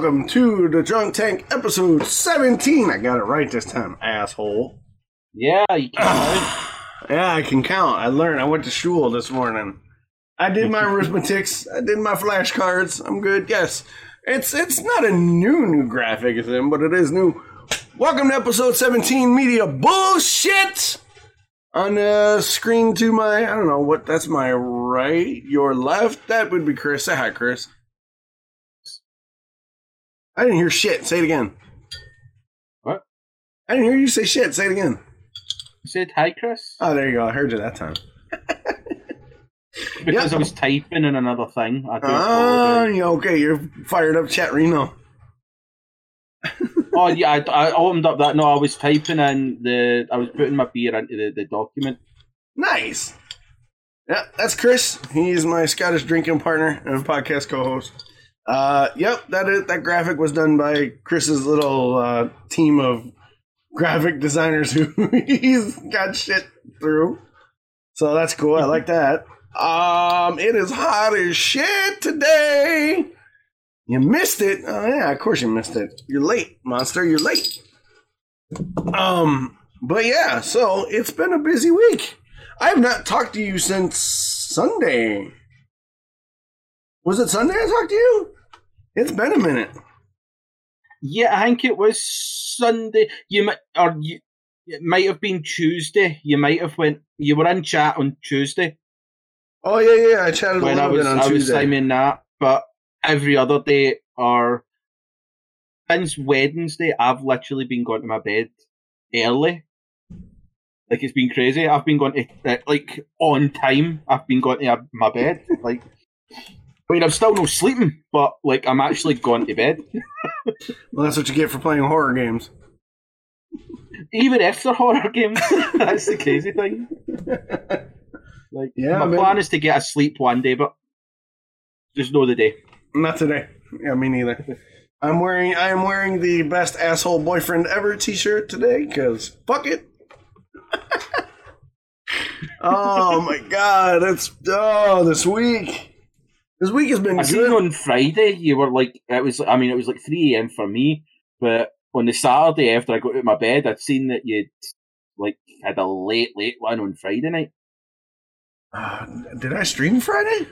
Welcome to the Drunk Tank episode 17. I got it right this time, asshole. Yeah, you can. Yeah, I can count. I learned. I went to school this morning. I did my arithmetics. I did my flashcards. I'm good. Yes, it's it's not a new new graphic thing, but it is new. Welcome to episode 17, media bullshit. On the screen to my, I don't know what. That's my right. Your left. That would be Chris. Say hi, Chris. I didn't hear shit. Say it again. What? I didn't hear you say shit. Say it again. You said hi, Chris? Oh, there you go. I heard you that time. Because yeah. I was typing in another thing. I do Ah, yeah, okay. You're fired up, chat Reno. oh yeah, I, I opened up that. No, I was typing in the. I was putting my beer into the, the document. Nice. Yeah, that's Chris. He's my Scottish drinking partner and podcast co-host. Uh, yep, that is, that graphic was done by Chris's little uh, team of graphic designers who he's got shit through. So that's cool. I like that. Um, it is hot as shit today. You missed it. Oh yeah, of course you missed it. You're late, monster. You're late. Um, but yeah, so it's been a busy week. I have not talked to you since Sunday. Was it Sunday I talked to you? It's been a minute. Yeah, I think it was Sunday. You might, or you, it might have been Tuesday. You might have went. You were in chat on Tuesday Oh yeah, yeah. I chatted a when I was bit on Tuesday. I was timing that, but every other day or since Wednesday, I've literally been going to my bed early. Like it's been crazy. I've been going to like on time. I've been going to my bed. Like, I mean, I'm still no sleeping, but like I'm actually going to bed. well, that's what you get for playing horror games. Even after horror games, that's the crazy thing. Like, Yeah, my man. plan is to get a sleep one day, but just know the day. Not today. Yeah, me neither. I'm wearing I am wearing the best asshole boyfriend ever T-shirt today because fuck it. oh my god, it's oh this week. This week has been I seen good. on Friday you were like it was I mean it was like three AM for me, but on the Saturday after I got out of my bed I'd seen that you'd like had a late, late one on Friday night. Uh, did I stream Friday?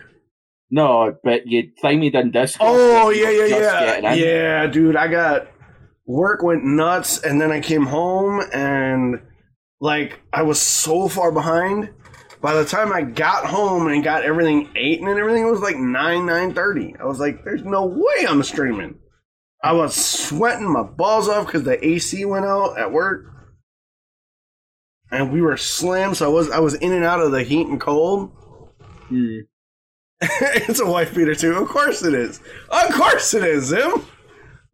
No, but you me in Discord. Oh yeah, yeah, yeah, yeah, dude. I got work went nuts, and then I came home and like I was so far behind. By the time I got home and got everything eaten and everything, it was like nine nine thirty. I was like, "There's no way I'm streaming." I was sweating my balls off because the AC went out at work, and we were slammed. So I was I was in and out of the heat and cold. Hmm. it's a wife beater too. Of course it is. Of course it is, Zim.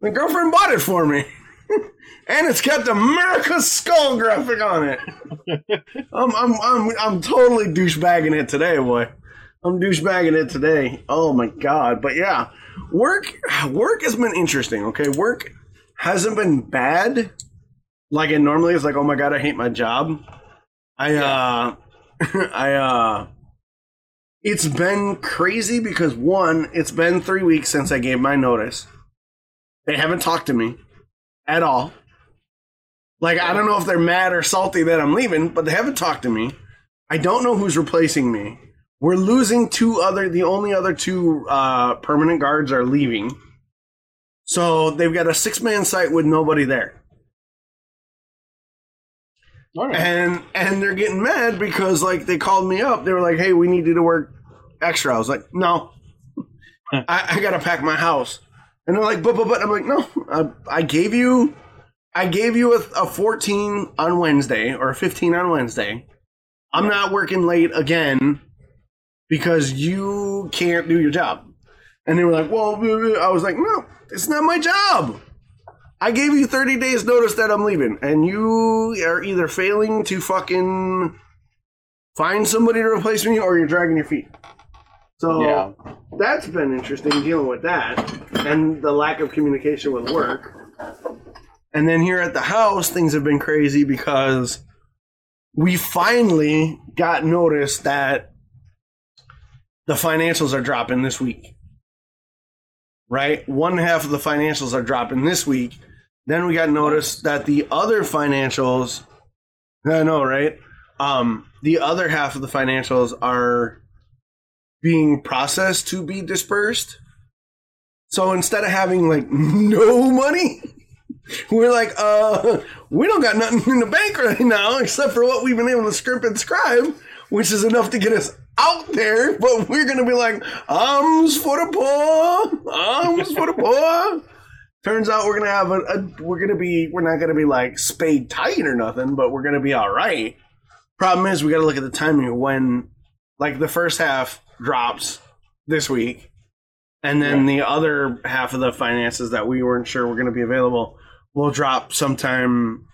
My girlfriend bought it for me. And it's got the America skull graphic on it. I'm, I'm, I'm, I'm totally douchebagging it today, boy. I'm douchebagging it today. Oh my god. But yeah, work work has been interesting, okay? Work hasn't been bad. Like it normally is like, oh my god, I hate my job. I uh I uh it's been crazy because one, it's been three weeks since I gave my notice. They haven't talked to me at all. Like I don't know if they're mad or salty that I'm leaving, but they haven't talked to me. I don't know who's replacing me. We're losing two other. The only other two uh, permanent guards are leaving, so they've got a six man site with nobody there right. and and they're getting mad because like they called me up they were like hey we need you to work extra i was like no I, I gotta pack my house and they're like but but but i'm like no I, I gave you i gave you a, a 14 on wednesday or a 15 on wednesday i'm not working late again because you can't do your job and they were like well i was like no it's not my job I gave you 30 days notice that I'm leaving, and you are either failing to fucking find somebody to replace me or you're dragging your feet. So Yeah. that's been interesting dealing with that and the lack of communication with work. And then here at the house, things have been crazy because we finally got notice that the financials are dropping this week. right? One half of the financials are dropping this week. Then we got notice that the other financials, I know, right? Um, the other half of the financials are being processed to be dispersed. So instead of having like no money, we're like, uh, we don't got nothing in the bank right now except for what we've been able to script and scribe, which is enough to get us out there. But we're gonna be like, arms for the poor, arms for the poor. Turns out we're gonna have a, a we're gonna be we're not gonna be like spade tight or nothing, but we're gonna be all right. Problem is, we got to look at the timing when, like, the first half drops this week, and then the other half of the finances that we weren't sure were going to be available will drop sometime,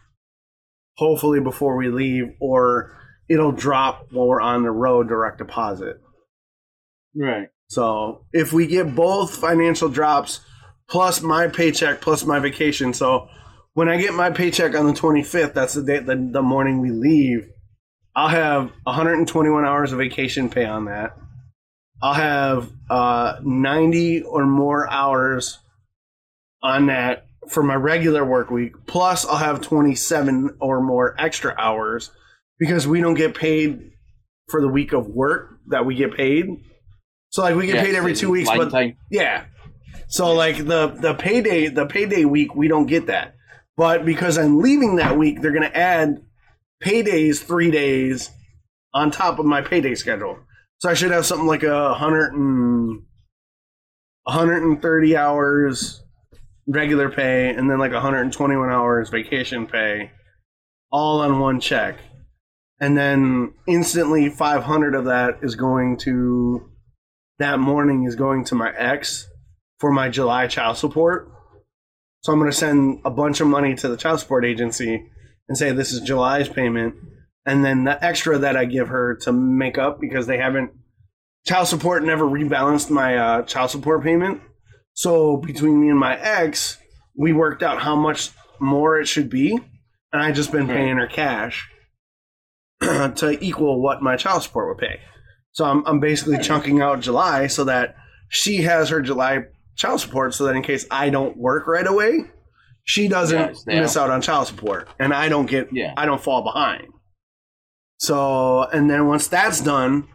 hopefully before we leave, or it'll drop while we're on the road direct deposit. Right. So if we get both financial drops plus my paycheck plus my vacation, so when I get my paycheck on the 25th, that's the day the, the morning we leave. I'll have 121 hours of vacation pay on that. I'll have uh, 90 or more hours on that for my regular work week. Plus, I'll have 27 or more extra hours because we don't get paid for the week of work that we get paid. So, like, we get Yeah, paid every two weeks, but time. yeah. So like the the payday the payday week we don't get that. But because I'm leaving that week, they're gonna add paydays three days on top of my payday schedule. So I should have something like a hundred and 130 hours regular pay and then like 121 hours vacation pay all on one check. And then instantly 500 of that is going to that morning is going to my ex for my July child support. So I'm going to send a bunch of money to the child support agency and say this is July's payment, and then the extra that I give her to make up because they haven't child support never rebalanced my uh, child support payment. So between me and my ex, we worked out how much more it should be, and I just been Right. paying her cash to equal what my child support would pay. So I'm, I'm basically hmm. chunking out July so that she has her July child support so that in case I don't work right away, she doesn't there. miss out on child support and I don't get Yeah. I don't fall behind. So and then once that's done,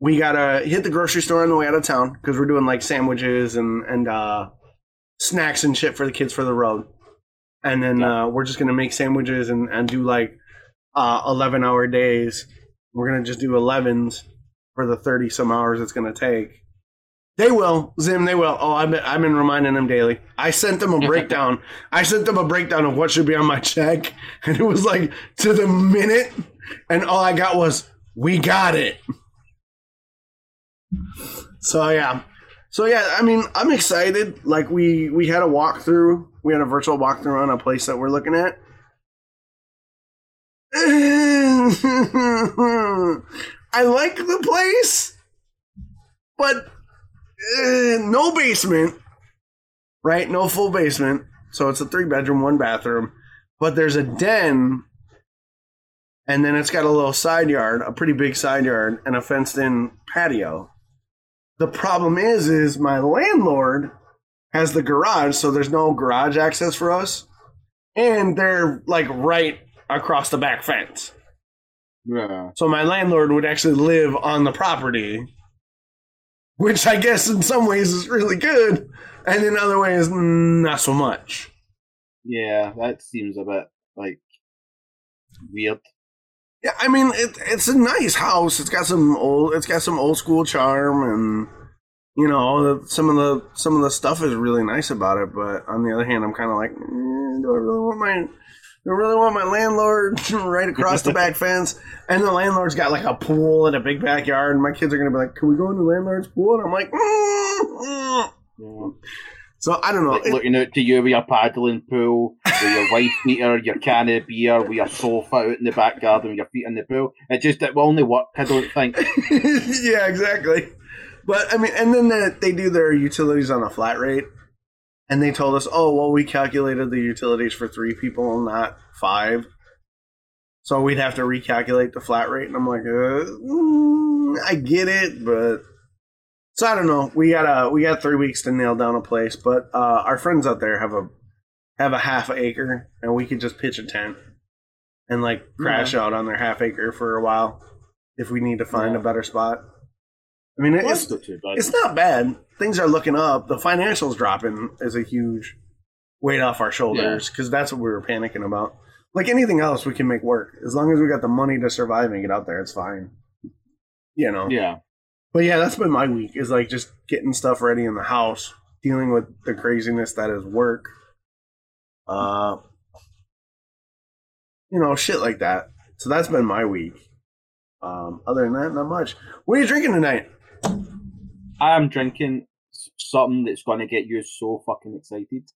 we gotta hit the grocery store on the way out of town because we're doing like sandwiches and and uh, snacks and shit for the kids for the road. And then Yeah. uh, we're just gonna make sandwiches and, and do like uh, eleven hour days. We're gonna just do 11s for the thirty some hours it's gonna take. They will, Zim. They will. Oh, I've been, I've been reminding them daily. I sent them a breakdown. I sent them a breakdown of what should be on my check, and it was like to the minute. And all I got was, "We got it." So yeah, so yeah. I mean, I'm excited. Like we we had a walkthrough. We had a virtual walkthrough on a place that we're looking at. I like the place, but uh, no basement, right? No full basement. So it's a three bedroom, one bathroom, but there's a den, and then it's got a little side yard, a pretty big side yard, and a fenced in patio. The problem is, is my landlord has the garage, so there's no garage access for us, and they're like right across the back fence. Yeah. So my landlord would actually live on the property, which I guess in some ways is really good, and in other ways not so much. Yeah, that seems a bit like weird. Yeah, I mean it, it's a nice house. It's got some old, it's got some old school charm, and you know the, some of the some of the stuff is really nice about it. But on the other hand, I'm kind of like, mm, do I really want my do I really want my landlord right across the back fence? And the landlord's got like a pool and a big backyard, and my kids are gonna be like, "Can we go in the landlord's pool?" And I'm like, mm, mm. Yeah. so I don't know. Like It- looking out to you with your paddling pool, with your wife beater, your can of beer, with your sofa out in the back garden with your feet in the pool. It just it will only work, I don't think. yeah, exactly. But I mean, and then the, they do their utilities on a flat rate, and they told us, "Oh, well, we calculated the utilities for three people, not five, so we'd have to recalculate the flat rate." And I'm like, uh, mm, "I get it, but So I don't know. We got a we got three weeks to nail down a place, but uh, our friends out there have a have a half acre, and we could just pitch a tent and like crash out on their half acre for a while if we need to find Yeah. a better spot. I mean, Well, it's that's not too bad. it's not bad. Things are looking up. The financials dropping is a huge weight off our shoulders because that's what we were panicking about. Like anything else, we can make work as long as we got the money to survive and get out there. It's fine. You know. yeah. But yeah, that's been my week is like just getting stuff ready in the house, dealing with the craziness that is work. Uh you know, shit like that. So that's been my week. Um other than that, not much. What are you drinking tonight? I'm drinking something that's going to get you so fucking excited.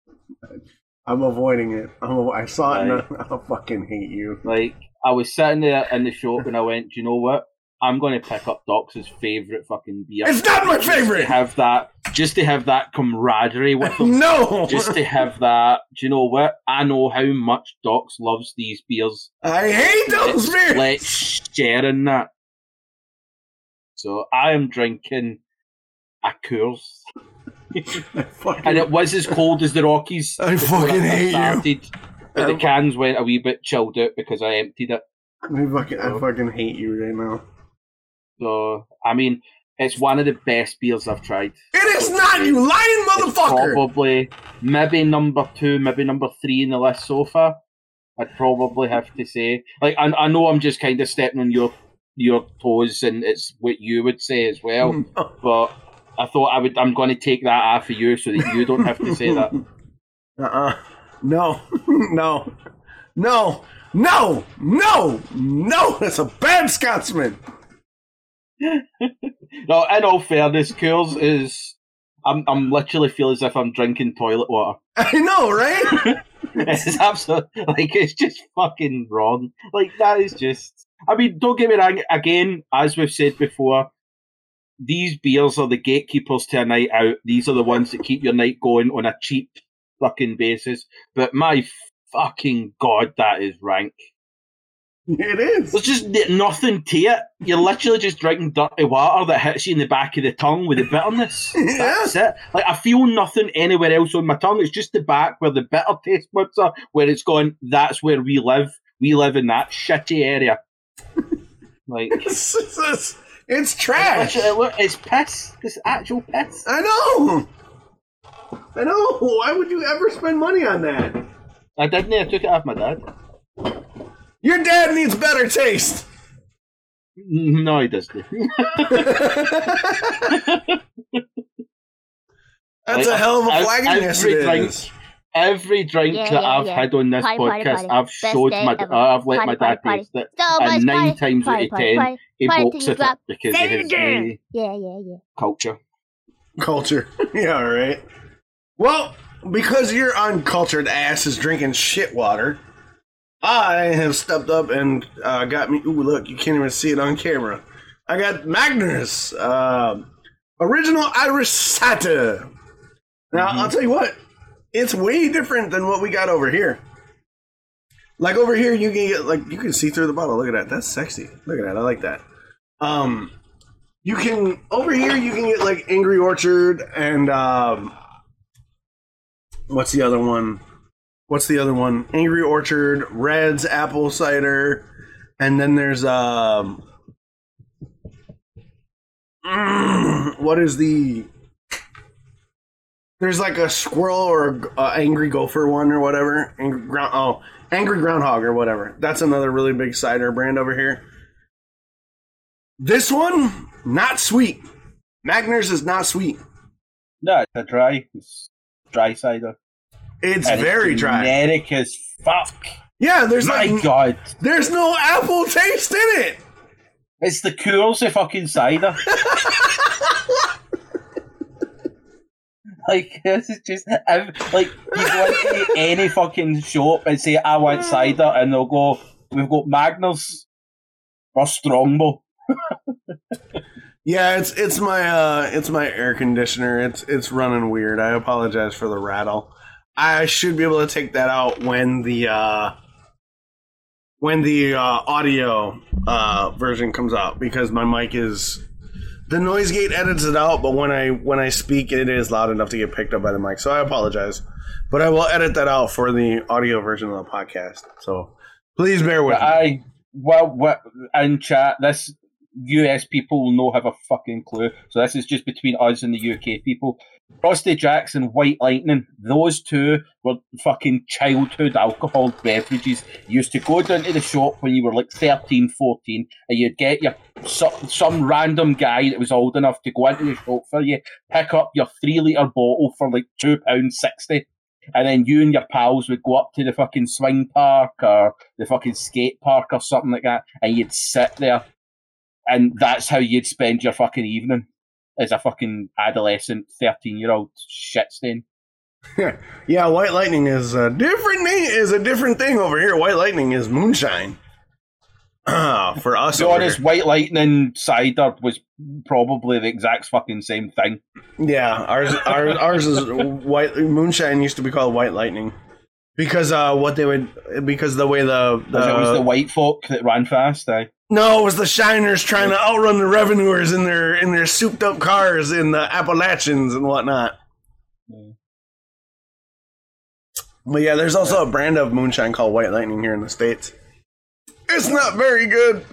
I'm avoiding it. I'm I saw it and I, I fucking hate you. Like, I was sitting there in the shop and I went, do you know what? I'm going to pick up Doc's favourite fucking beer. It's not my Just to favorite. have that, just to have that camaraderie with him. No. just to have that. Do you know what? I know how much Dox loves these beers. I hate those beers. Let's share in that. So I am drinking a Coors, fucking, and it was as cold as the Rockies. I fucking hate you. started. But the cans went a wee bit chilled out because I emptied it. I fucking, I fucking hate you right now. So I mean, it's one of the best beers I've tried. It is not you lying It's motherfucker. probably maybe number two, maybe number three in the list so far. I'd probably have to say. Like I, I know I'm just kind of stepping on your your toes, and it's what you would say as well. No. But I thought I would. I'm going to take that off of you so that you don't have to say that. Uh-uh. No. no. No. No. No. No. That's a bad Scotsman. No, in all fairness, Coors is. I'm I'm literally feel as if I'm drinking toilet water. I know, right? it's absolutely like it's just fucking wrong. Like that is just. I mean, don't get me wrong. Again, as we've said before, these beers are the gatekeepers to a night out. These are the ones that keep your night going on a cheap fucking basis. But my fucking god, that is rank. It is. There's just nothing to it. You're literally just drinking dirty water that hits you in the back of the tongue with the bitterness. Yeah. That's it. Like I feel nothing anywhere else on my tongue. It's just the back where the bitter taste buds are, where it's going. That's where we live. We live in that shitty area. Like It's, it's, it's, it's trash. it's piss. It's actual piss. I know. I know. Why would you ever spend money on that? I didn't. I took it off my dad. Your dad needs better taste. No, he doesn't. That's Like, a hell of a ev- flagging. Every drink- Every drink Yeah, that yeah, I've yeah. had on this Party, party, podcast, party. I've Best showed my. ever. I've let Party, my dad party, taste it. So And nine party, times out of party, ten, party. He Party balks till at it drop. because Say of it his uh, Yeah, yeah, yeah. culture. Culture. yeah, right. Well, because your uncultured ass is drinking shit water, I have stepped up and uh, got me. Ooh, look, you can't even see it on camera. I got Magners, uh, original Irish cider. Now, Mhm. I'll tell you what, it's way different than what we got over here. Like over here, you can get like you can see through the bottle. Look at that. That's sexy. Look at that. I like that. Um, you can over here you can get like Angry Orchard and um, what's the other one? What's the other one? Angry Orchard, Redd's, apple cider, and then there's um, what is the? There's like a squirrel or a angry gopher one or whatever. Angry ground. Oh, angry groundhog or whatever. That's another really big cider brand over here. This one, not sweet. Magners is not sweet. No, it's a dry, it's dry cider. It's And very dry. Generic as fuck. Yeah, there's My like god, there's no apple taste in it. it's the Coors of fucking cider. Like this is just ev- like you go into any fucking shop and say I want cider, and they'll go, "We've got Magners or Strongbow." Yeah, it's it's my uh it's my air conditioner. It's it's running weird. I apologize for the rattle. I should be able to take that out when the uh when the uh, audio uh version comes out because my mic is the noise gate edits it out, but when I when I speak, it is loud enough to get picked up by the mic. So I apologize, but I will edit that out for the audio version of the podcast. So please bear with me. I well, what in chat this US people will not have a fucking clue. So this is just between us and the UK people. Frosty Jacks and White Lightning, those two were fucking childhood alcohol beverages. You used to go down to the shop when you were like 13, 14, and you'd get your some, some random guy that was old enough to go into the shop for you, pick up your three litre bottle for like £2.60 and then you and your pals would go up to the fucking swing park or the fucking skate park or something like that, and you'd sit there, and that's how you'd spend your fucking evening as a fucking adolescent, thirteen-year-old shit stain. yeah, White Lightning is a different thing. Is a different thing over here. White Lightning is moonshine. for us, To be honest, here. White Lightning cider was probably the exact fucking same thing. yeah, ours, ours, ours is white. Moonshine used to be called White Lightning because uh, what they would because the way the, 'Cause it was the the white folk that ran fast. Eh? no, it was the Shiners trying to outrun the revenuers in their in their souped up cars in the Appalachians and whatnot. Yeah. But yeah, there's also a brand of moonshine called White Lightning here in the states. It's not very good.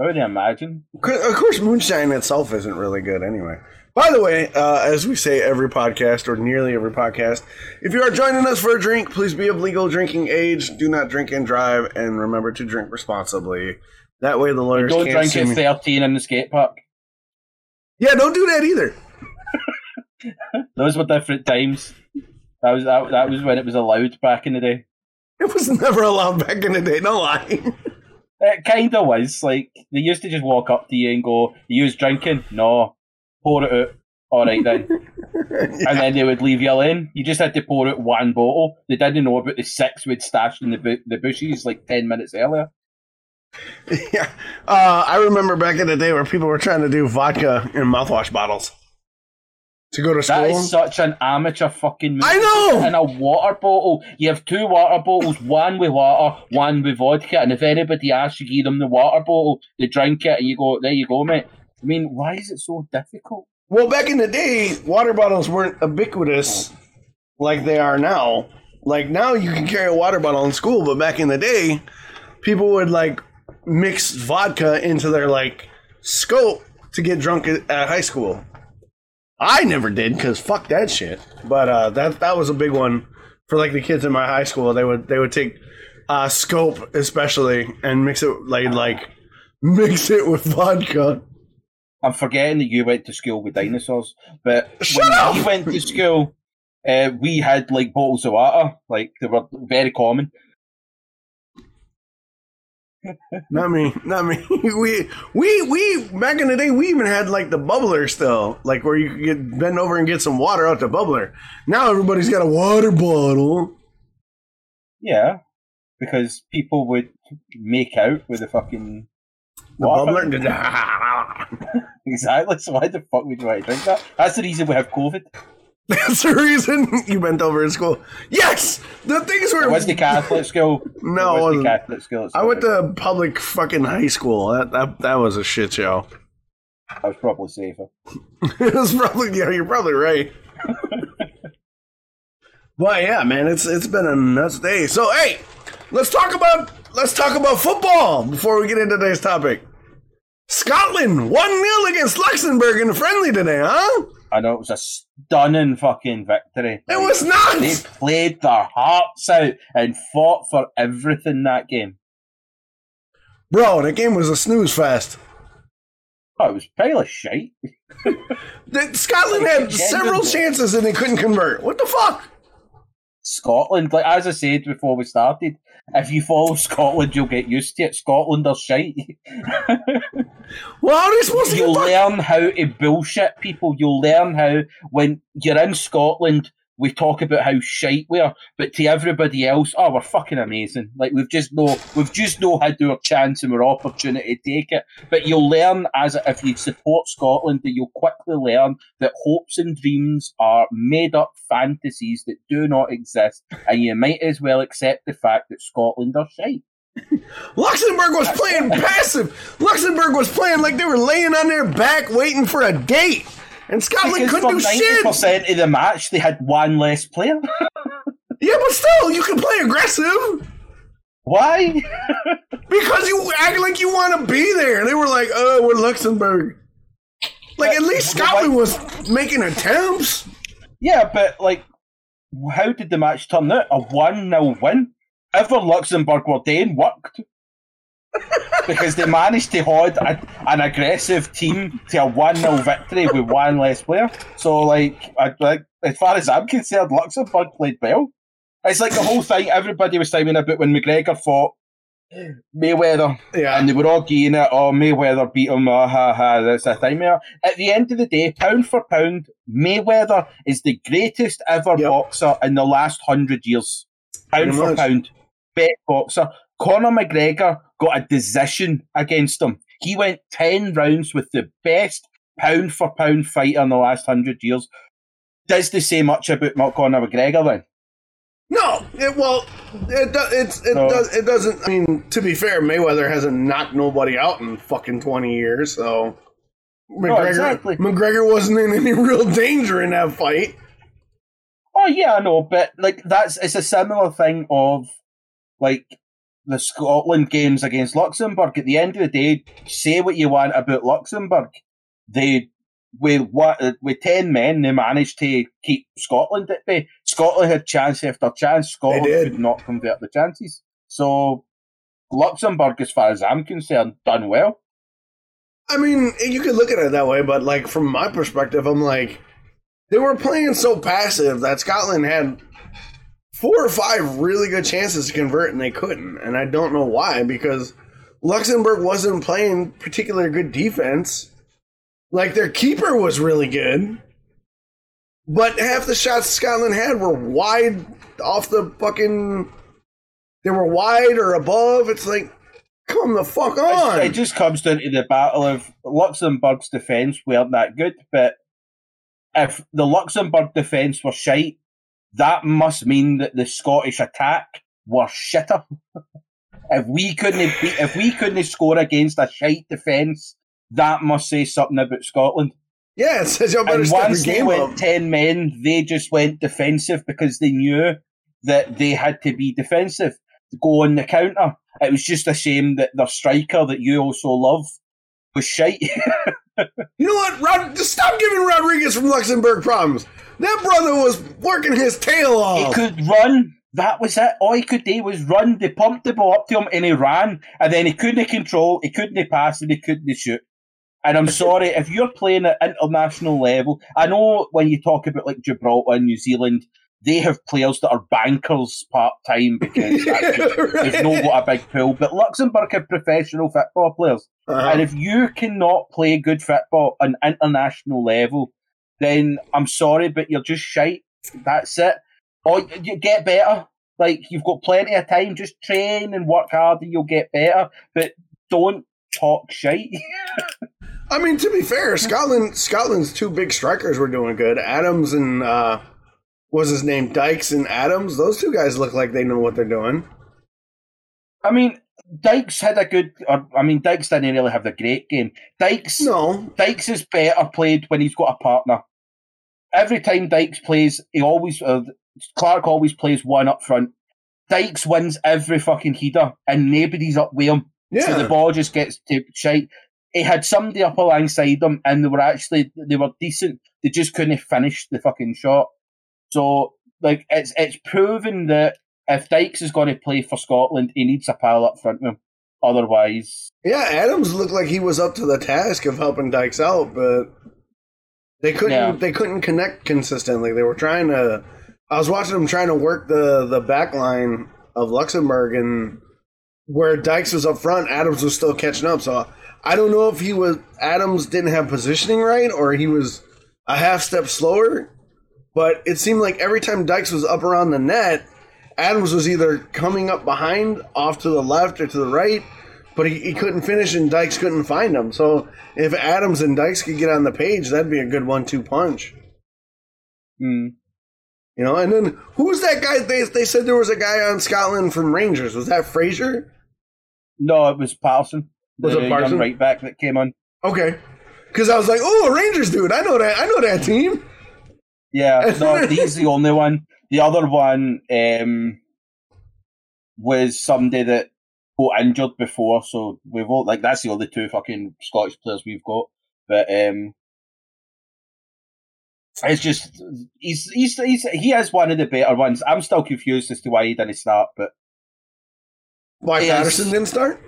I would imagine. Of course, moonshine itself isn't really good anyway. By the way, uh, as we say every podcast or nearly every podcast, if you are joining us for a drink, please be of legal drinking age. Do not drink and drive, and remember to drink responsibly. That way, the lawyers Don't can't drink at thirteen in the skate park. Yeah, don't do that either. Those were different times. That was that, that was when it was allowed back in the day. It was never allowed back in the day. No lie. It kind of was. Like, they used to just walk up to you and go, You was drinking? No. Pour it out. All right then. And then they would leave you alone. You just had to pour out one bottle. They didn't know about the six we'd stashed in the, bu- the bushes like 10 minutes earlier. yeah, uh, I remember back in the day where people were trying to do vodka in mouthwash bottles to go to school. That is such an amateur fucking move. I know! In a water bottle. You have two water bottles, one with water, one with vodka, and if anybody asks you, give them the water bottle, they drink it, and you go, There you go, mate. I mean, why is it so difficult? Well, back in the day, water bottles weren't ubiquitous like they are now. Like now, you can carry a water bottle in school, but back in the day, people would like mix vodka into their like scope to get drunk at, high school. I never did because fuck that shit. But uh, that that was a big one for like the kids in my high school. They would they would take uh, scope especially and mix it like like mix it with vodka. I'm forgetting that you went to school with dinosaurs, but Shut when up! we went to school, uh, we had like bottles of water, like they were very common. Not me, not me. We we we back in the day we even had like the bubbler still, like where you could get bend over and get some water out the bubbler. Now everybody's got a water bottle. Yeah, because people would make out with the fucking The bubbler. Exactly. So why the fuck would you want to drink that? That's the reason we have COVID. That's the reason you bent over in school. Yes, the things were. It was the Catholic school. No, it was the. Catholic school. I went to public fucking high school. That that that was a shit show. I was probably safer. it was probably yeah, you're probably right. but yeah, man, it's it's been a nuts day. So hey, let's talk about let's talk about football before we get into today's topic. Scotland one 0 against Luxembourg in a friendly today, huh? I know it was a stunning fucking victory. It was not! They played their hearts out and fought for everything that game. Bro, that game was a snooze fest. Oh, it was pile of shite. Scotland had several chances and they couldn't convert. What the fuck? Scotland, like as I said before we started, if you follow Scotland, you'll get used to it. Scotland are shite. Well, they supposed You'll learn how to bullshit people. You'll learn how when you're in Scotland, we talk about how shite we are, but to everybody else, oh, we're fucking amazing. Like we've just know we've just know had our chance and our opportunity to take it. But you'll learn as if you support Scotland that you'll quickly learn that hopes and dreams are made up fantasies that do not exist, and you might as well accept the fact that Scotland are shite. Luxembourg was playing passive. Luxembourg was playing like they were laying on their back waiting for a date. And Scotland Because couldn't do shit. percent of the match, they had one less player. Yeah, but still, you can play aggressive Why? because you act like you want to be there. They were like, "Oh, we're Luxembourg." Like at least Scotland was making attempts. Yeah, but like, how did the match turn out? A one 0 win. Ever Luxembourg were doing worked because they managed to hold a, an aggressive team to a one 0 victory with one less player. So, like, I, like as far as I'm concerned, Luxembourg played well. It's like the whole thing. Everybody was talking about when McGregor fought Mayweather, Yeah, and they were all geeing it. Oh, Mayweather beat him. Oh, ha ha. That's a thing. At the end of the day, pound for pound, Mayweather is the greatest ever Yep. boxer in the last hundred years. Pound for much. pound, best boxer. Conor McGregor got a decision against him. He went ten rounds with the best pound for pound fighter in the last hundred years. Does they say much about Conor McGregor then? no. It, well, it do, it's it No. does it doesn't. I mean, to be fair, Mayweather hasn't knocked nobody out in fucking twenty years. So McGregor exactly. McGregor wasn't in any real danger in that fight. Oh yeah, I know, but like that's it's a similar thing of like the Scotland games against Luxembourg. At the end of the day, say what you want about Luxembourg, they with what with ten men they managed to keep Scotland at bay. Scotland had chance after chance. Scotland could not convert the chances. So Luxembourg, as far as I'm concerned, done well. I mean, you could look at it that way, but like from my perspective, I'm like, they were playing so passive that Scotland had four or five really good chances to convert and they couldn't. And I don't know why, because Luxembourg wasn't playing particularly good defense. Like their keeper was really good. But half the shots Scotland had were wide off the fucking they were wide or above. It's like come the fuck on. It just comes down to the battle of Luxembourg's defence weren't that good, but if the Luxembourg defence were shite, that must mean that the Scottish attack were shitter. if we couldn't beat, if we couldn't score against a shite defence, that must say something about Scotland. Yeah, it says y'all And once they went up. ten men, they just went defensive because they knew that they had to be defensive to go on the counter. It was just a shame that their striker that you also love was shite. You know what? Rod, just stop giving Rodrigues from Luxembourg problems. That brother was working his tail off. he could run. That was it. All he could do was run. They pumped the ball up to him and he ran. And then he couldn't control, he couldn't pass, and he couldn't shoot. And I'm sorry, if you're playing at international level, I know when you talk about like Gibraltar and New Zealand, they have players that are bankers part time because just- they've not got a big pool. But Luxembourg have professional football players. Uh-huh. And if you cannot play good football on international level, then I'm sorry, but you're just shite. That's it. Or you get better. Like you've got plenty of time. Just train and work hard, and you'll get better. But don't talk shite. I mean, to be fair, Scotland Scotland's two big strikers were doing good. Adams and uh, was his name Dykes and Adams. Those two guys look like they know what they're doing. I mean, Dykes had a good. Or, I mean, Dykes didn't really have a great game. Dykes, No, Dykes is better played when he's got a partner. Every time Dykes plays, he always uh, Clarke always plays one up front. Dykes wins every fucking header, and nobody's up with him. So the ball just gets to shite. He had somebody up alongside him, and they were actually they were decent. They just couldn't finish the fucking shot. So like it's it's proven that if Dykes is going to play for Scotland, he needs a pal up front with him. Otherwise, yeah. Adams looked like he was up to the task of helping Dykes out, but they couldn't. Yeah. They couldn't connect consistently. They were trying to. I was watching them trying to work the the back line of Luxembourg, and where Dykes was up front, Adams was still catching up. So I don't know if he was Adams didn't have positioning right, or he was a half step slower. But it seemed like every time Dykes was up around the net, Adams was either coming up behind, off to the left or to the right, but he, he couldn't finish and Dykes couldn't find him. So if Adams and Dykes could get on the page, that'd be a good one-two punch. hmm. You know, and then who was that guy? They, they said there was a guy on Scotland from Rangers. Was that Fraser? No, it was Patterson. Was it young right back that came on. Okay. Because I was like, oh, a Rangers dude. I know that. I know that team. Yeah, no, he's the only one. The other one um, was somebody that got injured before, so we've all like that's the only two fucking Scottish players we've got. But um, it's just he's he's, he's he is one of the better ones. I'm still confused as to why he didn't start, but Why. Patterson didn't start?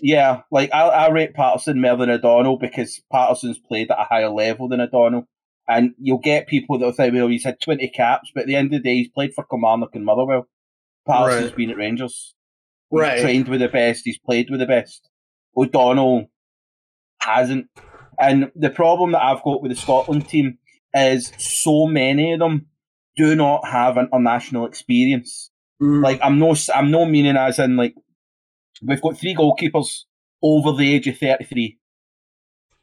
yeah, like I, I rate Patterson more than O'Donnell because Patterson's played at a higher level than O'Donnell. And you'll get people that'll say, well, he's had 20 caps, but at the end of the day, he's played for Kilmarnock and Motherwell. Patterson's Right. been at Rangers. He's Right. trained with the best, he's played with the best. O'Donnell hasn't. And the problem that I've got with the Scotland team is so many of them do not have international experience Mm. like I'm no I'm no meaning as in like we've got three goalkeepers over the age of 33,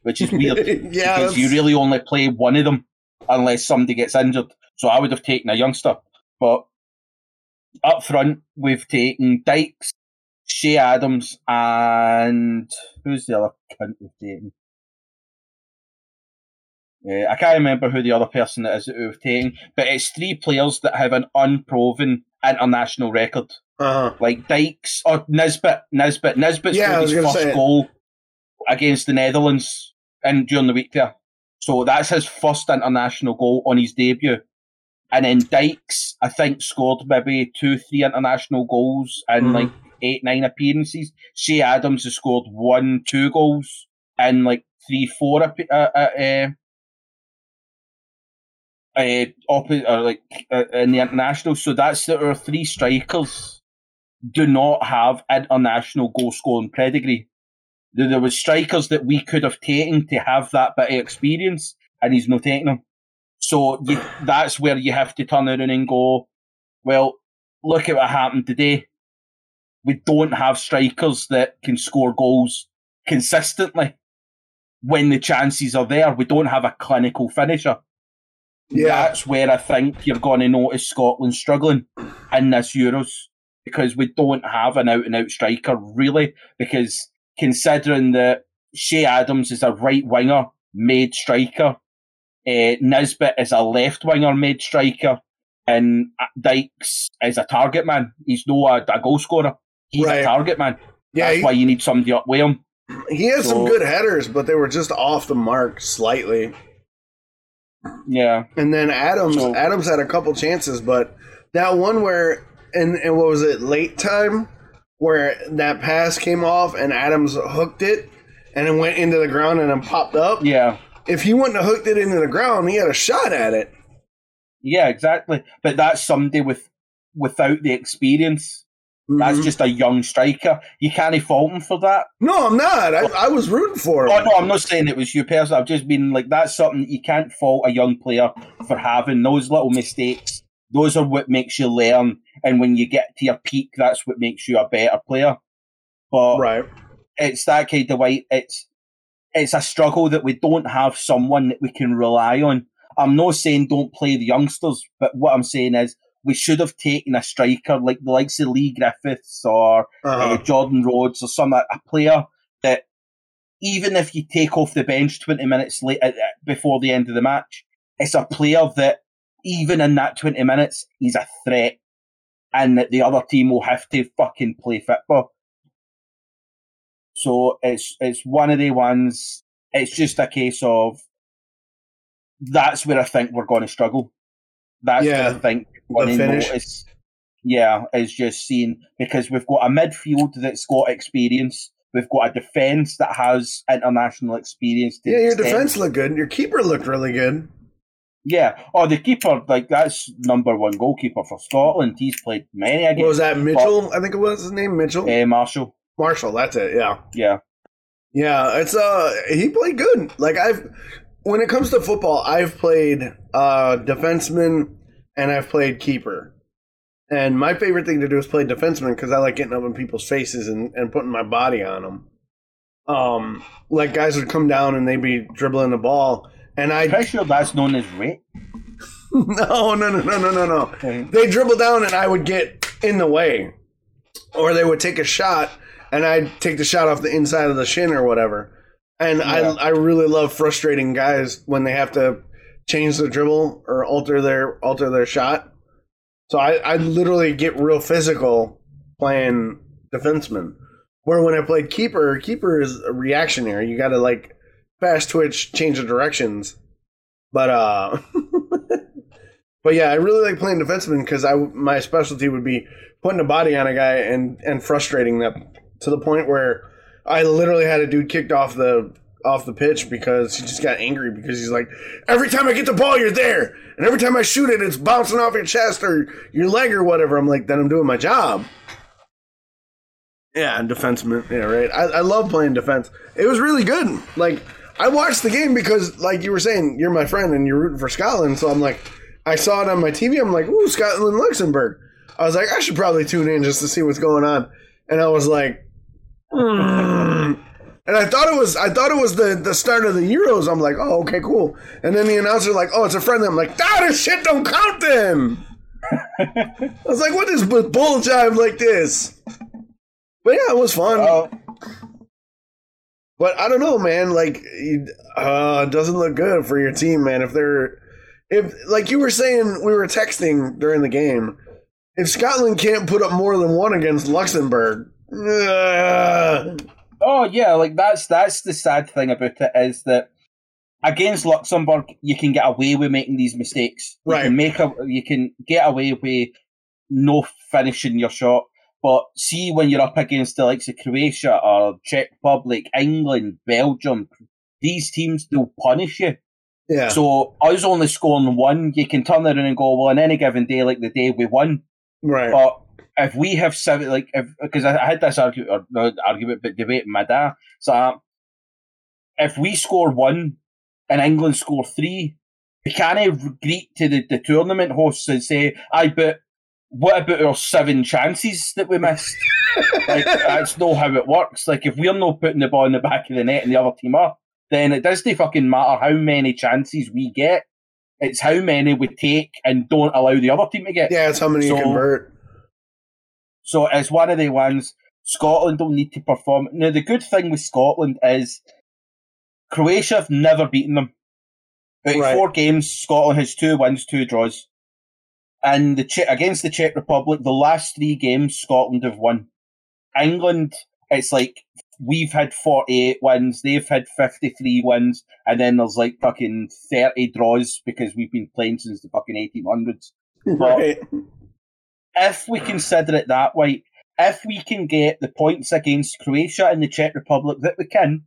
which is weird yeah, because you really only play one of them unless somebody gets injured. So I would have taken a youngster, but up front we've taken Dykes, Che Adams, and who's the other cunt we've taken? Yeah, I can't remember who the other person it is that we've taken, but it's three players that have an unproven international record. uh-huh. Like Dykes or Nisbet. Nisbet. Nisbet Yeah, I his first goal against the Netherlands in during the week there. So that's his first international goal on his debut. And then Dykes, I think, scored maybe two, three international goals in Mhm. like eight, nine appearances. Che Adams has scored one, two goals in like three, four uh, uh, uh, uh, oppo- or like uh, in the international. So that's that our three strikers do not have international goal scoring pedigree. There, was strikers that we could have taken to have that bit of experience, and he's not taking them. So you, that's where you have to turn around and go, well, look at what happened today. We don't have strikers that can score goals consistently when the chances are there. We don't have a clinical finisher Yeah. that's where I think you're going to notice Scotland struggling in this Euros because we don't have an out and out striker really. Because considering that Che Adams is a right winger made striker, uh, Nisbet is a left winger made striker, and Dykes is a target man. He's no a, a goal scorer. He's Right. a target man. Yeah, That's he, why you need somebody up with him. he has some good headers, but they were just off the mark slightly. Yeah. And then Adams, So- Adams had a couple chances, but that one where and, and what was it, late time, where that pass came off and Adams hooked it and it went into the ground and then popped up. Yeah. If he wouldn't have hooked it into the ground, he had a shot at it. Yeah, exactly. But that's somebody with without the experience. That's Mhm. just a young striker. You can't fault him for that. no, I'm not. I, I was rooting for him. Oh no, I'm not saying it was you personally. I've just been like that's something that you can't fault a young player for having those little mistakes. Those are what makes you learn, and when you get to your peak, that's what makes you a better player. But Right. it's that kind of way. It's it's a struggle that we don't have someone that we can rely on. I'm not saying don't play the youngsters, but what I'm saying is we should have taken a striker like the likes of Leigh Griffiths or Uh-huh. uh, Jordan Rhodes or some a player that even if you take off the bench 20 minutes late uh, uh, before the end of the match, it's a player that even in that 20 minutes, he's a threat and that the other team will have to fucking play football. So it's it's one of the ones. It's just a case of that's where I think we're going to struggle. That's Yeah, where I think going to notice. Yeah, is just seeing because we've got a midfield that's got experience. We've got a defence that has international experience. to Yeah, your defense looked good. Your keeper looked really good. Yeah. Oh, the keeper, like that's number one goalkeeper for Scotland. He's played many What was that? Mitchell, I think it was his name. Mitchell Uh, Marshall. Marshall. That's it. Yeah. Yeah. Yeah, it's uh he played good. Like I've when it comes to football, I've played uh defenseman and I've played keeper. And my favorite thing to do is play defenseman because I like getting up in people's faces and, and putting my body on them. Um, like guys would come down and they'd be dribbling the ball, and I Pretty sure that's known as rape. no no no no no no no they dribble down and I would get in the way, or they would take a shot and I'd take the shot off the inside of the shin or whatever. And Yeah. I I really love frustrating guys when they have to change their dribble or alter their alter their shot. So I, I literally get real physical playing defenseman. Where when I played keeper, keeper is a reactionary. You got to like fast twitch, change of directions. But uh, but yeah, I really like playing defenseman because I my specialty would be putting a body on a guy and and frustrating them to the point where I literally had a dude kicked off the off the pitch because he just got angry because he's like, every time I get the ball, you're there, and every time I shoot it, it's bouncing off your chest or your leg or whatever. I'm like, then I'm doing my job. Yeah, defenseman. Yeah, right. I, I love playing defense. It was really good. Like I watched the game because, like you were saying, you're my friend and you're rooting for Scotland. So I'm like, I saw it on my TV. I'm like, ooh, Scotland, Luxembourg. I was like, I should probably tune in just to see what's going on. And I was like, "Mm." and I thought it was, I thought it was the the start of the Euros. I'm like, oh, okay, cool. And then the announcer like, oh, it's a friend. I'm like, ah, this shit don't count then. I was like, what is bu- bull jive like this? But yeah, it was fun. Oh, But I don't know, man. Like, uh, it doesn't look good for your team, man. If they're, if like you were saying, we were texting during the game. If Scotland can't put up more than one against Luxembourg, uh, oh yeah, like that's that's the sad thing about it is that against Luxembourg you can get away with making these mistakes. You Right. can make a you can get away with no finishing your shot. But see when you're up against the likes of Croatia or Czech Republic, England, Belgium, these teams they'll punish you. yeah, So I was only scoring one, you can turn around and go, well, on any given day, like the day we won. right, But if we have seven, like, if because I, I had this argument, or not argument, but debate with my dad. So if we score one and England score three, we can't greet to the, the tournament hosts and say, "I but what about our seven chances that we missed?" like that's not how it works. Like if we're not putting the ball in the back of the net and the other team are, then it doesn't fucking matter how many chances we get. It's how many we take and don't allow the other team to get. yeah. It's how many you So- convert. So it's one of the ones Scotland don't need to perform. Now the good thing with Scotland is Croatia have never beaten them. Out of Right. four games, Scotland has two wins, two draws. And the Czech, against the Czech Republic, the last three games Scotland have won. England, it's like we've had 48 wins, they've had 53 wins, and then there's like fucking 30 draws because we've been playing since the fucking 1800s Right. if we consider it that way, if we can get the points against Croatia and the Czech Republic that we can,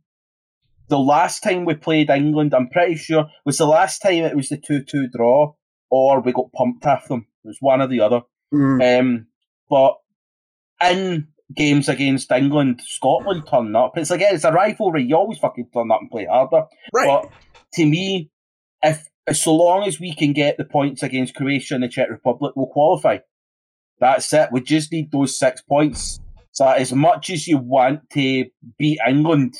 the last time we played England, I'm pretty sure, was the last time it was the 2 2 draw, or we got pumped off them. It was one or the other. Mm. Um, but in games against England, Scotland turn up. It's like, it's a rivalry. You always fucking turn up and play harder. Right. But to me, if so long as we can get the points against Croatia and the Czech Republic, we'll qualify. That's it. We just need those six points. So as much as you want to beat England,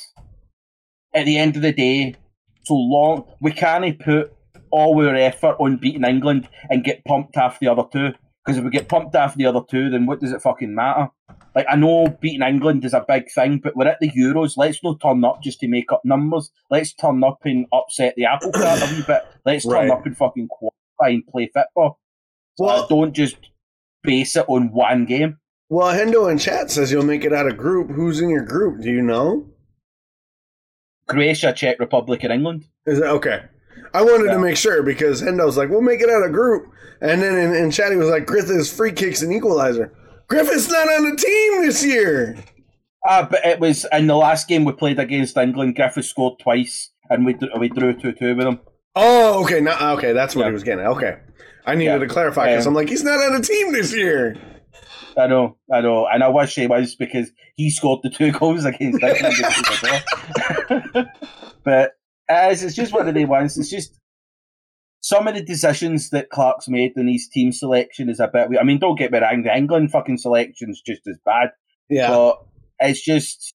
at the end of the day, so long we can't put all our effort on beating England and get pumped off the other two. Because if we get pumped off the other two, then what does it fucking matter? Like I know beating England is a big thing, but we're at the Euros. Let's not turn up just to make up numbers. Let's turn up and upset the apple cart a wee bit. Let's turn Right. up and fucking qualify and play football. So Well- don't just base it on one game. Well, Hendo in chat says you'll make it out of group. Who's in your group? Do you know? Croatia, Czech Republic, and England. Is it okay? I wanted Yeah. to make sure because Hendo's like, we'll make it out of group. And then in, in chat, he was like, Griffiths' free kicks and equalizer. Griffiths not on the team this year. Ah, but it was in the last game we played against England. Griffith scored twice, and we we drew two two with him. Oh, okay. Now, okay, that's what Yeah. he was getting at. Okay. I needed Yeah. to clarify because Um, I'm like, he's not on the team this year. I know, I know, and I wish he was because he scored the two goals against England. but as it's just one of the ones. It's just some of the decisions that Clarke's made in his team selection is a bit. I mean, don't get me wrong, the England fucking selection's just as bad. Yeah. But it's just,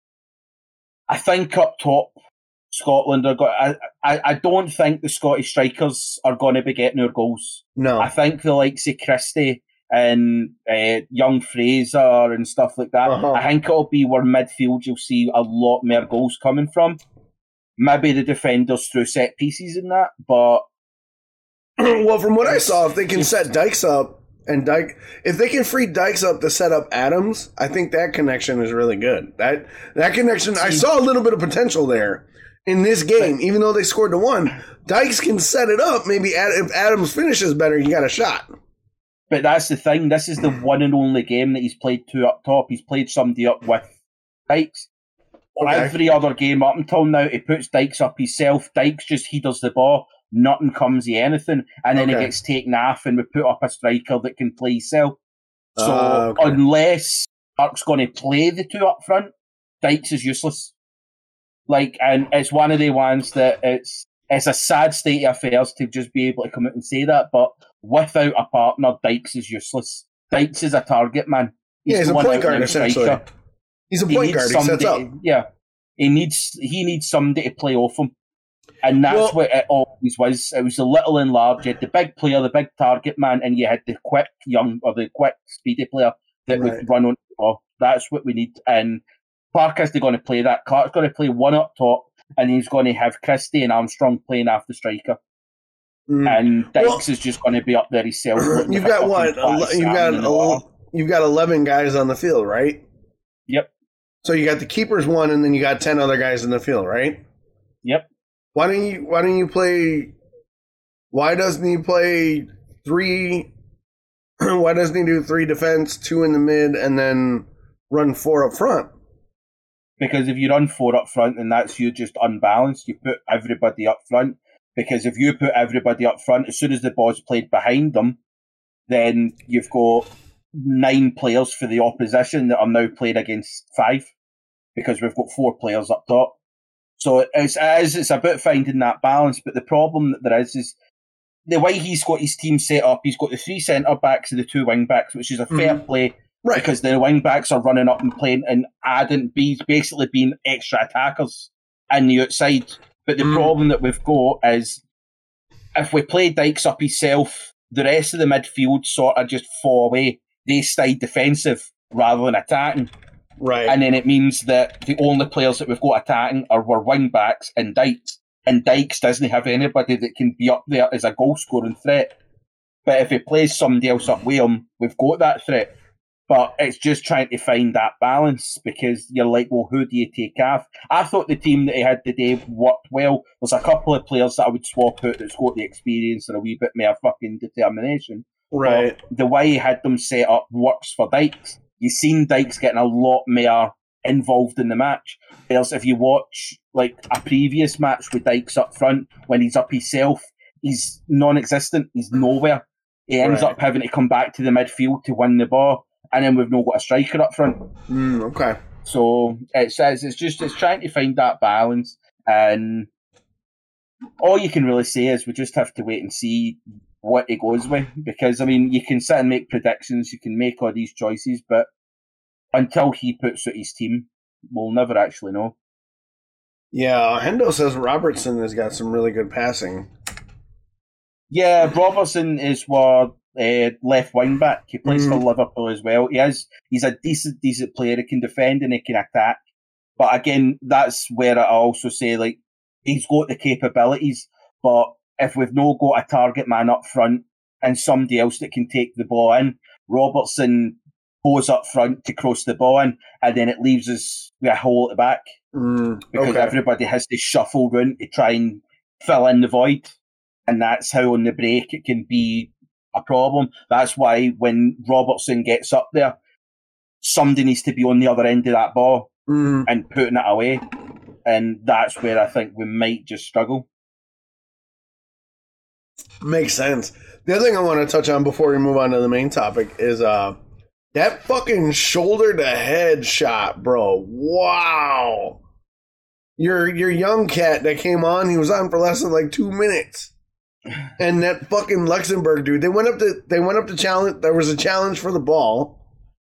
I think up top, Scotland are got. I, I, I don't think the Scottish strikers are going to be getting their goals. no. I think the likes of Christie and uh, young Fraser and stuff like that. Uh-huh. I think it'll be where midfield you'll see a lot more goals coming from. Maybe the defenders through set pieces and that, but well, from what I saw, if they can set Dykes up and Dyke, if they can free Dykes up to set up Adams, I think that connection is really good. That that connection, I saw a little bit of potential there in this game, even though they scored to one. Dykes can set it up. Maybe Ad, if Adams finishes better, you got a shot. but that's the thing. This is the one and only game that he's played two up top. He's played somebody up with Dykes. Okay. Every other game up until now, he puts Dykes up himself. Dykes just he does the ball. Nothing comes of anything, and then Okay. he gets taken off, and we put up a striker that can play himself. So Ah, okay. unless Clarke's going to play the two up front, Dykes is useless. Like, and it's one of the ones that it's it's a sad state of affairs to just be able to come out and say that, but without a partner, Dykes is useless. Dykes is a target man. Yeah, he's a point guard essentially. striker. He's a He point needs guard. He sets up. Yeah, he needs he needs somebody to play off him, and that's Well- what it always was. It was the little and large. You had the big player, the big target man, and you had the quick young or the quick speedy player that Right. would run on. the ball. That's what we need. And Clarke is going to play that. Clarke's going to play one up top, and he's going to have Christie and Armstrong playing after striker, Mm. and Dykes Well- is just going to be up there himself. You've got what? Ele- You've got el- you've got eleven guys on the field, right? So you got the keepers one, and then you got ten other guys in the field, right? Yep. Why don't you Why don't you play? Why doesn't he play three? why doesn't he do three defense, two in the mid, and then run four up front? because if you run four up front, then that's you just unbalanced. You put everybody up front because if you put everybody up front, as soon as the ball's played behind them, then you've got nine players for the opposition that are now played against five because we've got four players up top. So it's, it is, it's about finding that balance. But the problem that there is is the way he's got his team set up. He's got the three centre backs and the two wing backs, which is a fair play Right. because the wing backs are running up and playing and adding bees basically being extra attackers in the outside. But the Mm. problem that we've got is if we play Dykes up himself, the rest of the midfield sort of just fall away. They stay defensive rather than attacking. Right. And then it means that the only players that we've got attacking are our wing backs and Dykes. And Dykes doesn't have anybody that can be up there as a goal scoring threat. But if he plays somebody else up with him, we've got that threat. But it's just trying to find that balance because you're like, well, who do you take off? I thought the team that he had today worked well. There's a couple of players that I would swap out that's got the experience and a wee bit more fucking determination. right. But the way he had them set up works for Dykes. You've seen Dykes getting a lot more involved in the match. Whereas if you watch like a previous match with Dykes up front, when he's up himself, he's non-existent. He's nowhere. He ends Right. up having to come back to the midfield to win the ball, and then we've not got a striker up front. Mm, okay. So it says it's just it's trying to find that balance, and all you can really say is we just have to wait and see what he goes with. Because I mean, you can sit and make predictions, you can make all these choices, but until he puts out his team, we'll never actually know. Yeah. Hendo says Robertson has got some really good passing. Yeah, Robertson is what uh, left wing back. He plays for Mhm. Liverpool as well. He is he's a decent decent player. He can defend and he can attack. But again, that's where I also say like he's got the capabilities. But if we've no got a target man up front and somebody else that can take the ball in, Robertson goes up front to cross the ball in, and then it leaves us with a hole at the back Mm, because okay. everybody has to shuffle round to try and fill in the void. And that's how on the break it can be a problem. That's why when Robertson gets up there, somebody needs to be on the other end of that ball Mm, and putting it away. And that's where I think we might just struggle. Makes sense. The other thing I want to touch on before we move on to the main topic is uh that fucking shoulder to head shot, bro. Wow. Your your young cat that came on, he was on for less than like two minutes. And that fucking Luxembourg dude, they went up to they went up to challenge. There was a challenge for the ball.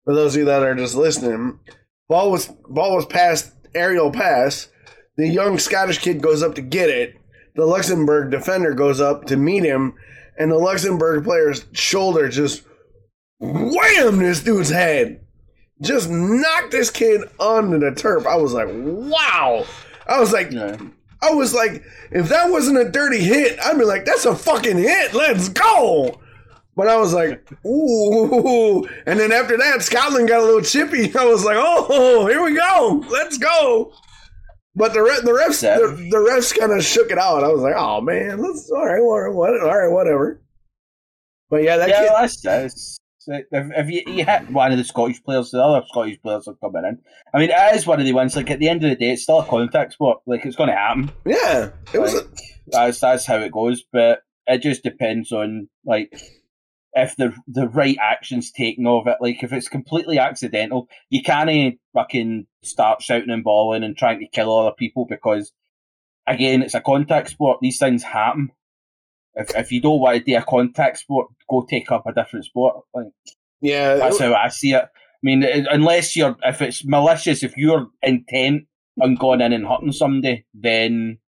For those of you that are just listening, ball was ball was passed aerial pass. The young Scottish kid goes up to get it. The Luxembourg defender goes up to meet him, and the Luxembourg player's shoulder just wham this dude's head. Just knocked this kid onto the turf. I was like, wow. I was like, Yeah. I was like, if that wasn't a dirty hit, I'd be like, that's a fucking hit. Let's go. But I was like, ooh. And then after that, Scotland got a little chippy. I was like, oh, here we go. Let's go. But the, re- the refs, the, the refs kind of shook it out. I was like, oh man, let's all right, what, what, all right, whatever. But yeah, that yeah, kid, that's, uh, that's if, if you, you hit one of the Scottish players, the other Scottish players are coming in. I mean, it is one of the ones. Like at the end of the day, it's still a contact sport. Like it's going to happen. yeah, it was. Like, that's that's how it goes. But it just depends on like if the the right action's taken of it. Like if it's completely accidental, you can't fucking start shouting and bawling and trying to kill other people because again, it's a contact sport. These things happen. If if you don't want to do a contact sport, go take up a different sport. Like yeah, that's how I see it. I mean, unless you're, if it's malicious, if you're intent on going in and hurting somebody, then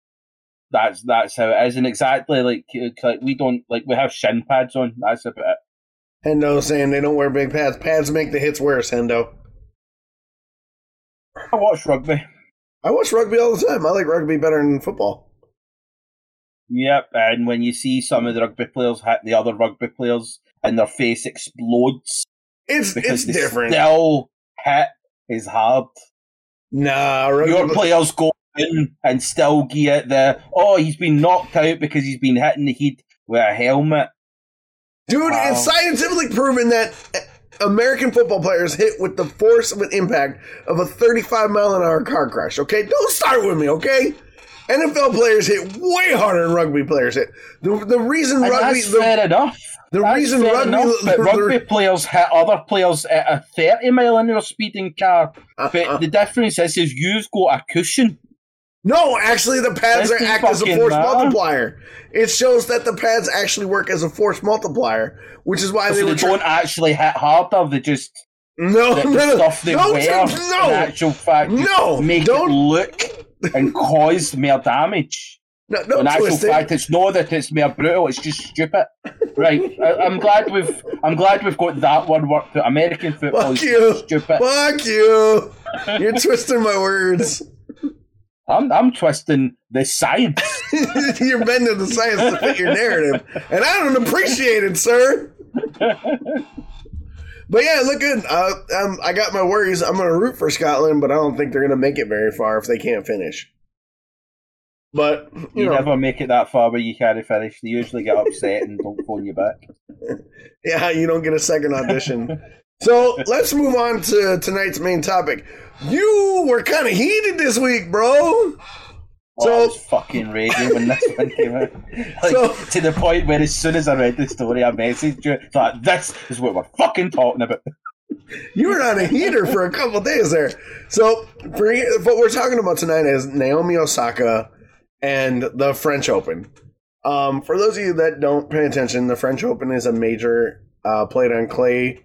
that's that's how it is. And exactly like uh, like we don't like we have shin pads on. That's about it. Hendo saying they don't wear big pads. Pads make the hits worse. Hendo. I watch rugby. I watch rugby all the time. I like rugby better than football. Yep, and when you see some of the rugby players hit the other rugby players and their face explodes It's because it's different. still hit is hard. Nah, rugby. Your players go in and still get the oh he's been knocked out because he's been hitting the head with a helmet. Dude, Wow. it's scientifically proven that American football players hit with the force of an impact of a 35 mile an hour car crash. Okay, don't start with me. Okay, NFL players hit way harder than rugby players hit. The, the reason And rugby, that's the, fair enough. the That's reason rugby, enough, but rugby players hit other players at a 30 mile an hour speeding car. Uh, but Uh-uh. the difference is, is you've got a cushion. No, actually, the pads are act as a force matter. multiplier. It shows that the pads actually work as a force multiplier, which is why So they they. Tra- don't actually hit harder. They just no, the, no, the stuff they no, wear. In no, actual fact, no, make don't, it look and cause more damage. no, no, In actual it. fact, it's not that it's more brutal. It's just stupid. Right? I, I'm glad we've I'm glad we've got that one worked out. American football Fuck is you. stupid. Fuck you! You're twisting my words. I'm I'm twisting the science. You're bending the science to fit your narrative, and I don't appreciate it, sir. But yeah, look good. Uh, um, I got my worries. I'm going to root for Scotland, but I don't think they're going to make it very far if they can't finish. But you, You know, never make it that far where you can't finish. They usually get upset and don't phone you back. yeah, you don't get a second audition. so let's move on to tonight's main topic. You were kind of heated this week, bro. Oh, I So- was fucking raging when this one came out. Like, So- to the point where as soon as I read the story, I messaged you. Thought this is what we're fucking talking about. You were on a heater for a couple days there. So, for what we're talking about tonight is Naomi Osaka and the French Open. Um, for those of you that don't pay attention, the French Open is a major uh, played on clay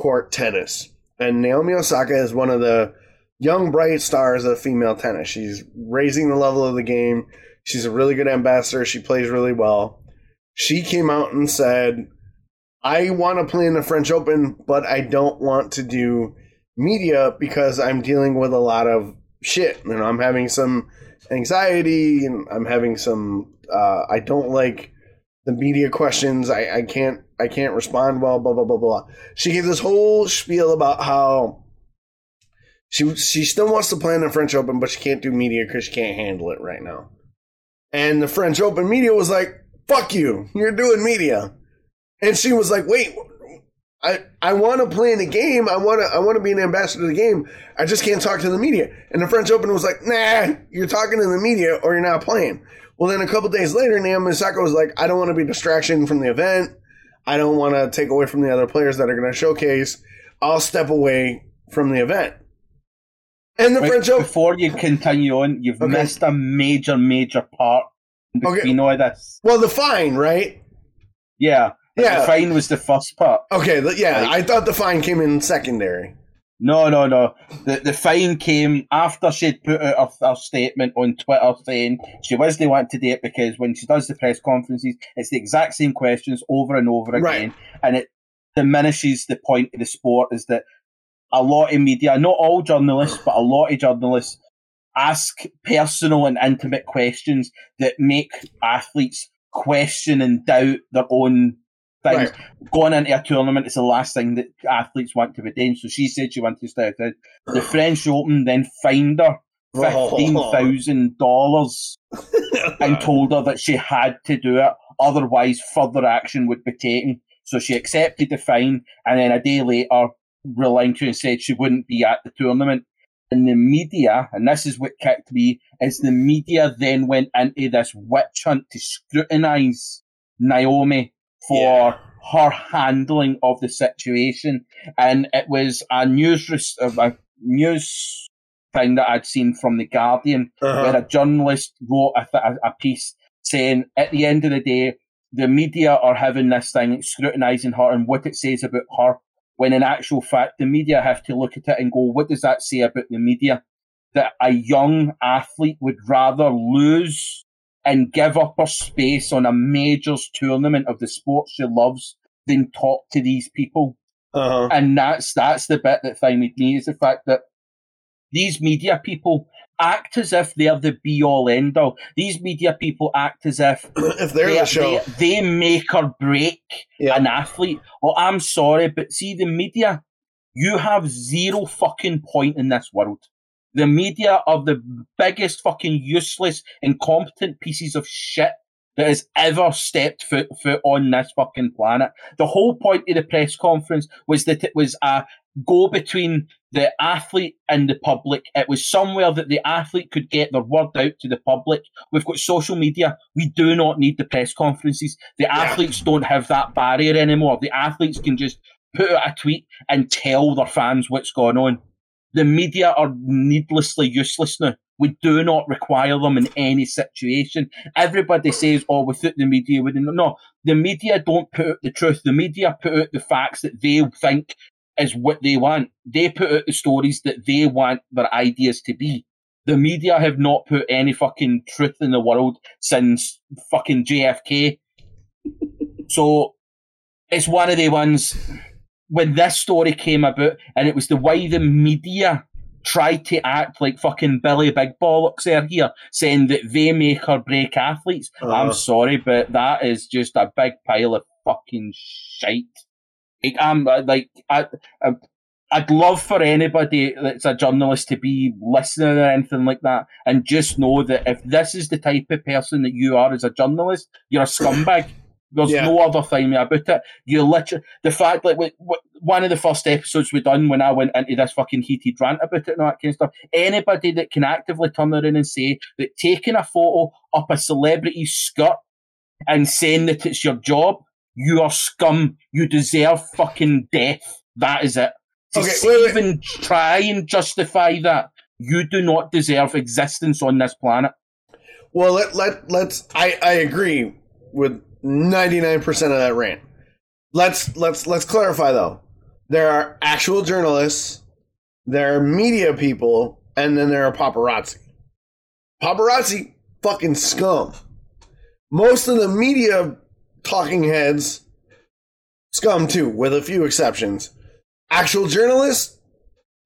court tennis, and Naomi Osaka is one of the young bright stars of female tennis. She's raising the level of the game. She's a really good ambassador. She plays really well. She came out and said, I want to play in the French Open, but I don't want to do media because I'm dealing with a lot of shit. And I'm having some anxiety and I'm having some uh, I don't like the media questions. I, I can't I can't respond well, blah blah blah blah. She gave this whole spiel about how she she still wants to play in the French Open, but she can't do media because she can't handle it right now. And the French Open media was like, "Fuck you! You're doing media." And she was like, "Wait, I I want to play in the game. I want to I want to be an ambassador of the game. I just can't talk to the media." And the French Open was like, "Nah, you're talking to the media or you're not playing." Well, then a couple days later, Naomi Osaka was like, "I don't want to be distraction from the event. I don't want to take away from the other players that are going to showcase. I'll step away from the event." And the Wait, French Open. before you continue on, you've Okay. missed a major, major part Okay. between all this. Well, the fine, right? Yeah. Yeah. The fine was the first part. Okay, yeah, Like- I thought the fine came in secondary. No, no, no. The the fine came after she'd put out her, her statement on Twitter saying she wasn't do it because when she does the press conferences, it's the exact same questions over and over Right. again, and it diminishes the point of the sport. Is that a lot of media, not all journalists, but a lot of journalists ask personal and intimate questions that make athletes question and doubt their own things. Right. Going into a tournament is the last thing that athletes want to be doing. So she said she wanted to start out. The French Open then fined her oh. fifteen thousand dollars and told her that she had to do it, otherwise further action would be taken. So she accepted the fine, and then a day later relinquished and said she wouldn't be at the tournament. And the media, and this is what kicked me, is the media then went into this witch hunt to scrutinise Naomi for yeah. her handling of the situation. And it was a news, a news thing that I'd seen from The Guardian, uh-huh. where a journalist wrote a, a, piece saying, at the end of the day, the media are having this thing scrutinising her and what it says about her, when in actual fact, the media have to look at it and go, what does that say about the media? That a young athlete would rather lose and give up her space on a majors tournament of the sport she loves than talk to these people. Uh-huh. And that's that's the bit that with me is the fact that these media people act as if they're the be all end all. These media people act as if if they're, they're the show, they, they, make or break yeah. an athlete. Well, I'm sorry, but see the media, you have zero fucking point in this world. The media are the biggest fucking useless, incompetent pieces of shit that has ever stepped foot, foot on this fucking planet. The whole point of the press conference was that it was a go between the athlete and the public. It was somewhere that the athlete could get their word out to the public. We've got social media. We do not need the press conferences. The athletes don't have that barrier anymore. The athletes can just put out a tweet and tell their fans what's going on. The media are needlessly useless now. We do not require them in any situation. Everybody says, oh, without the media, we didn't. No, the media don't put out the truth. The media put out the facts that they think is what they want. They put out the stories that they want their ideas to be. The media have not put any fucking truth in the world since fucking JFK. so it's one of the ones when this story came about, and it was the way the media tried to act like fucking Billy Big Bollocks there here, saying that they make or break athletes. Uh-huh. I'm sorry, but that is just a big pile of fucking shite. Like, I'm uh, like I, I I'd love for anybody that's a journalist to be listening or anything like that, and just know that if this is the type of person that you are as a journalist, you're a scumbag. There's yeah. no other thing about it. You literally the fact that like, one of the first episodes we done when I went into this fucking heated rant about it and all that kind of stuff. Anybody that can actively turn around and say that taking a photo up a celebrity's skirt and saying that it's your job you are scum. You deserve fucking death. That is it. To okay, wait, wait. even try and justify that, you do not deserve existence on this planet. Well, let let let's. I I agree with ninety nine percent of that rant. Let's let's let's clarify though. There are actual journalists, there are media people, and then there are paparazzi. Paparazzi, fucking scum. Most of the media talking heads, scum too, with a few exceptions. Actual journalists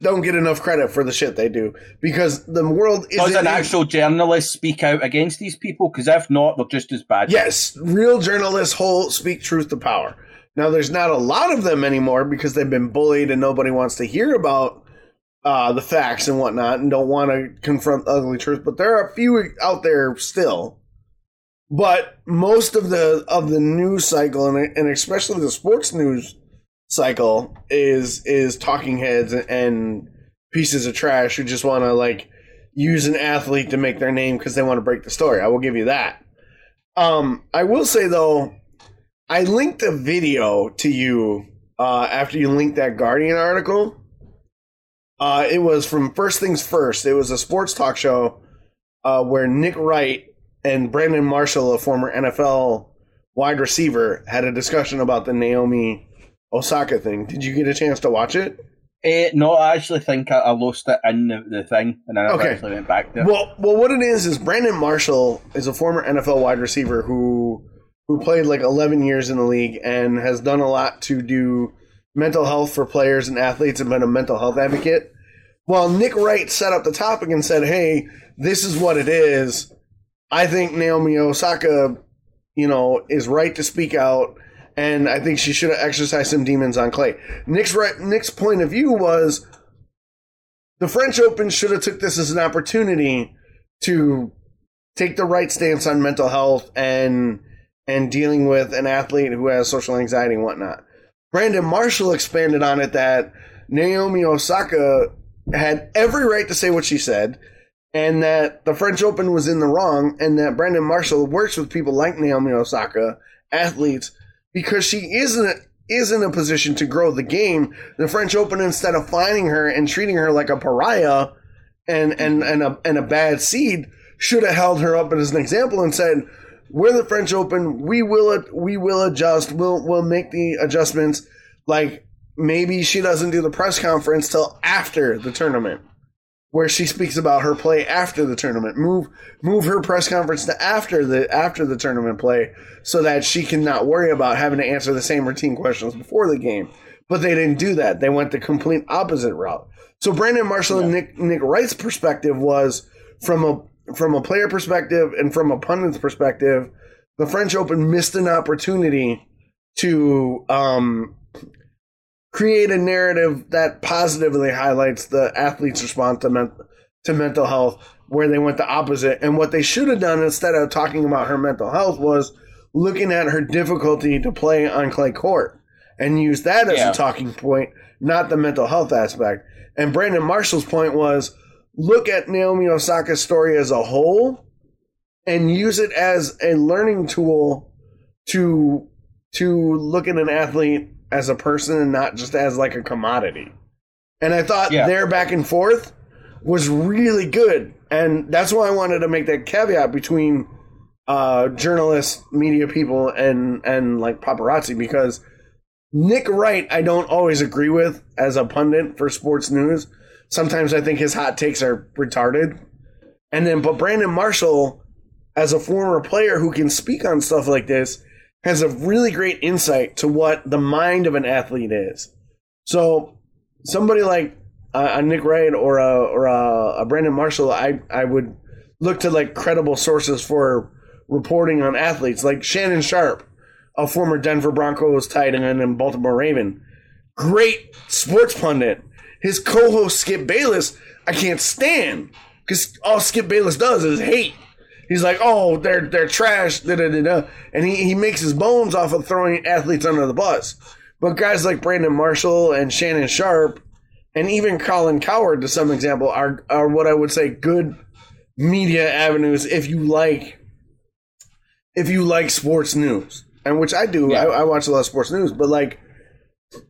don't get enough credit for the shit they do because the world is. Does an actual journalist speak out against these people? Because if not, they're just as bad. Yes, real journalists hold speak truth to power. Now, there's not a lot of them anymore because they've been bullied and nobody wants to hear about uh, the facts and whatnot and don't want to confront the ugly truth. But there are a few out there still but most of the of the news cycle and, and especially the sports news cycle is is talking heads and pieces of trash who just want to like use an athlete to make their name because they want to break the story. I will give you that. Um, I will say though, I linked a video to you uh, after you linked that Guardian article. Uh, it was from First Things First. It was a sports talk show uh, where Nick Wright and Brandon Marshall, a former NFL wide receiver, had a discussion about the Naomi Osaka thing. Did you get a chance to watch it? Uh, no, I actually think I, I lost it in the, the thing, and then I actually went back there. Well, well, what it is is Brandon Marshall is a former NFL wide receiver who who played like 11 years in the league and has done a lot to do mental health for players and athletes and been a mental health advocate. While Nick Wright set up the topic and said, "Hey, this is what it is." I think Naomi Osaka, you know, is right to speak out, and I think she should have exercised some demons on Clay. Nick's right. Nick's point of view was the French Open should have took this as an opportunity to take the right stance on mental health and and dealing with an athlete who has social anxiety and whatnot. Brandon Marshall expanded on it that Naomi Osaka had every right to say what she said, and that the French Open was in the wrong, and that Brandon Marshall works with people like Naomi Osaka, athletes, because she isn't is in a position to grow the game. The French Open, instead of finding her and treating her like a pariah and and and a and a bad seed, should have held her up as an example and said, "We're the French Open. We will we will adjust. We'll we'll make the adjustments. Like maybe she doesn't do the press conference till after the tournament." Where she speaks about her play after the tournament, move move her press conference to after the after the tournament play, so that she can not worry about having to answer the same routine questions before the game. But they didn't do that. They went the complete opposite route. So Brandon Marshall yeah. and Nick Nick Wright's perspective was from a from a player perspective and from a pundit's perspective, the French Open missed an opportunity to um, create a narrative that positively highlights the athlete's response to, men- to mental health, where they went the opposite. And what they should have done instead of talking about her mental health was looking at her difficulty to play on clay court and use that as yeah. a talking point, not the mental health aspect. And Brandon Marshall's point was look at Naomi Osaka's story as a whole and use it as a learning tool to to look at an athlete as a person and not just as like a commodity. And I thought yeah. their back and forth was really good. And that's why I wanted to make that caveat between uh, journalists, media people, and and like paparazzi because Nick Wright I don't always agree with as a pundit for sports news Sometimes I think his hot takes are retarded. And then, but Brandon Marshall, as a former player who can speak on stuff like this, has a really great insight to what the mind of an athlete is. So, somebody like a Nick Wright or a or a, a Brandon Marshall, I I would look to like credible sources for reporting on athletes, like Shannon Sharpe, a former Denver Broncos tight end and Baltimore Raven, great sports pundit his co-host Skip Bayless, I can't stand because all Skip Bayless does is hate. He's like, oh, they're they're trash, da da da da, and he, he makes his bones off of throwing athletes under the bus. But guys like Brandon Marshall and Shannon Sharpe, and even Colin Cowherd to some example, are are what I would say good media avenues if you like if you like sports news, and which I do. Yeah. I, I watch a lot of sports news, but like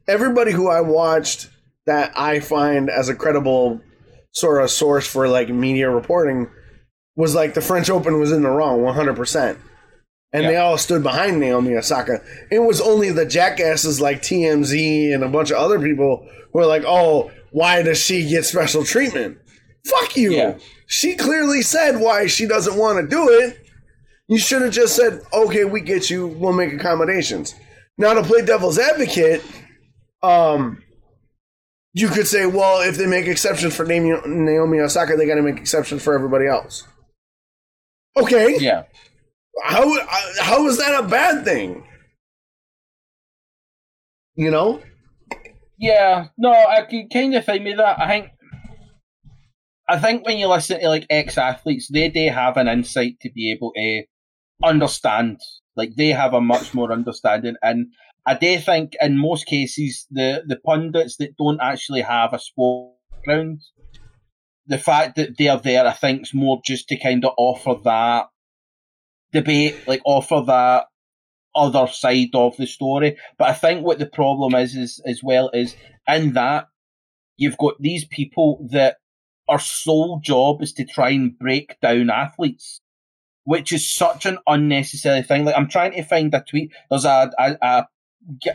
everybody who I watched that I find as a credible sort of source for like media reporting was like the French Open was in the wrong 100%. And yeah. they all stood behind Naomi Osaka. It was only the jackasses like TMZ and a bunch of other people who were like, oh, why does she get special treatment? Fuck you. Yeah. She clearly said why she doesn't want to do it. You should have just said, okay, we get you. We'll make accommodations. Now, to play devil's advocate, um, you could say, well, if they make exceptions for Naomi Osaka, they got to make exceptions for everybody else. Okay. Yeah. How uh, how is that a bad thing? You know. Yeah. No, I can kind of find me that. I think. I think when you listen to like ex athletes, they they have an insight to be able to understand. Like they have a much more understanding, and I do think in most cases the the pundits that don't actually have a sport ground, the fact that they're there, I think, is more just to kind of offer that debate, like offer that other side of the story. But I think what the problem is, is as well is in that you've got these people that our sole job is to try and break down athletes which is such an unnecessary thing. Like I'm trying to find a tweet. There's a, a, a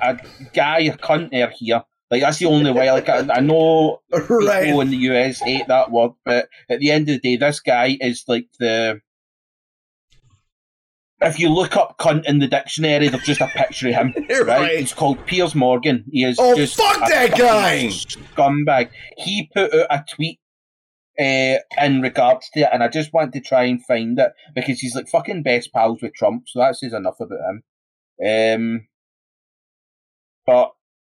a guy, a cunt there here. Like that's the only way. Like I, I know right. people in the US hate that word, but at the end of the day, this guy is like the if you look up cunt in the dictionary, there's just a picture of him. Right? right. It's called Piers Morgan. He is Oh, just fuck a that guy! Scumbag. He put out a tweet uh, in regards to it, and I just want to try and find it because he's like fucking best pals with Trump, so that says enough about him. Um, but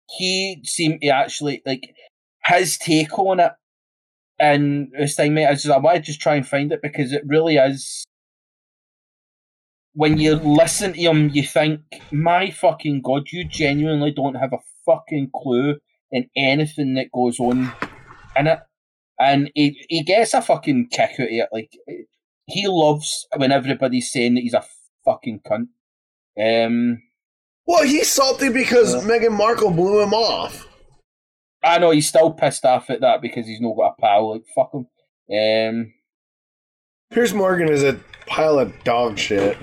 he seemed to actually like his take on it. And this thing, mate, I just I to just try and find it because it really is. When you listen to him, you think, "My fucking god, you genuinely don't have a fucking clue in anything that goes on in it." And he he gets a fucking kick out of it. Like he loves when everybody's saying that he's a fucking cunt. Um, Well, he's salty because Yeah. Meghan Markle blew him off. I know he's still pissed off at that because he's not got a pal. Like fuck him. Um, Piers Morgan is a pile of dog shit.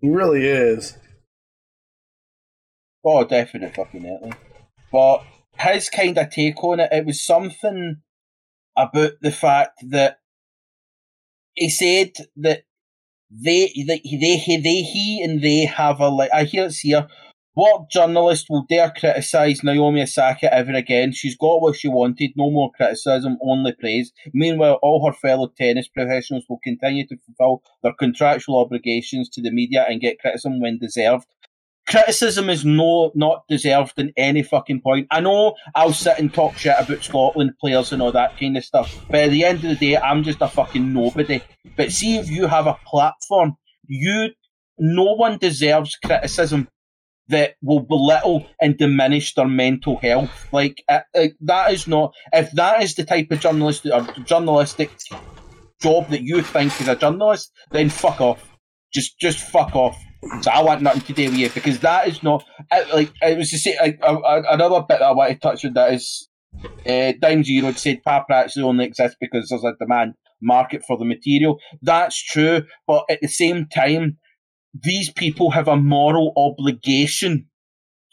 He really is. oh, definitely fucking. But his kind of take on it, it was something about the fact that he said that they, that they, he, they, he, and they have a like. I hear it's here. What journalist will dare criticise Naomi Osaka ever again? She's got what she wanted. No more criticism, only praise. Meanwhile, all her fellow tennis professionals will continue to fulfil their contractual obligations to the media and get criticism when deserved. Criticism is no not deserved in any fucking point. I know I'll sit and talk shit about Scotland players and all that kind of stuff, but at the end of the day, I'm just a fucking nobody. But see if you have a platform, you no one deserves criticism that will belittle and diminish their mental health. Like uh, uh, that is not if that is the type of or journalistic job that you think is a journalist, then fuck off. Just just fuck off. So I want nothing to do with you because that is not uh, like it was to say uh, another bit that I want to touch on that is uh, Dime Zero had said paparazzi only exists because there's a demand market for the material. That's true, but at the same time, these people have a moral obligation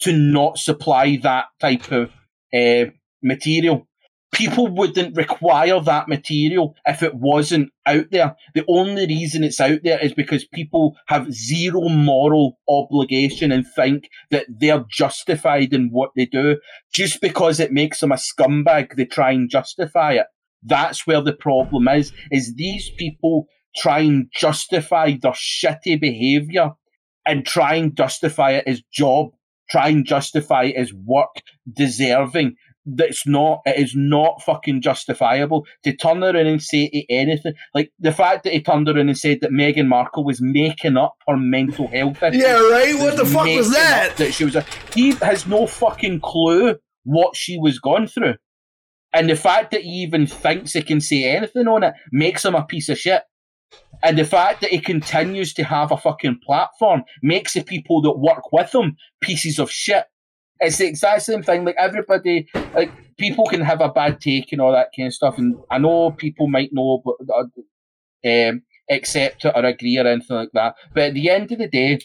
to not supply that type of uh, material. People wouldn't require that material if it wasn't out there. The only reason it's out there is because people have zero moral obligation and think that they're justified in what they do. Just because it makes them a scumbag, they try and justify it. That's where the problem is, is these people try and justify their shitty behaviour and try and justify it as job, try and justify it as work deserving. That's not, it is not fucking justifiable to turn around and say to anything. Like the fact that he turned around and said that Meghan Markle was making up her mental health. Yeah, right? What the fuck was that? That she was a, he has no fucking clue what she was going through. And the fact that he even thinks he can say anything on it makes him a piece of shit. And the fact that he continues to have a fucking platform makes the people that work with him pieces of shit. It's the exact same thing. Like everybody, like people can have a bad take and all that kind of stuff. And I know people might know, but uh, um, accept it or agree or anything like that. But at the end of the day,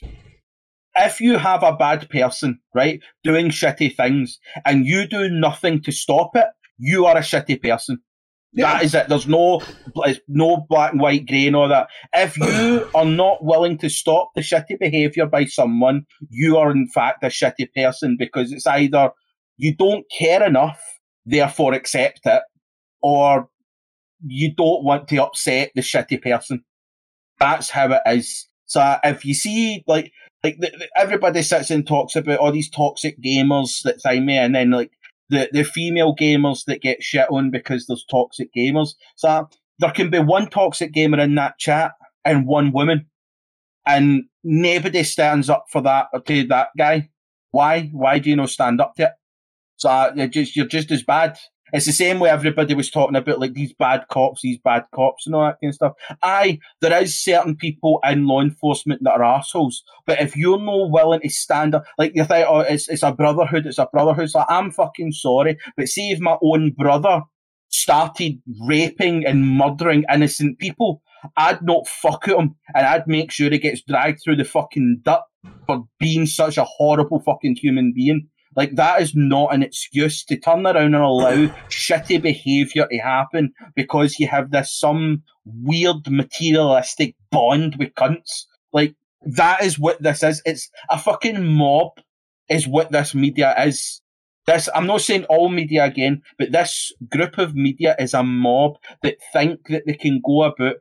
if you have a bad person, right, doing shitty things, and you do nothing to stop it, you are a shitty person. Yeah. That is it. There's no, it's no black and white, grey, and all that. If you are not willing to stop the shitty behaviour by someone, you are in fact a shitty person because it's either you don't care enough, therefore accept it, or you don't want to upset the shitty person. That's how it is. So if you see like like the, the- everybody sits and talks about all these toxic gamers that thing me, and then like the the female gamers that get shit on because there's toxic gamers. So there can be one toxic gamer in that chat and one woman, and nobody stands up for that or to that guy. Why? Why do you not stand up to it? So uh, you're just you're just as bad. It's the same way everybody was talking about like these bad cops, these bad cops, and all that kind of stuff. Aye, there is certain people in law enforcement that are assholes, but if you're not willing to stand up, like you think, oh, it's it's a brotherhood, it's a brotherhood. It's like I'm fucking sorry, but see if my own brother started raping and murdering innocent people, I'd not fuck at him, and I'd make sure he gets dragged through the fucking dirt for being such a horrible fucking human being. Like that is not an excuse to turn around and allow shitty behaviour to happen because you have this some weird materialistic bond with cunts. Like that is what this is. It's a fucking mob. Is what this media is. This I'm not saying all media again, but this group of media is a mob that think that they can go about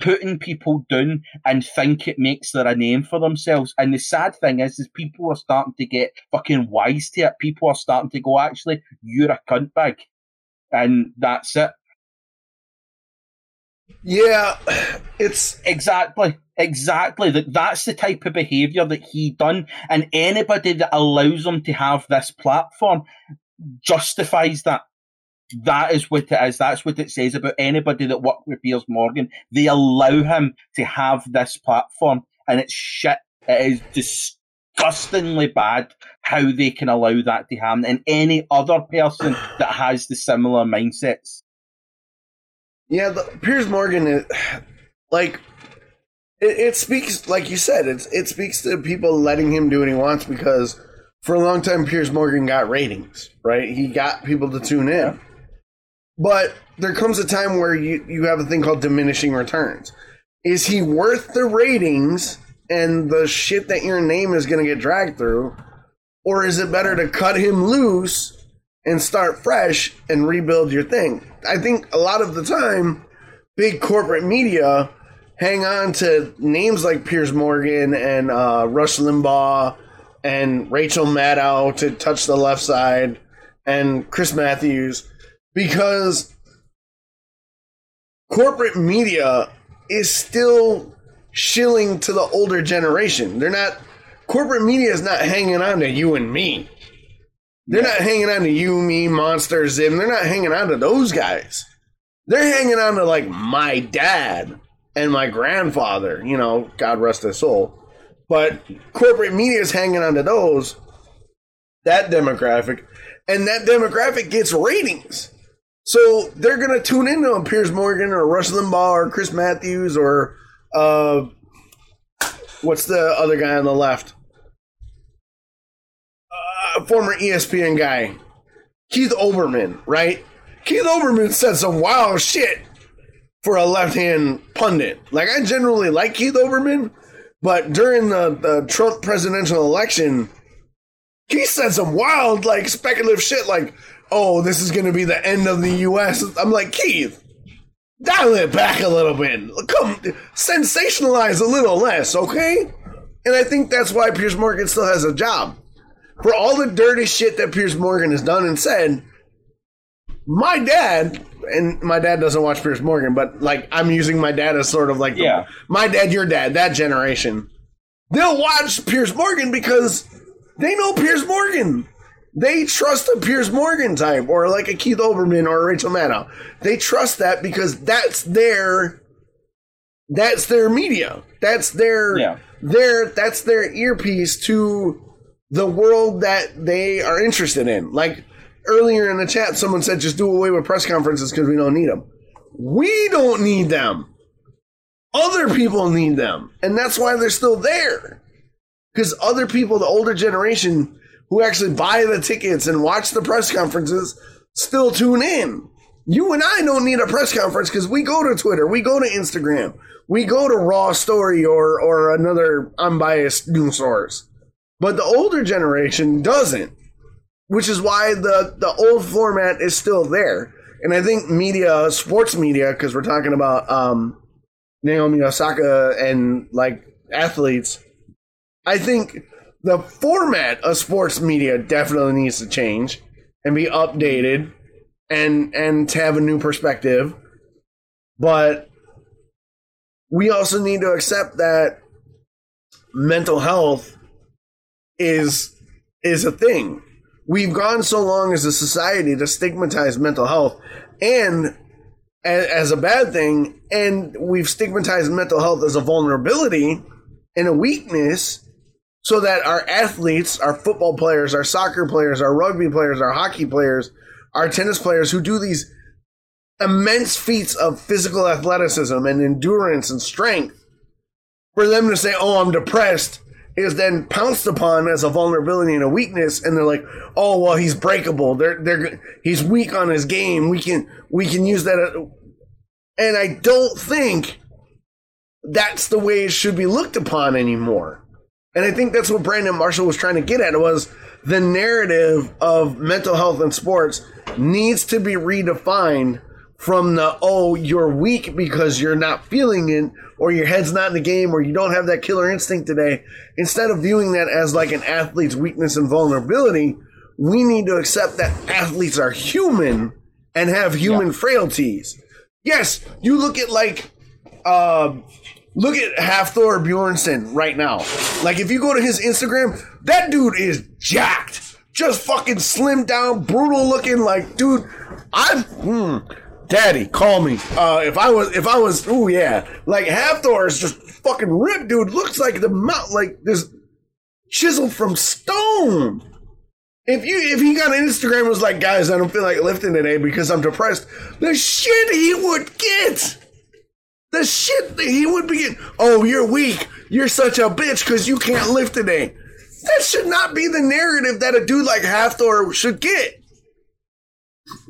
putting people down and think it makes their a name for themselves. And the sad thing is, is people are starting to get fucking wise to it. People are starting to go, actually, you're a cunt bag. And that's it. Yeah, it's exactly, exactly that. That's the type of behaviour that he done, and anybody that allows him to have this platform justifies that. That is what it is. That's what it says about anybody that worked with Piers Morgan. They allow him to have this platform, and it's shit. It is disgustingly bad how they can allow that to happen, and any other person that has the similar mindsets. Yeah, the, Piers Morgan, is, like, it, it, speaks, like you said, it's, it speaks to people letting him do what he wants because for a long time, Piers Morgan got ratings, right? He got people to tune in. But there comes a time where you, you have a thing called diminishing returns. Is he worth the ratings and the shit that your name is going to get dragged through? Or is it better to cut him loose and start fresh and rebuild your thing. I think a lot of the time, big corporate media hang on to names like Piers Morgan and uh, Rush Limbaugh and Rachel Maddow to touch the left side and Chris Matthews because corporate media is still shilling to the older generation. They're not corporate media is not hanging on to you and me. They're not hanging on to you, me, Monster, Zim. They're not hanging on to those guys. They're hanging on to like my dad and my grandfather. You know, God rest his soul. But corporate media is hanging on to those, that demographic, and that demographic gets ratings. So they're gonna tune into a Piers Morgan or Rush Limbaugh or Chris Matthews or uh, what's the other guy on the left? former ESPN guy, Keith Olbermann, right? Keith Olbermann said some wild shit for a left hand pundit. Like, I generally like Keith Olbermann, but during the, the Trump presidential election, he said some wild, like, speculative shit, like, oh, this is going to be the end of the U.S. I'm like, Keith, dial it back a little bit. Come, sensationalize a little less, okay? And I think that's why Piers Morgan still has a job for all the dirty shit that Piers Morgan has done and said, my dad, and my dad doesn't watch Piers Morgan, but like I'm using my dad as sort of like the, yeah. my dad, your dad, that generation. They'll watch Piers Morgan because they know Piers Morgan. They trust a Piers Morgan type or like a Keith Olbermann or a Rachel Maddow. They trust that because that's their that's their media. That's their yeah. their that's their earpiece to the world that they are interested in. Like earlier in the chat, someone said just do away with press conferences because we don't need them. We don't need them. Other people need them. And that's why they're still there. Because other people, the older generation who actually buy the tickets and watch the press conferences, still tune in. You and I don't need a press conference because we go to Twitter, we go to Instagram, we go to Raw Story or or another unbiased news source. But the older generation doesn't, which is why the, the old format is still there. And I think media, sports media, because we're talking about um, Naomi Osaka and like athletes, I think the format of sports media definitely needs to change and be updated and and to have a new perspective. But we also need to accept that mental health is is a thing. We've gone so long as a society to stigmatize mental health and as a bad thing, and we've stigmatized mental health as a vulnerability and a weakness so that our athletes, our football players, our soccer players, our rugby players, our hockey players, our tennis players who do these immense feats of physical athleticism and endurance and strength, for them to say, Oh, I'm depressed is then pounced upon as a vulnerability and a weakness, and they're like, "Oh, well, he's breakable. They're they're he's weak on his game. We can we can use that." And I don't think that's the way it should be looked upon anymore. And I think that's what Brandon Marshall was trying to get at was the narrative of mental health in sports needs to be redefined from the oh you're weak because you're not feeling it or your head's not in the game or you don't have that killer instinct today instead of viewing that as like an athlete's weakness and vulnerability we need to accept that athletes are human and have human yeah. frailties yes you look at like uh, look at Hafthor Bjornsson right now like if you go to his instagram that dude is jacked just fucking slim down brutal looking like dude i'm hmm, Daddy, call me. Uh, if I was, if I was, oh yeah, like Hafthor is just fucking ripped, dude. Looks like the mount, like this chiseled from stone. If you, if he got an Instagram was like, guys, I don't feel like lifting today because I'm depressed. The shit he would get, the shit that he would be getting. Oh, you're weak. You're such a bitch because you can't lift today. That should not be the narrative that a dude like Hafthor should get.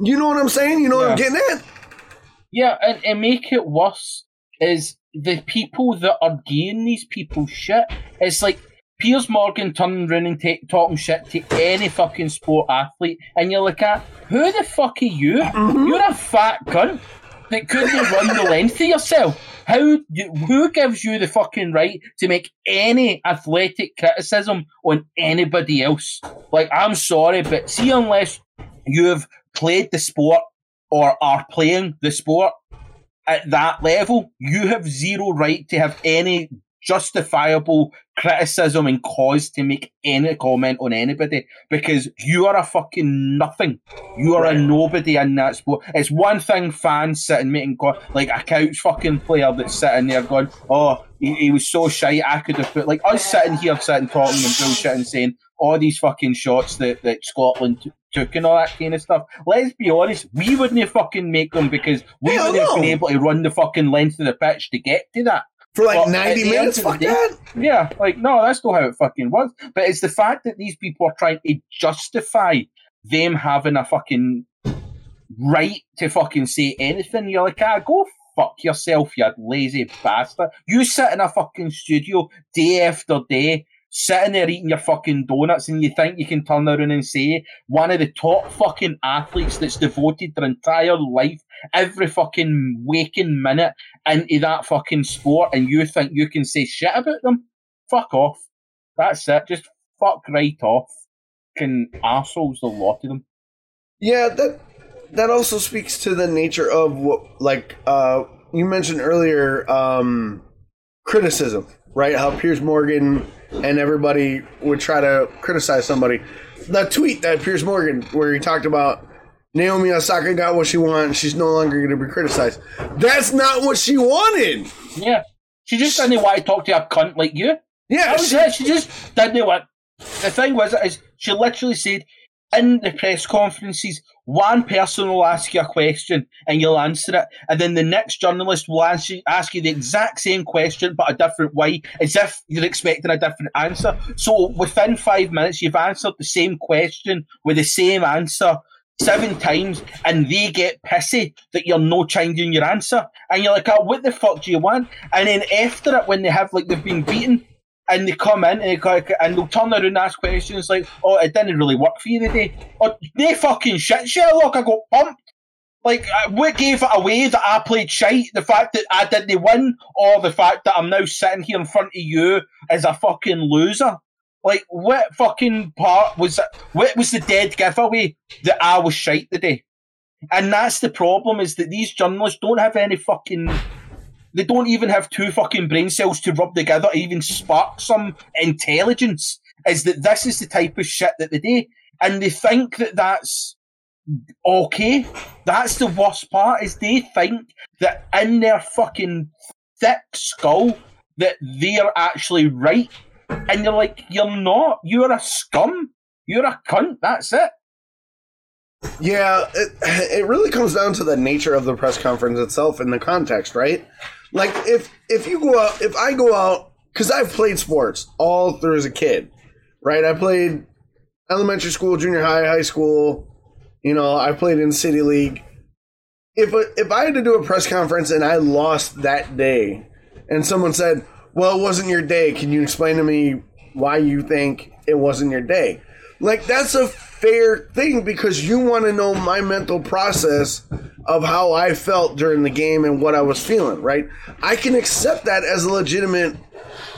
You know what I'm saying? You know yeah. what I'm getting at? Yeah, and, and make it worse is the people that are giving these people shit. It's like Piers Morgan turning around and t- talking shit to any fucking sport athlete, and you're like, ah, who the fuck are you? Mm-hmm. You're a fat cunt that couldn't run the length of yourself. How do, who gives you the fucking right to make any athletic criticism on anybody else? Like, I'm sorry, but see, unless you've played the sport or are playing the sport at that level, you have zero right to have any justifiable criticism and cause to make any comment on anybody because you are a fucking nothing. You are right. a nobody in that sport. It's one thing fans sitting making go- like a couch fucking player that's sitting there going, "Oh, he, he was so shy. I could have put like us sitting here, sitting talking and bullshit and saying all these fucking shots that that Scotland t- took and all that kind of stuff. Let's be honest, we wouldn't have fucking make them because we Hell wouldn't no. have been able to run the fucking length of the pitch to get to that. For like but 90 minutes? Fuck that. Yeah, like, no, that's not how it fucking was. But it's the fact that these people are trying to justify them having a fucking right to fucking say anything. You're like, ah, go fuck yourself, you lazy bastard. You sit in a fucking studio day after day sitting there eating your fucking donuts and you think you can turn around and say one of the top fucking athletes that's devoted their entire life, every fucking waking minute into that fucking sport and you think you can say shit about them? Fuck off. That's it. Just fuck right off. Can assholes, the lot of them. Yeah, that that also speaks to the nature of what like uh you mentioned earlier um criticism, right? How Piers Morgan and everybody would try to criticize somebody. The tweet that Piers Morgan, where he talked about Naomi Osaka got what she wanted, she's no longer going to be criticized. That's not what she wanted. Yeah, she just didn't want to talk to a cunt like you. Yeah, she. She just didn't want. The thing was, is she literally said, in the press conferences, one person will ask you a question and you'll answer it, and then the next journalist will ask you, ask you the exact same question but a different way, as if you're expecting a different answer. So within five minutes, you've answered the same question with the same answer seven times, and they get pissy that you're no changing your answer, and you're like, "Oh, what the fuck do you want?" And then after it, when they have like they've been beaten, and they come in and, they, and they'll turn around and ask questions like, "Oh, it didn't really work for you today." Or they fucking shit, Sherlock. I got pumped. Like, uh, what gave it away that I played shite? The fact that I didn't win, or the fact that I'm now sitting here in front of you as a fucking loser? Like, what fucking part was it? What was the dead giveaway that I was shite today? And that's the problem is that these journalists don't have any fucking they don't even have two fucking brain cells to rub together to even spark some intelligence. Is that this is the type of shit that they do, and they think that that's okay. That's the worst part. Is they think that in their fucking thick skull that they're actually right, and you're like, you're not. You're a scum. You're a cunt. That's it. Yeah, it, it really comes down to the nature of the press conference itself and the context, right? Like if if you go out, if I go out, because I've played sports all through as a kid, right? I played elementary school, junior high, high school. You know, I played in city league. If if I had to do a press conference and I lost that day, and someone said, "Well, it wasn't your day. Can you explain to me why you think it wasn't your day?" Like that's a fair thing because you want to know my mental process of how I felt during the game and what I was feeling, right? I can accept that as a legitimate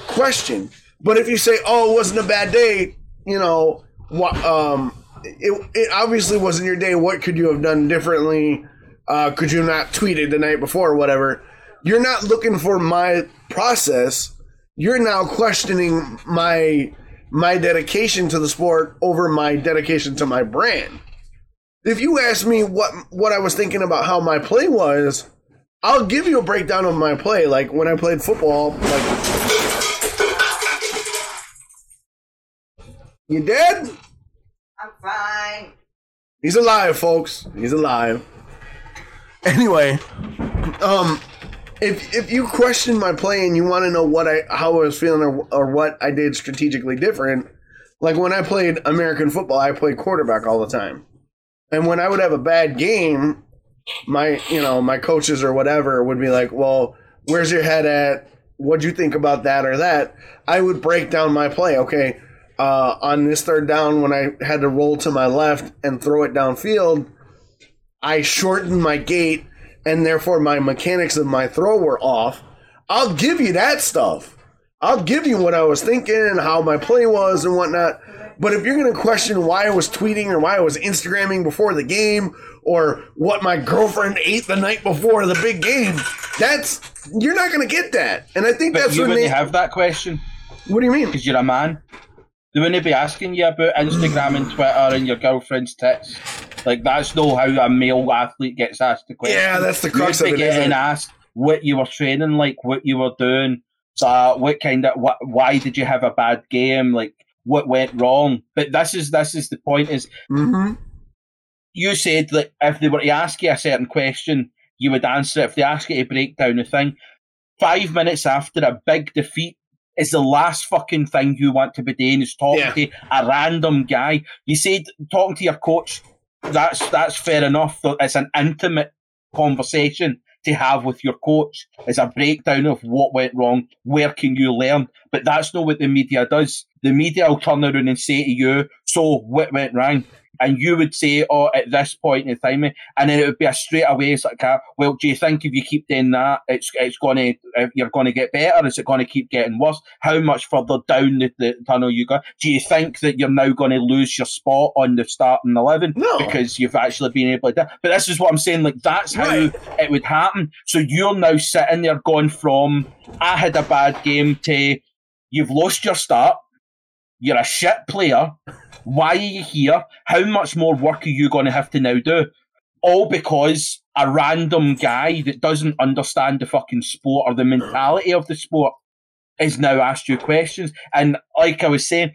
question. But if you say, "Oh, it wasn't a bad day," you know, what um it, it obviously wasn't your day. What could you have done differently? Uh, could you not tweeted the night before or whatever? You're not looking for my process. You're now questioning my my dedication to the sport over my dedication to my brand. If you ask me what what I was thinking about how my play was, I'll give you a breakdown of my play. Like when I played football, like you dead? I'm fine. He's alive, folks. He's alive. Anyway, um, if if you question my play and you want to know what I how I was feeling or, or what I did strategically different, like when I played American football, I played quarterback all the time, and when I would have a bad game, my you know my coaches or whatever would be like, "Well, where's your head at? What'd you think about that or that?" I would break down my play. Okay, uh, on this third down when I had to roll to my left and throw it downfield, I shortened my gait and therefore my mechanics of my throw were off. I'll give you that stuff. I'll give you what I was thinking and how my play was and whatnot. But if you're going to question why I was tweeting or why I was Instagramming before the game or what my girlfriend ate the night before the big game, that's you're not going to get that. And I think But that's you wouldn't ma- have that question What do you mean? because you're a man. They wouldn't be asking you about Instagram and Twitter and your girlfriend's tits. Like that's not how a male athlete gets asked the question. Yeah, that's the You'd crux of it. getting asked what you were training like, what you were doing, uh, what kind of, what, why did you have a bad game, like what went wrong. But this is this is the point: is Mm-hmm. you said that if they were to ask you a certain question, you would answer it. If they ask you to break down the thing, five minutes after a big defeat is the last fucking thing you want to be doing is talking Yeah. to a random guy. You said talking to your coach, that's that's fair enough. It's an intimate conversation to have with your coach. It's a breakdown of what went wrong, where can you learn. But that's not what the media does. The media will turn around and say to you, so what went wrong? And you would say, oh, at this point in time, and then it would be a straight away, like, uh, well, do you think if you keep doing that, it's it's going to, you're going to get better? Is it going to keep getting worse? How much further down the, the tunnel you go? Do you think that you're now going to lose your spot on the starting 11? No. Because you've actually been able to do But this is what I'm saying, like, that's how Right. it would happen. So you're now sitting there going from, I had a bad game to, you've lost your start, you're a shit player, why are you here? How much more work are you going to have to now do? All because a random guy that doesn't understand the fucking sport or the mentality of the sport is now asked you questions. And like I was saying,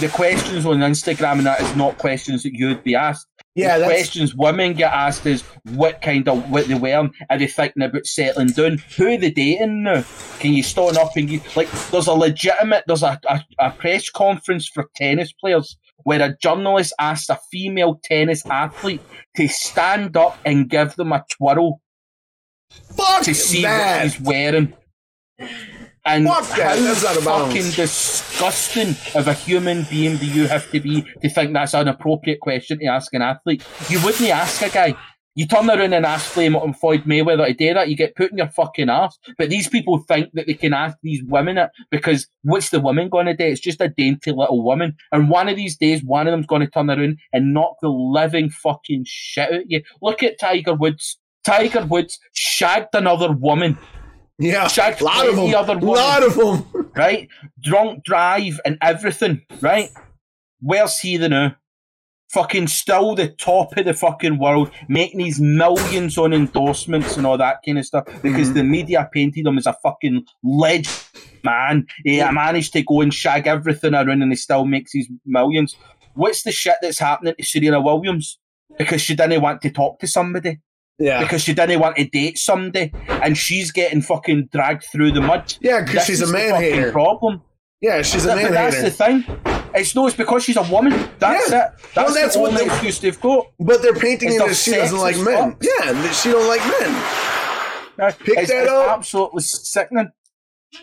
the questions on Instagram and that is not questions that you'd be asked. Yeah, the questions women get asked is what kind of what they wearing, are they thinking about settling down? Who are they dating now? Can you stand up and you like there's a legitimate there's a, a, a press conference for tennis players where a journalist asks a female tennis athlete to stand up and give them a twirl fuck to see that. what he's wearing. And Fuck that, how that's out of bounds. fucking disgusting of a human being do you have to be to think that's an appropriate question to ask an athlete? You wouldn't ask a guy. You turn around and ask Floyd Floyd Mayweather to do that, you get put in your fucking ass. But these people think that they can ask these women it because what's the woman going to do? It's just a dainty little woman. And one of these days, one of them's going to turn around and knock the living fucking shit out of you. Look at Tiger Woods. Tiger Woods shagged another woman yeah, Shagged lot of them. other lot of them. right? Drunk drive and everything, right? Where's he the now? Fucking still the top of the fucking world, making these millions on endorsements and all that kind of stuff because mm-hmm. the media painted him as a fucking legend man. He managed to go and shag everything around and he still makes these millions. What's the shit that's happening to Serena Williams? Because she didn't want to talk to somebody Yeah, because she didn't want to date somebody, and she's getting fucking dragged through the mud. yeah, because she's a is the man fucking hater. Problem. Yeah, she's a But man that's the hater. thing. It's no, it's because she's a woman. That's Yeah. it. That's, that's the what only the- excuse they've got. But they're painting it as she doesn't like men. fuck. Yeah, that she don't like men. Pick it's, that it's up. absolutely sickening.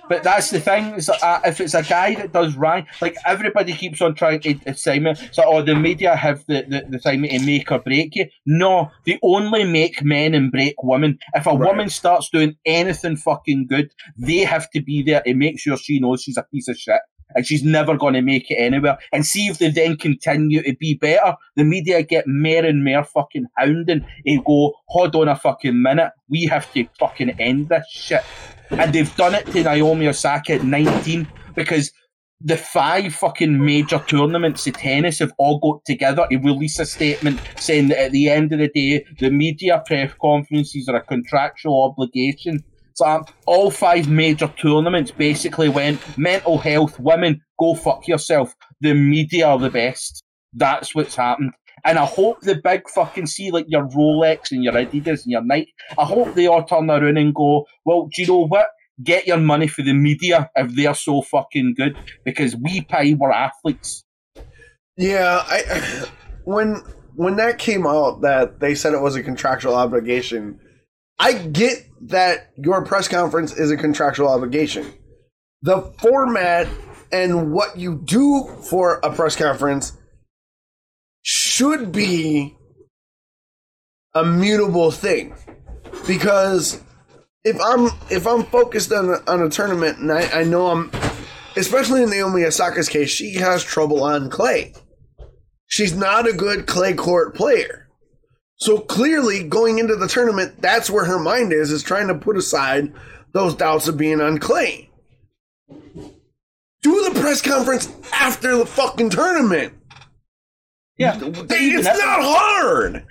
But that's the thing. Is that, uh, if it's a guy that does right, like everybody keeps on trying to assign me So, oh, the media have the, the, the time to make or break you. No, they only make men and break women. If a Right. woman starts doing anything fucking good, they have to be there to make sure she knows she's a piece of shit. And she's never going to make it anywhere. And see if they then continue to be better. The media get more and more fucking hounding and go, hold on a fucking minute. We have to fucking end this shit. And they've done it to Naomi Osaka at 19 because the five fucking major tournaments of tennis have all got together to release a statement saying that at the end of the day, the media press conferences are a contractual obligation. So um, all five major tournaments basically went mental health, women, go fuck yourself. The media are the best. That's what's happened. And I hope the big fucking see like your Rolex and your Adidas and your Nike. I hope they all turn around and go, well, do you know what? Get your money for the media if they're so fucking good because we pay our athletes. Yeah, I when when that came out that they said it was a contractual obligation, I get that your press conference is a contractual obligation. The format and what you do for a press conference should be a mutable thing because if I'm if I'm focused on a, on a tournament and I, I know I'm especially in Naomi Osaka's case, she has trouble on clay. She's not a good clay court player. So clearly, going into the tournament, that's where her mind is, is trying to put aside those doubts of being on clay. Do the press conference after the fucking tournament. Yeah, It's not hard.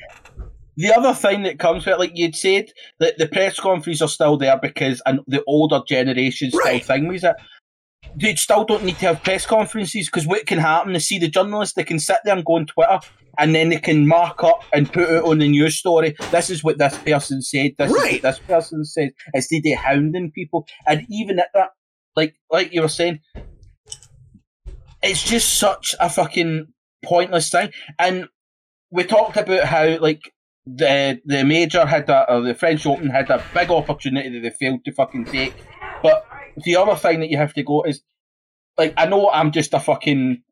The other thing that comes with it, like you'd said, that the press conferences are still there because and the older generation still Right. think with it. They still don't need to have press conferences because what can happen is see the journalists, they can sit there and go on Twitter and then they can mark up and put it on the news story. This is what this person said. This is Right. what this person said. Instead of hounding people. And even at that, like like you were saying, it's just such a fucking pointless thing. And we talked about how like the the major had a or the French Open had a big opportunity that they failed to fucking take. But the other thing that you have to go is like I know I'm just a fucking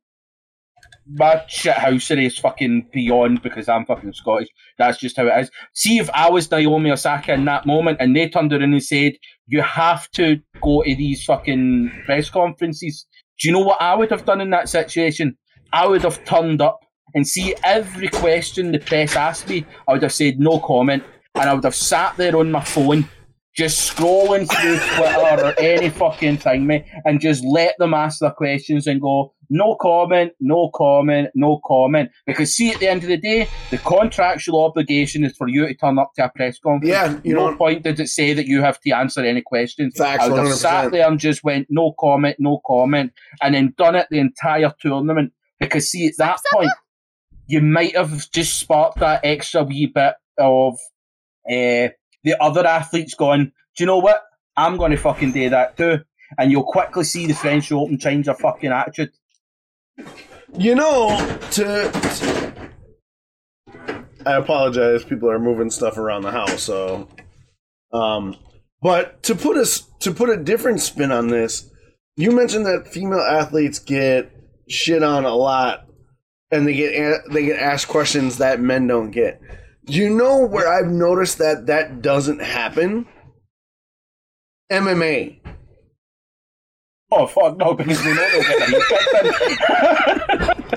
my shit housery is fucking beyond because I'm fucking Scottish. That's just how it is. See if I was Naomi Osaka in that moment and they turned around and said, You have to go to these fucking press conferences. Do you know what I would have done in that situation? I would have turned up and see every question the press asked me, I would have said no comment, and I would have sat there on my phone, just scrolling through Twitter or any fucking thing, mate, and just let them ask their questions and go, no comment, no comment, no comment. Because see, at the end of the day, the contractual obligation is for you to turn up to a press conference. Yeah, you no know, point did it say that you have to answer any questions. Facts, I would have sat there and just went no comment, no comment, and then done it the entire tournament. Because see, at that point, you might have just sparked that extra wee bit of uh, the other athletes going, do you know what? I'm going to fucking do that too. And you'll quickly see the French Open change their fucking attitude. You know, to, I apologize. People are moving stuff around the house, so um but to put us to put a different spin on this, you mentioned that female athletes get shit on a lot and they get they get asked questions that men don't get. You know where I've noticed that that doesn't happen? MMA. Oh fuck no, because we know they'll get their heat kicked in.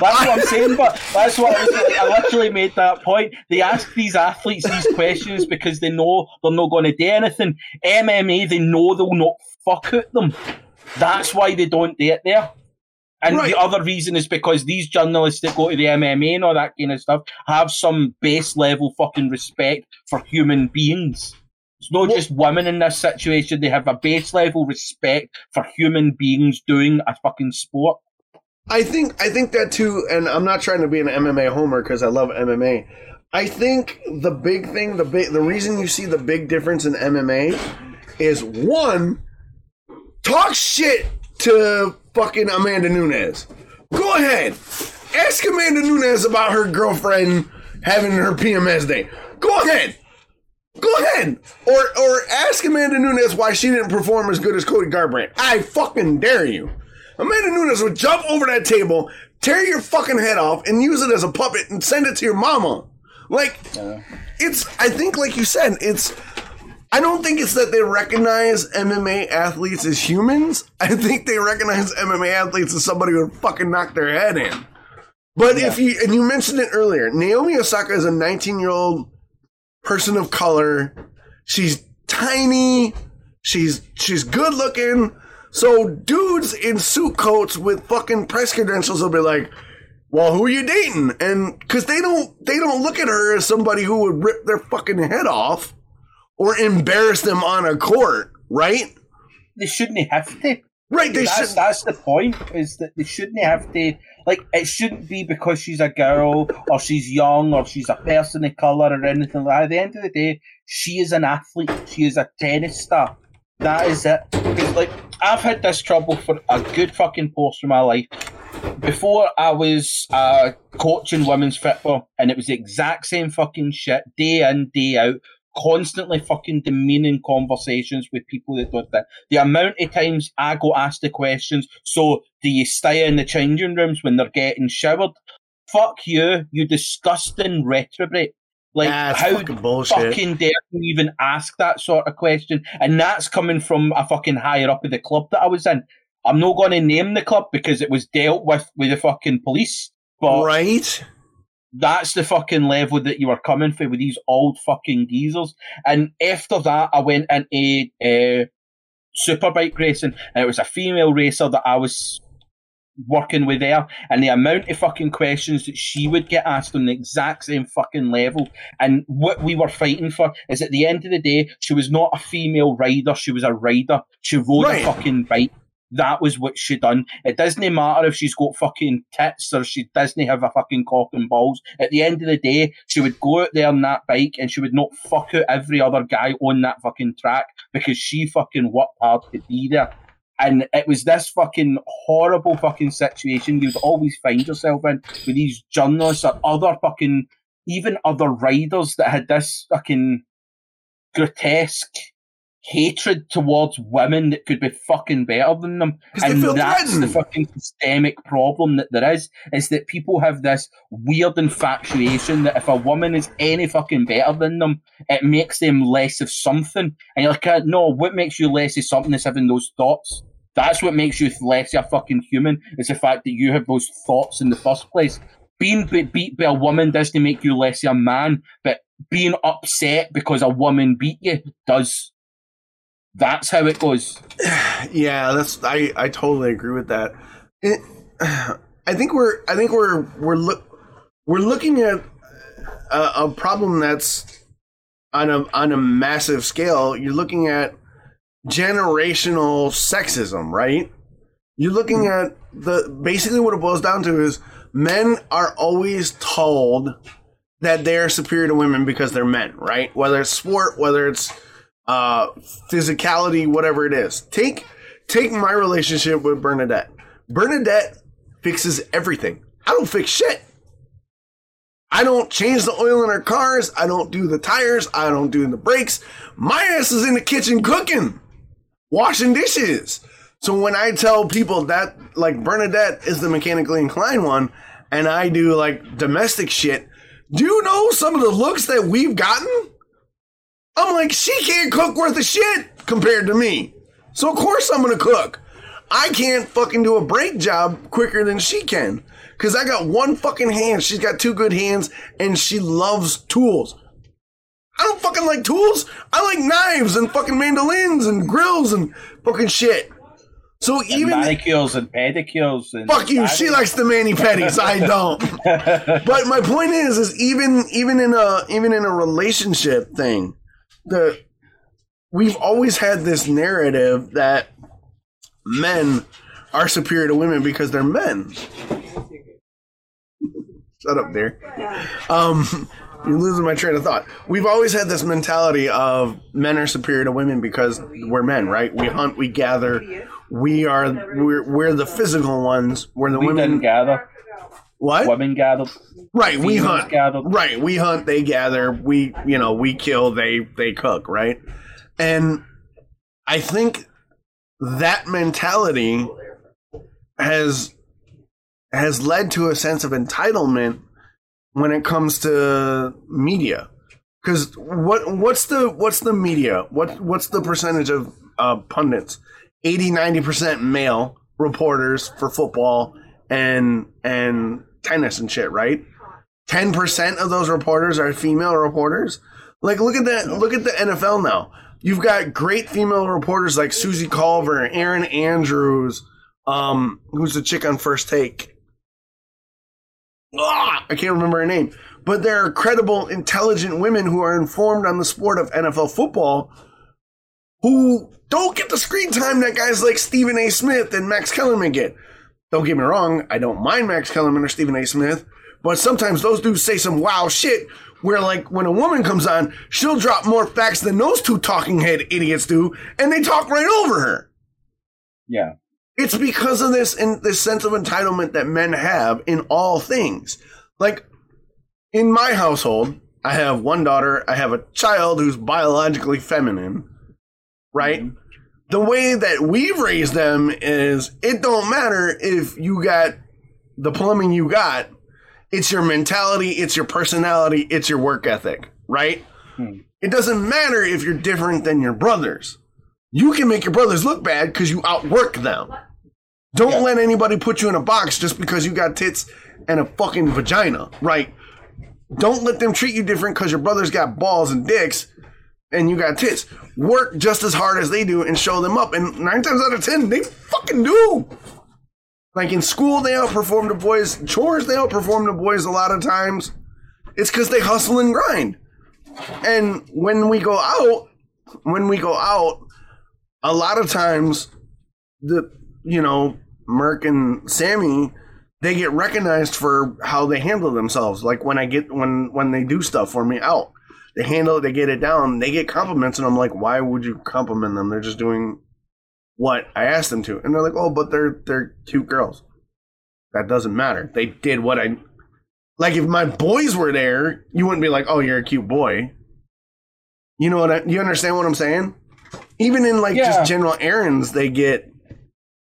That's what I'm saying, but that's what I, was, I literally made that point. They ask these athletes these questions because they know they're not going to do anything. MMA, they know they'll not fuck at them. That's why they don't do it there. And Right. the other reason is because these journalists that go to the MMA and all that kind of stuff have some base level fucking respect for human beings. It's not Well- just women in this situation. They have a base level respect for human beings doing a fucking sport. I think I think that too, and I'm not trying to be an MMA homer because I love MMA. I think the big thing, the big, the reason you see the big difference in MMA is one, talk shit to fucking Amanda Nunes. Go ahead, ask Amanda Nunes about her girlfriend having her PMS day. Go ahead, Go ahead, or or ask Amanda Nunes why she didn't perform as good as Cody Garbrandt. I fucking dare you. Amanda Nunes would jump over that table, tear your fucking head off, and use it as a puppet and send it to your mama. Like, it's. I think, like you said, it's. I don't think it's that they recognize MMA athletes as humans. I think they recognize MMA athletes as somebody who would fucking knock their head in. But if you and you mentioned it earlier, Naomi Osaka is a 19 year old person of color. She's tiny. She's she's good looking. So dudes in suit coats with fucking press credentials will be like, "Well, who are you dating?" And because they don't they don't look at her as somebody who would rip their fucking head off or embarrass them on a court, right? They shouldn't have to. Right. They that's, should. that's the point, is that they shouldn't have to. Like, it shouldn't be because she's a girl, or she's young, or she's a person of colour, or anything like that. At the end of the day, she is an athlete. She is a tennis star. That is it. Because, like, I've had this trouble for a good fucking portion of my life. Before I was uh, coaching women's football, and it was the exact same fucking shit, day in, day out, constantly fucking demeaning conversations with people that don't think. The amount of times I go asked the questions, so do you stay in the changing rooms when they're getting showered? Fuck you, you disgusting retrograde. Like, That's how fucking fucking dare you even ask that sort of question? And that's coming from a fucking higher up of the club that I was in. I'm not going to name the club because it was dealt with with the fucking police. But right? That's the fucking level that you were coming for with these old fucking geezers. And after that, I went into uh, superbike racing, and it was a female racer that I was working with there, and the amount of fucking questions that she would get asked on the exact same fucking level, and what we were fighting for is at the end of the day, she was not a female rider, she was a rider. She rode Right. a fucking bike. That was what she done. It doesn't matter if she's got fucking tits or she doesn't have a fucking cock and balls. At the end of the day, she would go out there on that bike and she would not fuck out every other guy on that fucking track because she fucking worked hard to be there. And it was this fucking horrible fucking situation you'd always find yourself in with these journalists or other fucking, even other riders that had this fucking grotesque hatred towards women that could be fucking better than them. And feel that's the fucking systemic problem that there is, is that people have this weird infatuation that if a woman is any fucking better than them, it makes them less of something. And you're like, "Uh, no, what makes you less of something is having those thoughts. That's what makes you less of a fucking human, is the fact that you have those thoughts in the first place. Being be- beat by a woman doesn't make you less of a man, but being upset because a woman beat you does. That's how it goes. Yeah, that's I I totally agree with that. It, I think we're I think we're we're look we're looking at a, a problem that's on a on a massive scale. You're looking at generational sexism, right? You're looking hmm. at the basically what it boils down to is men are always told that they're superior to women because they're men, right? Whether it's sport, whether it's uh, physicality, whatever it is. Take take my relationship with Bernadette. Bernadette fixes everything. I don't fix shit. I don't change the oil in our cars. I don't do the tires. I don't do the brakes. My ass is in the kitchen cooking, washing dishes. So when I tell people that like Bernadette is the mechanically inclined one and I do like domestic shit, do you know some of the looks that we've gotten? I'm like, she can't cook worth a shit compared to me. So of course I'm gonna cook. I can't fucking do a brake job quicker than she can. Cause I got one fucking hand. She's got two good hands and she loves tools. I don't fucking like tools. I like knives and fucking mandolins and grills and fucking shit. So And even manicures and pedicures and fuck you, she likes the mani petties. I don't. but my point is, is even even in a even in a relationship thing, the we've always had this narrative that men are superior to women because they're men. Shut up, there. Um, you're losing my train of thought. We've always had this mentality of men are superior to women because we're men, right? We hunt, we gather, we are we're we're the physical ones. We're the we women didn't gather. What? Women gathered. Right, we hunt. gathered. Right, we hunt, they gather, we you know, we kill, they they cook, right? And I think that mentality has has led to a sense of entitlement when it comes to media. Cuz what what's the what's the media? What what's the percentage of uh, pundits? 80 90% male reporters for football and and tennis and shit, right? 10% of those reporters are female reporters. Like look at that look at the NFL now. You've got great female reporters like Suzy Kolber, Erin Andrews, um, who's the chick on first take. Ah, I can't remember her name. But there are credible, intelligent women who are informed on the sport of NFL football who don't get the screen time that guys like Stephen A. Smith and Max Kellerman get. Don't get me wrong, I don't mind Max Kellerman or Stephen A. Smith, but sometimes those dudes say some wow shit where, like, when a woman comes on, she'll drop more facts than those two talking head idiots do, and they talk right over her. Yeah. It's because of this in this sense of entitlement that men have in all things. Like in my household, I have one daughter, I have a child who's biologically feminine, right? Mm-hmm. The way that we've raised them is it don't matter if you got the plumbing you got, it's your mentality, it's your personality, it's your work ethic, right? Hmm. It doesn't matter if you're different than your brothers. You can make your brothers look bad because you outwork them. Don't Yeah. let anybody put you in a box just because you got tits and a fucking vagina, right? Don't let them treat you different because your brothers got balls and dicks and you got tits. Work just as hard as they do and show them up. And nine times out of ten, they fucking do. Like in school, they outperform the boys. Chores, they outperform the boys a lot of times. It's because they hustle and grind. And when we go out, when we go out, a lot of times the you know Merc and Sammy they get recognized for how they handle themselves. Like when I get when when they do stuff for me out, they handle it, they get it down, they get compliments, and I'm like, why would you compliment them? They're just doing what I asked them to, and they're like, oh, but they're they're cute girls. That doesn't matter. They did what I like. If my boys were there, you wouldn't be like, oh, you're a cute boy. You know what? I, you understand what I'm saying? Even in like Yeah. just general errands, they get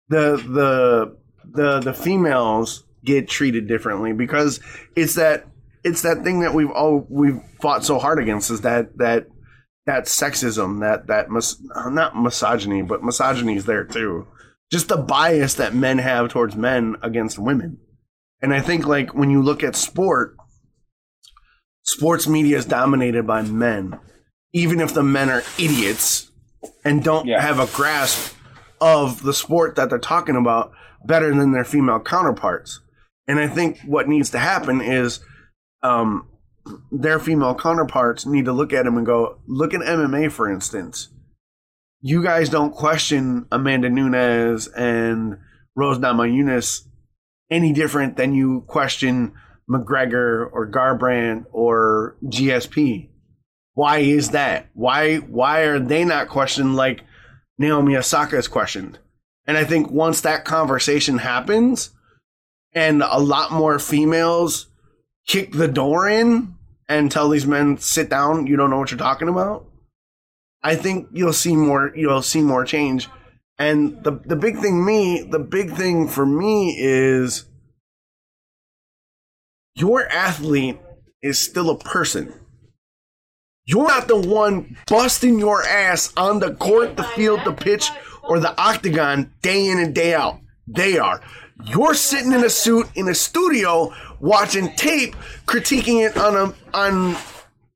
the the the the females get treated differently because it's that it's that thing that we've all we've fought so hard against is that that that sexism that that mis- not misogyny but misogyny is there too just the bias that men have towards men against women and i think like when you look at sport sports media is dominated by men even if the men are idiots and don't Yeah. have a grasp of the sport that they're talking about better than their female counterparts. And I think what needs to happen is um, their female counterparts need to look at them and go, look at MMA, for instance. You guys don't question Amanda Nunes and Rose Namajunas any different than you question McGregor or Garbrandt or GSP. Why is that? Why why are they not questioned like Naomi Osaka is questioned? And I think once that conversation happens and a lot more females kick the door in and tell these men sit down, you don't know what you're talking about. I think you'll see more you'll see more change. And the the big thing me, the big thing for me is your athlete is still a person. You're not the one busting your ass on the court, the field, the pitch, or the octagon day in and day out. They are. You're sitting in a suit in a studio watching tape, critiquing it on a on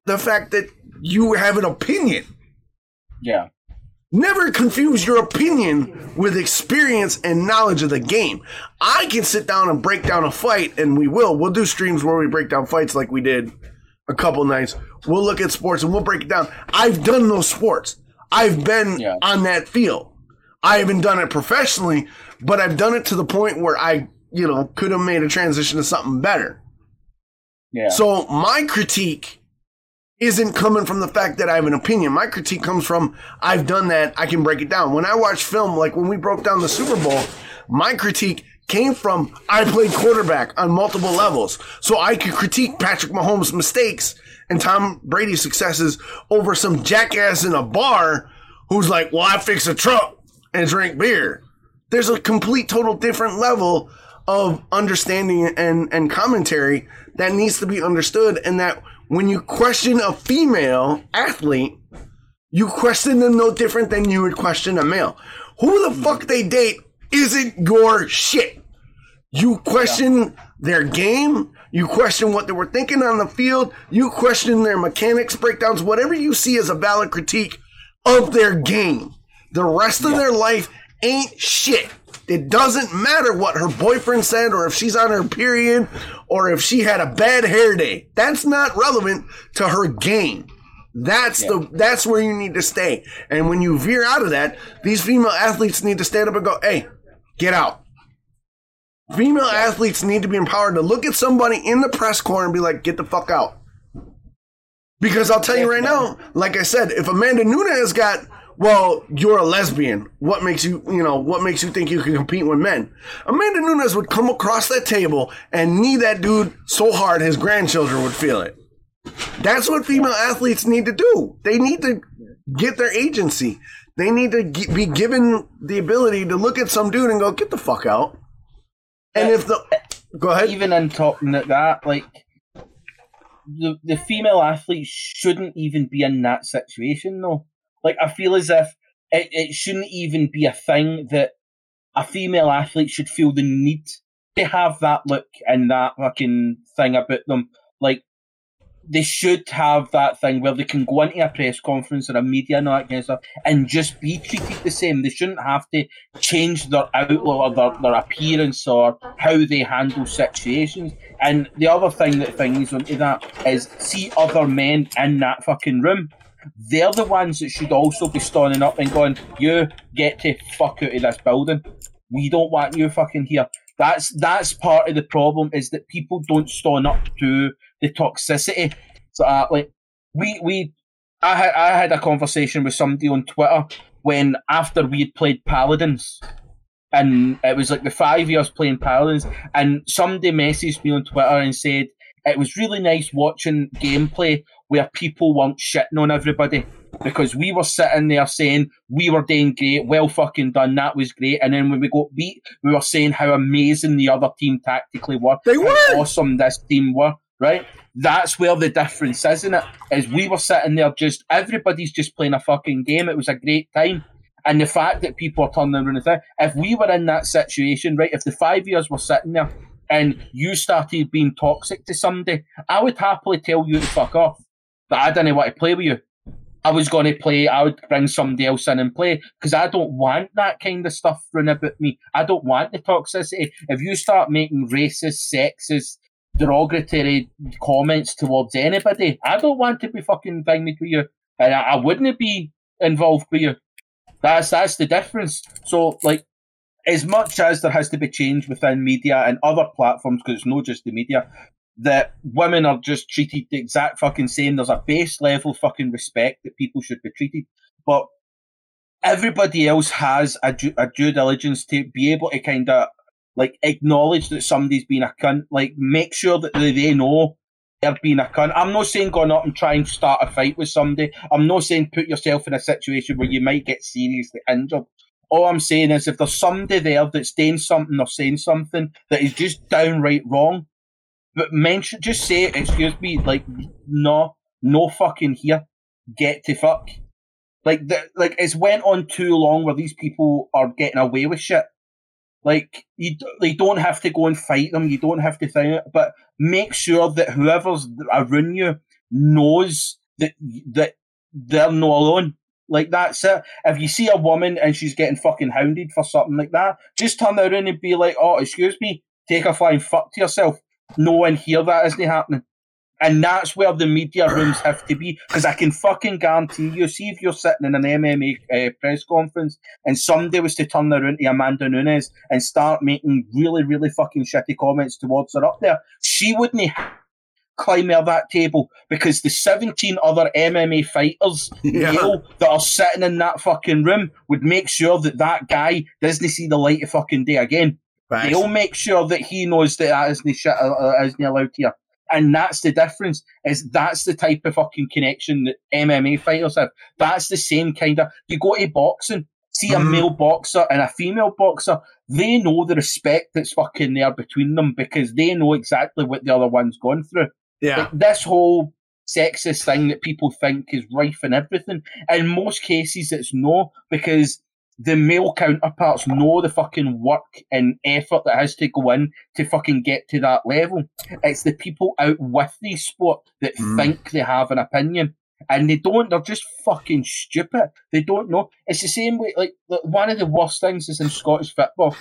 the fact that you have an opinion. Yeah. Never confuse your opinion with experience and knowledge of the game. I can sit down and break down a fight, and we will. We'll do streams where we break down fights like we did a couple nights. We'll look at sports and we'll break it down. I've done those sports. I've been Yeah. on that field. I haven't done it professionally, but I've done it to the point where I, you know, could have made a transition to something better. Yeah. So my critique isn't coming from the fact that I have an opinion. My critique comes from I've done that. I can break it down. When I watch film, like when we broke down the Super Bowl, my critique came from I played quarterback on multiple levels. So I could critique Patrick Mahomes' mistakes and Tom Brady's successes over some jackass in a bar who's like, well, I fix a truck and drink beer. There's a complete, total different level of understanding and, and commentary that needs to be understood. And that when you question a female athlete, you question them no different than you would question a male. Who the mm. fuck they date isn't your shit. You question their game. You question what they were thinking on the field. You question their mechanics, breakdowns, whatever you see as a valid critique of their game. The rest of their life ain't shit. It doesn't matter what her boyfriend said or if she's on her period or if she had a bad hair day. That's not relevant to her game. That's the that's where you need to stay. And when you veer out of that, these female athletes need to stand up and go, "Hey, get out." Female athletes need to be empowered to look at somebody in the press corner and be like, "Get the fuck out." Because I'll tell you right now, like I said, if Amanda Nunes got, well, you're a lesbian. What makes you, you know, what makes you think you can compete with men? Amanda Nunes would come across that table and knee that dude so hard his grandchildren would feel it. That's what female athletes need to do. They need to get their agency. They need to be given the ability to look at some dude and go, "Get the fuck out." And if the go ahead, even in talking at that, like the the female athlete shouldn't even be in that situation though. Like I feel as if it, it shouldn't even be a thing that a female athlete should feel the need to have that look and that fucking thing about them. Like they should have that thing where they can go into a press conference or a media and all that kind of stuff and just be treated the same. They shouldn't have to change their outlook or their, their appearance or how they handle situations. And the other thing that things onto that is see other men in that fucking room. They're the ones that should also be standing up and going, You get to fuck out of this building. We don't want you fucking here. That's that's part of the problem is that people don't stand up to the toxicity. So uh, like we we I had I had a conversation with somebody on Twitter when after we had played Paladins and it was like the five years playing Paladins and somebody messaged me on Twitter and said it was really nice watching gameplay where people weren't shitting on everybody because we were sitting there saying we were doing great, well fucking done, that was great. And then when we got beat, we were saying how amazing the other team tactically were, They how were. awesome this team were, right? That's where the difference is, isn't it? Is we were sitting there just everybody's just playing a fucking game. It was a great time. And the fact that people are turning around and thing, if we were in that situation, right, if the five years were sitting there and you started being toxic to somebody, I would happily tell you to fuck off. But I didn't want to play with you. I was going to play, I would bring somebody else in and play because I don't want that kind of stuff run about me. I don't want the toxicity. If you start making racist, sexist, derogatory comments towards anybody, I don't want to be fucking thinged with you. And I, I wouldn't be involved with you. That's that's the difference. So like as much as there has to be change within media and other platforms, because it's not just the media, that women are just treated the exact fucking same. There's a base level fucking respect that people should be treated, but everybody else has a due, a due diligence to be able to kind of like acknowledge that somebody's been a cunt. Like make sure that they, they know they're being a cunt. I'm not saying go up and try and start a fight with somebody. I'm not saying put yourself in a situation where you might get seriously injured. All I'm saying is if there's somebody there that's doing something or saying something that is just downright wrong, but mention, just say, excuse me, like, no, no fucking here. Get to fuck. Like, the, like it's went on too long where these people are getting away with shit. Like, you, they don't have to go and fight them. You don't have to think it, but make sure that whoever's around you knows that that they're not alone. Like that's it. If you see a woman and she's getting fucking hounded for something like that, just turn around and be like, "Oh, excuse me, take a flying fuck to yourself." No one here that isn't happening. And that's where the media rooms have to be. Because I can fucking guarantee you, see if you're sitting in an MMA uh, press conference and somebody was to turn around to Amanda Nunes and start making really, really fucking shitty comments towards her up there, she wouldn't climb out that table because the 17 other MMA fighters Yeah. that are sitting in that fucking room would make sure that that guy doesn't see the light of fucking day again. They'll make sure that he knows that that isn't shit uh, uh, isn't allowed here. And that's the difference. Is that's the type of fucking connection that MMA fighters have. That's the same kind of. You go to boxing, see a Mhm. male boxer and a female boxer. They know the respect that's fucking there between them because they know exactly what the other one's gone through. Yeah. Like, this whole sexist thing that people think is rife in everything. In most cases, it's no, because the male counterparts know the fucking work and effort that has to go in to fucking get to that level. It's the people out with the sport that Mm. think they have an opinion. And they don't, they're just fucking stupid. They don't know. It's the same way, like, one of the worst things is in Scottish football.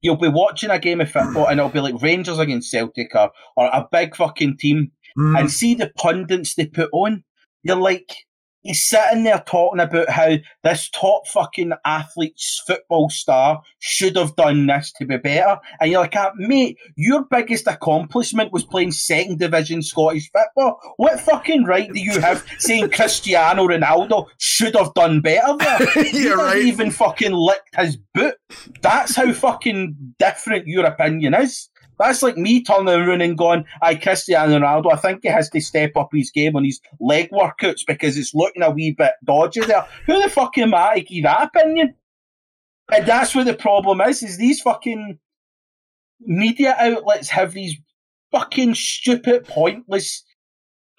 You'll be watching a game of football and it'll be like Rangers against Celtic or, or a big fucking team Mm. and see the pundits they put on. You're like, he's sitting there talking about how this top fucking athlete's football star should have done this to be better. And you're like, ah, mate, your biggest accomplishment was playing second division Scottish football. What fucking right do you have saying Cristiano Ronaldo should have done better there? He yeah, right. even fucking licked his boot. That's how fucking different your opinion is. That's like me turning around and going, I Cristiano Ronaldo, I think he has to step up his game on his leg workouts because it's looking a wee bit dodgy there. Who the fuck am I to give that opinion? And that's where the problem is, is these fucking media outlets have these fucking stupid, pointless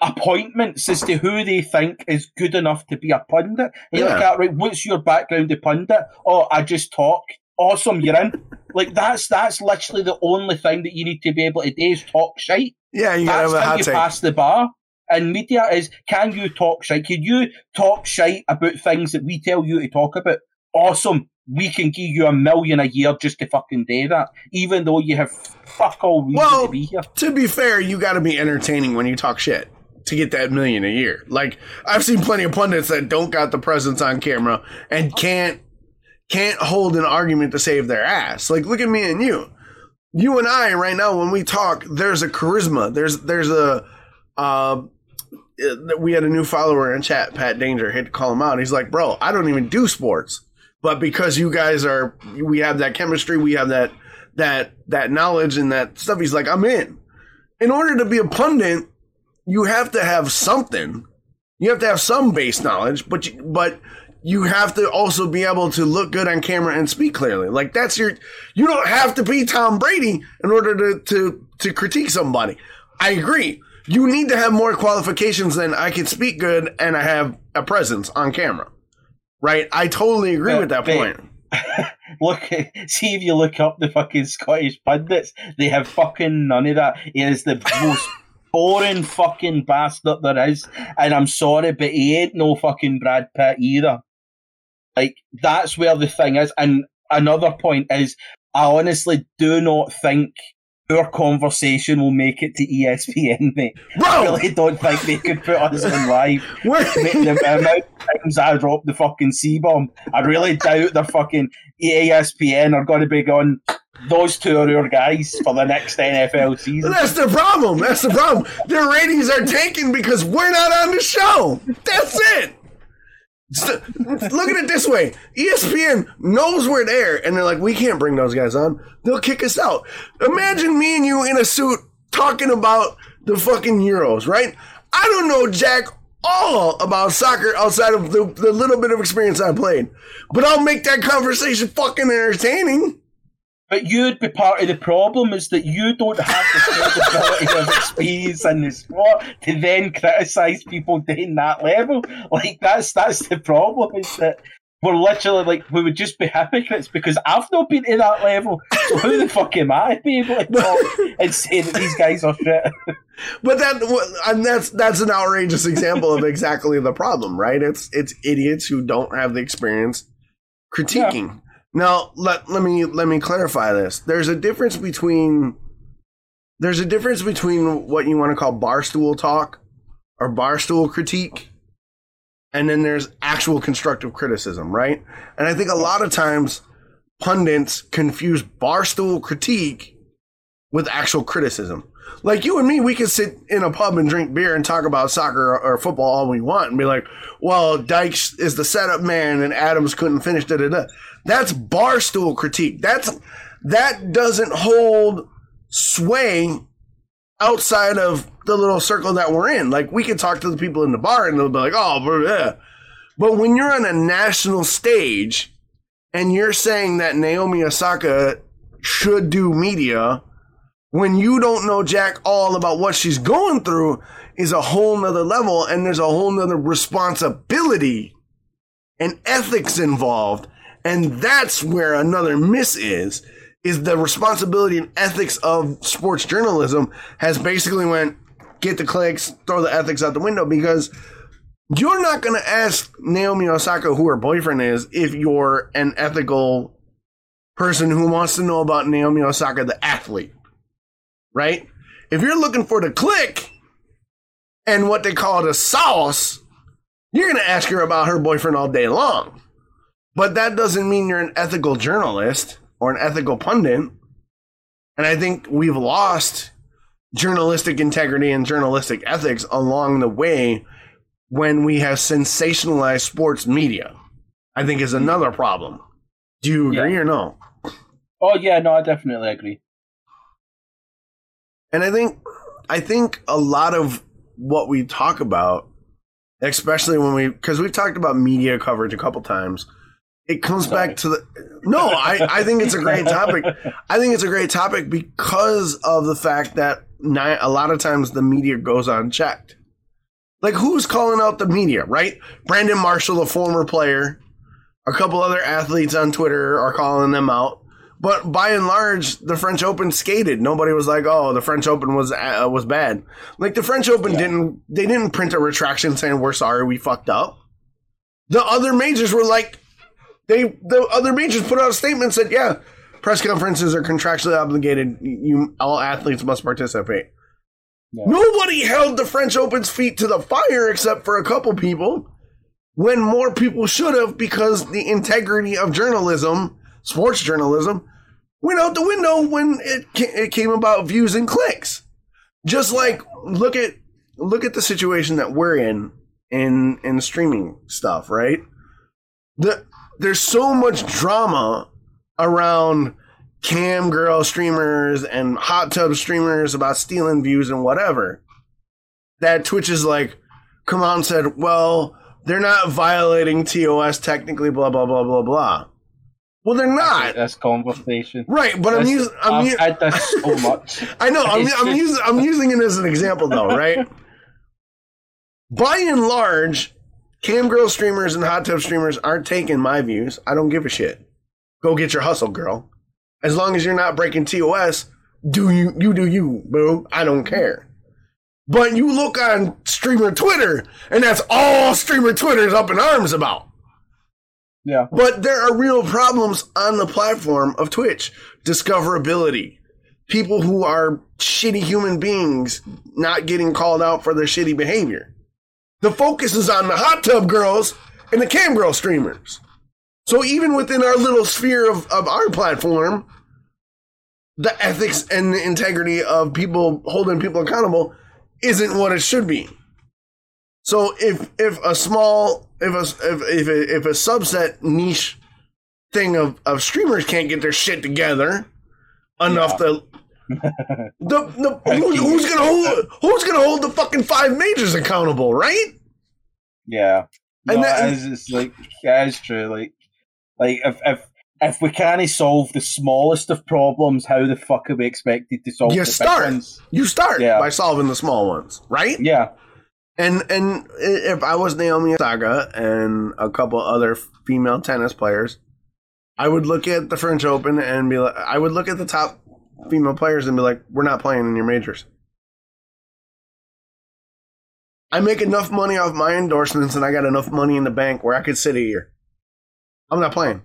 appointments as to who they think is good enough to be a pundit. Like, Yeah. "Ah, right, what's your background to pundit? Oh, I just talk. Awesome, you're in. like that's that's literally the only thing that you need to be able to do is talk shite. Yeah, you gotta That's how you take. pass the bar. And media is can you talk shite? Can you talk shite about things that we tell you to talk about? Awesome. We can give you a million a year just to fucking do that, even though you have fuck all reason Well, to be here. to be fair, you got to be entertaining when you talk shit to get that million a year. Like I've seen plenty of pundits that don't got the presence on camera and can't can't hold an argument to save their ass. Like look at me and you. You and I right now when we talk, there's a charisma. There's there's a uh, we had a new follower in chat, Pat Danger. Had to call him out. He's like, "Bro, I don't even do sports, but because you guys are, we have that chemistry, we have that that that knowledge and that stuff." He's like, "I'm in." In order to be a pundit, you have to have something. You have to have some base knowledge, but you, but you have to also be able to look good on camera and speak clearly. Like that's your. You don't have to be Tom Brady in order to to to critique somebody. I agree. You need to have more qualifications than I can speak good and I have a presence on camera. Right? I totally agree But- with that point. Look, see if you look up the fucking Scottish pundits, they have fucking none of that. He is the most boring fucking bastard there is, and I'm sorry, but he ain't no fucking Brad Pitt either. Like that's where the thing is. And another point is, I honestly do not think our conversation will make it to ESPN, mate. I really don't think they could put us on live. Mate, the amount of times I dropped the fucking C bomb, I really doubt the fucking ESPN are going to be going. Those two are your guys for the next NFL season. That's the problem. That's the problem. Their ratings are tanking because we're not on the show. That's it. Look at it this way ESPN knows we're there, and they're like, we can't bring those guys on. They'll kick us out. Imagine me and you in a suit talking about the fucking Euros, right? I don't know Jack all about soccer outside of the, the little bit of experience I played, but I'll make that conversation fucking entertaining. But you'd be part of the problem is that you don't have the credibility of experience in the sport to then criticise people doing that level. Like that's that's the problem is that we're literally like we would just be hypocrites because I've not been to that level. So who the fuck am I to be able to talk and say that these guys are shit? But that and that's that's an outrageous example of exactly the problem, right? It's it's idiots who don't have the experience critiquing. Now let let me let me clarify this. There's a difference between there's a difference between what you want to call barstool talk or barstool critique and then there's actual constructive criticism, right? And I think a lot of times pundits confuse barstool critique with actual criticism. Like you and me, we could sit in a pub and drink beer and talk about soccer or, football all we want and be like, well, Dykes is the setup man and Adams couldn't finish da da da. That's barstool critique. That's that doesn't hold sway outside of the little circle that we're in. Like we can talk to the people in the bar and they'll be like, "Oh, blah, blah." but when you're on a national stage and you're saying that Naomi Osaka should do media when you don't know jack all about what she's going through is a whole nother level and there's a whole nother responsibility and ethics involved. And that's where another miss is is the responsibility and ethics of sports journalism has basically went get the clicks throw the ethics out the window because you're not going to ask naomi osaka who her boyfriend is if you're an ethical person who wants to know about naomi osaka the athlete right if you're looking for the click and what they call the sauce you're going to ask her about her boyfriend all day long but that doesn't mean you're an ethical journalist or an ethical pundit. And I think we've lost journalistic integrity and journalistic ethics along the way when we have sensationalized sports media. I think is another problem. Do you agree Yeah. or no? Oh yeah, no, I definitely agree. And I think I think a lot of what we talk about, especially when we because we've talked about media coverage a couple times, it comes Sorry. back to the no. I I think it's a great topic. I think it's a great topic because of the fact that a lot of times the media goes unchecked. Like who's calling out the media, right? Brandon Marshall, a former player, a couple other athletes on Twitter are calling them out. But by and large, the French Open skated. Nobody was like, "Oh, the French Open was uh, was bad." Like the French Open Yeah. didn't they didn't print a retraction saying we're sorry, we fucked up. The other majors were like, they the other majors put out a statement said, "Yeah, press conferences are contractually obligated. You all athletes must participate." Yeah. Nobody held the French Open's feet to the fire except for a couple people, when more people should have because the integrity of journalism, sports journalism, went out the window when it it came about views and clicks. Just like look at look at the situation that we're in in in streaming stuff, right? The there's so much drama around cam girl streamers and hot tub streamers about stealing views and whatever. That Twitch is like come and said, well, they're not violating TOS technically, blah blah blah blah blah. Well, they're not. This conversation. Right, but I'm using I'm, I've u- had this so much. I know I'm, It's I'm using I'm using it as an example though, right? By and large, cam girl streamers and hot tub streamers aren't taking my views. I don't give a shit. Go get your hustle, girl. As long as you're not breaking TOS, do you you do you, boo. I don't care. But you look on streamer Twitter, and that's all streamer Twitter's up in arms about. Yeah. But there are real problems on the platform of Twitch. Discoverability. People who are shitty human beings not getting called out for their shitty behavior. The focus is on the hot tub girls and the cam girl streamers. So even within our little sphere of, of our platform, the ethics and the integrity of people holding people accountable isn't what it should be. So if if a small if a if if a, if a subset niche thing of of streamers can't get their shit together enough to the the who's, who's gonna hold who's gonna hold the fucking five majors accountable, right? Yeah. And No, that- it is, it's like yeah, it's true. Like, like if if if we can't solve the smallest of problems, how the fuck are we expected to solve You the start. You start Yeah. by solving the small ones, right? Yeah. And and if I was Naomi Osaka and a couple other female tennis players, I would look at the French Open and be like, I would look at the top female players and be like, we're not playing in your majors. I make enough money off my endorsements and I got enough money in the bank where I could sit a year. I'm not playing.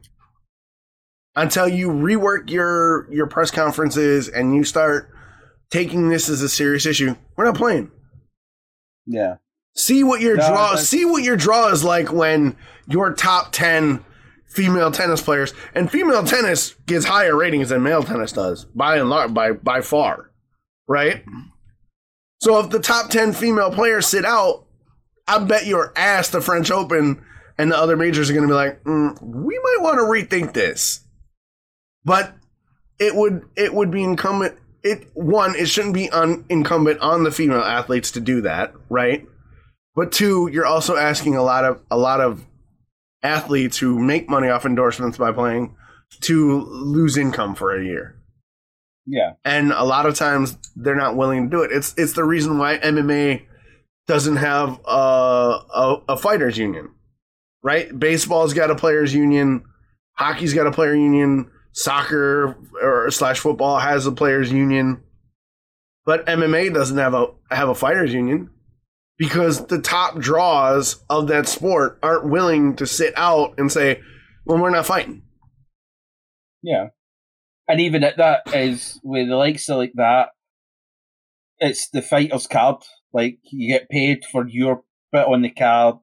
Until you rework your your press conferences and you start taking this as a serious issue, we're not playing. Yeah. See what your No, draw. See what your draw is like when your top ten female tennis players and female tennis gets higher ratings than male tennis does by and large, by by far, right? So if the top ten female players sit out, I bet your ass the French Open and the other majors are going to be like, mm, we might want to rethink this. But it would it would be incumbent it one it shouldn't be un, incumbent on the female athletes to do that right? But two you're also asking a lot of a lot of athletes who make money off endorsements by playing to lose income for a year. Yeah. and a lot of times they're not willing to do it. It's it's the reason why MMA doesn't have a a, a fighters union right? Baseball's got a players union. Hockey's got a player union soccer or slash football has a players union but MMA doesn't have a have a fighters union because the top draws of that sport aren't willing to sit out and say well we're not fighting Yeah. And even at that is with the likes of like that, it's the fighter's card. Like you get paid for your bit on the card.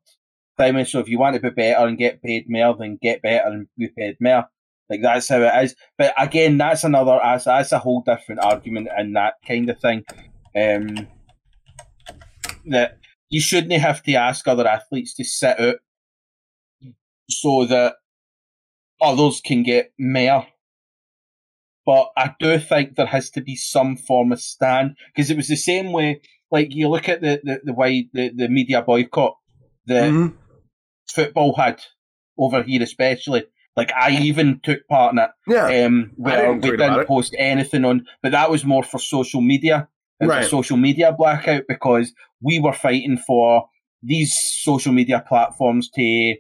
So if you want to be better and get paid more, then get better and be paid more. Like that's how it is. But again, that's another that's, that's a whole different argument and that kind of thing. Um that you shouldn't have to ask other athletes to sit out so that others can get more but I do think there has to be some form of stand because it was the same way. Like you look at the the, the way the, the media boycott that Mhm. football had over here, especially. Like I even took part in it, yeah um, where didn't we didn't it. post anything on, but that was more for social media. It Right. social media blackout because we were fighting for these social media platforms to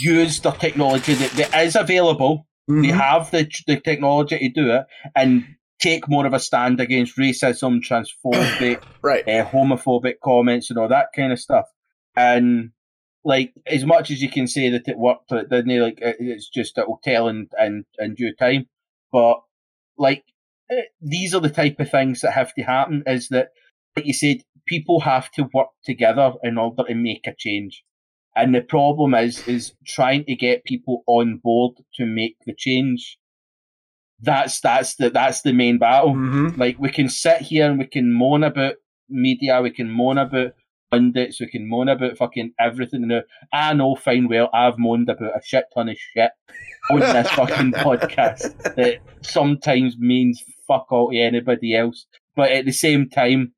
use the technology that, that is available they Mhm. have the the technology to do it and take more of a stand against racism, transphobic, right uh, homophobic comments, and all that kind of stuff. And like, as much as you can say that it worked, it didn't. Like, it's just it'll tell in in, in due time. But like, eh, these are the type of things that have to happen. Is that, like you said, people have to work together in order to make a change. And the problem is, is trying to get people on board to make the change. That's that's the that's the main battle. Mhm. Like we can sit here and we can moan about media, we can moan about pundits, we can moan about fucking everything. Now, I know fine well I've moaned about a shit ton of shit on this fucking podcast that sometimes means fuck all to anybody else. But at the same time,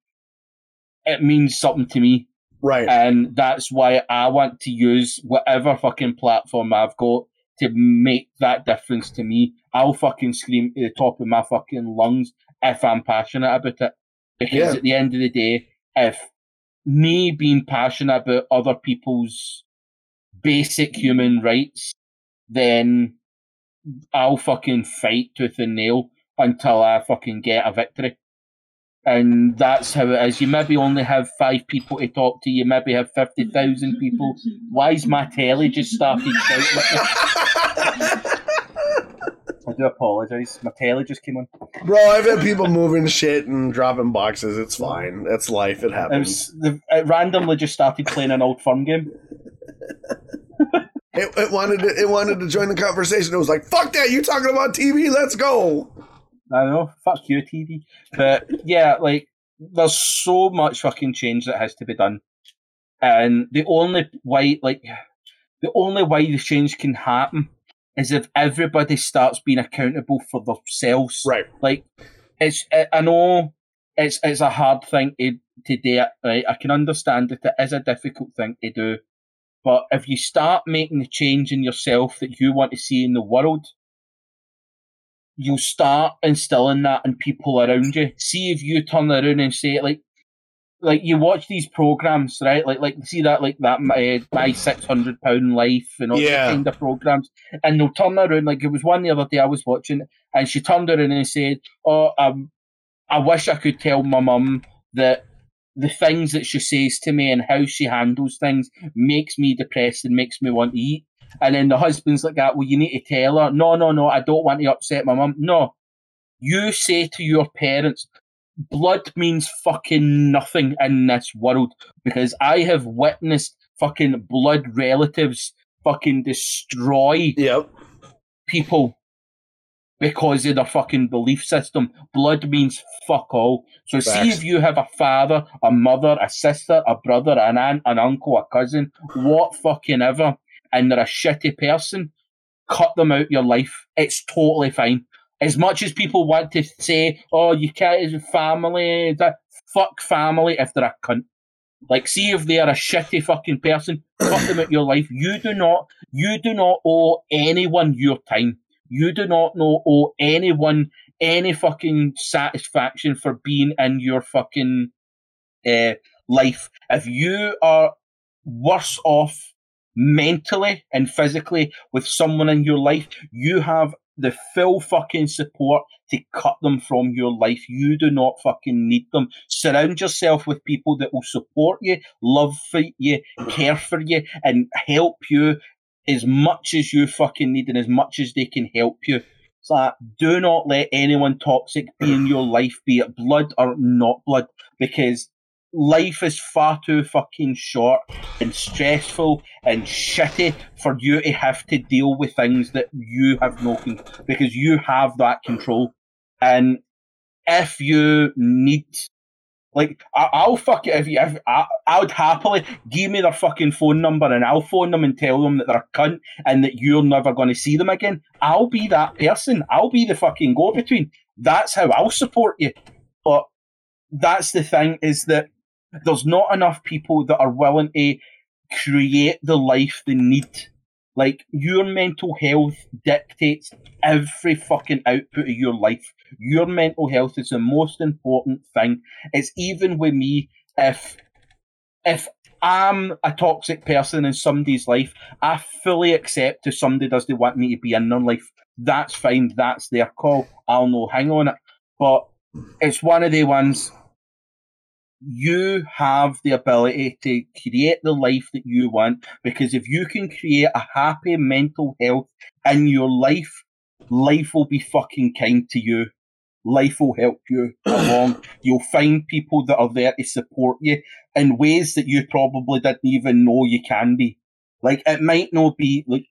it means something to me. right And that's why I want to use whatever fucking platform I've got to make that difference to me. I'll fucking scream at the top of my fucking lungs if I'm passionate about it. Because Yeah. at the end of the day, if me being passionate about other people's basic human rights, then I'll fucking fight tooth and nail until I fucking get a victory. And that's how it is. You maybe only have five people to talk to. You maybe have 50,000 people. Why is my telly just started shouting? I do apologise. My telly just came on. Bro, I've had people moving shit and dropping boxes. It's fine. That's life. It It, happens. was, it randomly just started playing an old firm game. It, it wanted to. It wanted to join the conversation. It was like, "Fuck that! You talking about TV? Let's go." I know, fuck you, TV. But yeah, like there's so much fucking change that has to be done, and the only way, like, the only way the change can happen is if everybody starts being accountable for themselves. Right. Like, it's I know it's it's a hard thing to to do. Right, I can understand that it is a difficult thing to do, but if you start making the change in yourself that you want to see in the world, you'll start instilling that in people around you. See if you turn around and say like, like you watch these programs, right? Like, like see that like that uh, my six hundred pound life and all Yeah. kind of programs, and they'll turn around like it was one the other day I was watching, and she turned around and said, "Oh, um, I wish I could tell my mum that." The things that she says to me and how she handles things makes me depressed and makes me want to eat. And then the husband's like that, well, you need to tell her, no, no, no, I don't want to upset my mum. No. You say to your parents, blood means fucking nothing in this world because I have witnessed fucking blood relatives fucking destroy Yep. people because of their fucking belief system. Blood means fuck all. So see if you have a father, a mother, a sister, a brother, an aunt, an uncle, a cousin, what fucking ever, and they're a shitty person, cut them out your life. It's totally fine. As much as people want to say, "Oh, you can't a family," that fuck family if they're a cunt. Like, see if they are a shitty fucking person, fuck them out your life. You do not, you do not owe anyone your time. You do not know owe anyone any fucking satisfaction for being in your fucking uh, life. If you are worse off mentally and physically with someone in your life, you have the full fucking support to cut them from your life. You do not fucking need them. Surround yourself with people that will support you, love for you, care for you, and help you as much as you fucking need and as much as they can help you. So like, do not let anyone toxic be in your life, be it blood or not blood, because life is far too fucking short and stressful and shitty for you to have to deal with things that you have no control because you have that control. And if you need, like, I, will fuck it if you, if I, I would happily give me their fucking phone number and I'll phone them and tell them that they're a cunt and that you're never going to see them again. I'll be that person. I'll be the fucking go between. That's how I'll support you. But that's the thing is that there's not enough people that are willing to create the life they need. Like your mental health dictates every fucking output of your life. Your mental health is the most important thing. It's even with me if if I'm a toxic person in somebody's life, I fully accept if somebody does they want me to be in their life. That's fine, that's their call. I'll know hang on it. But it's one of the ones you have the ability to create the life that you want because if you can create a happy mental health in your life, life will be fucking kind to you. Life will help you along. You'll find people that are there to support you in ways that you probably didn't even know you can be. Like it might not be like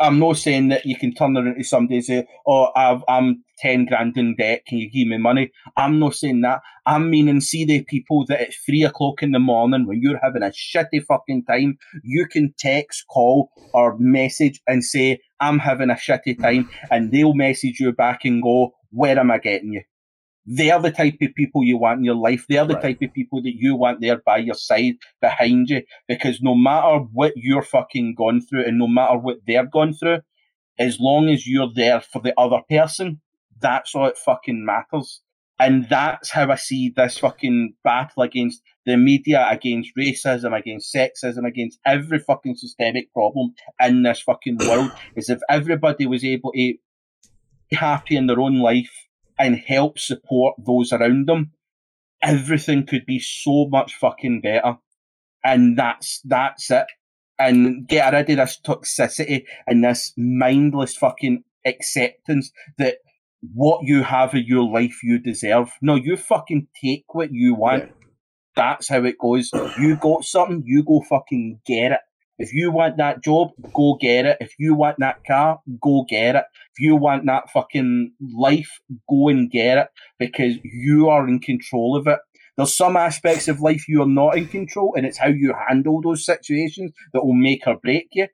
I'm not saying that you can turn around to somebody and say, "Oh, i am ten grand in debt. Can you give me money?" I'm not saying that. I'm meaning see the people that at three o'clock in the morning when you're having a shitty fucking time, you can text, call, or message and say, "I'm having a shitty time," and they'll message you back and go, "Where am I getting you?" They're the type of people you want in your life. They're the right. type of people that you want there by your side, behind you. Because no matter what you're fucking gone through and no matter what they're gone through, as long as you're there for the other person, that's all it fucking matters. And that's how I see this fucking battle against the media, against racism, against sexism, against every fucking systemic problem in this fucking world. is if everybody was able to be happy in their own life and help support those around them, everything could be so much fucking better. And that's that's it. And get rid of this toxicity and this mindless fucking acceptance that what you have in your life you deserve. No, you fucking take what you want. Yeah. That's how it goes. You got something, you go fucking get it. If you want that job, go get it. If you want that car, go get it. If you want that fucking life, go and get it because you are in control of it. There's some aspects of life you are not in control, and it's how you handle those situations that will make or break you.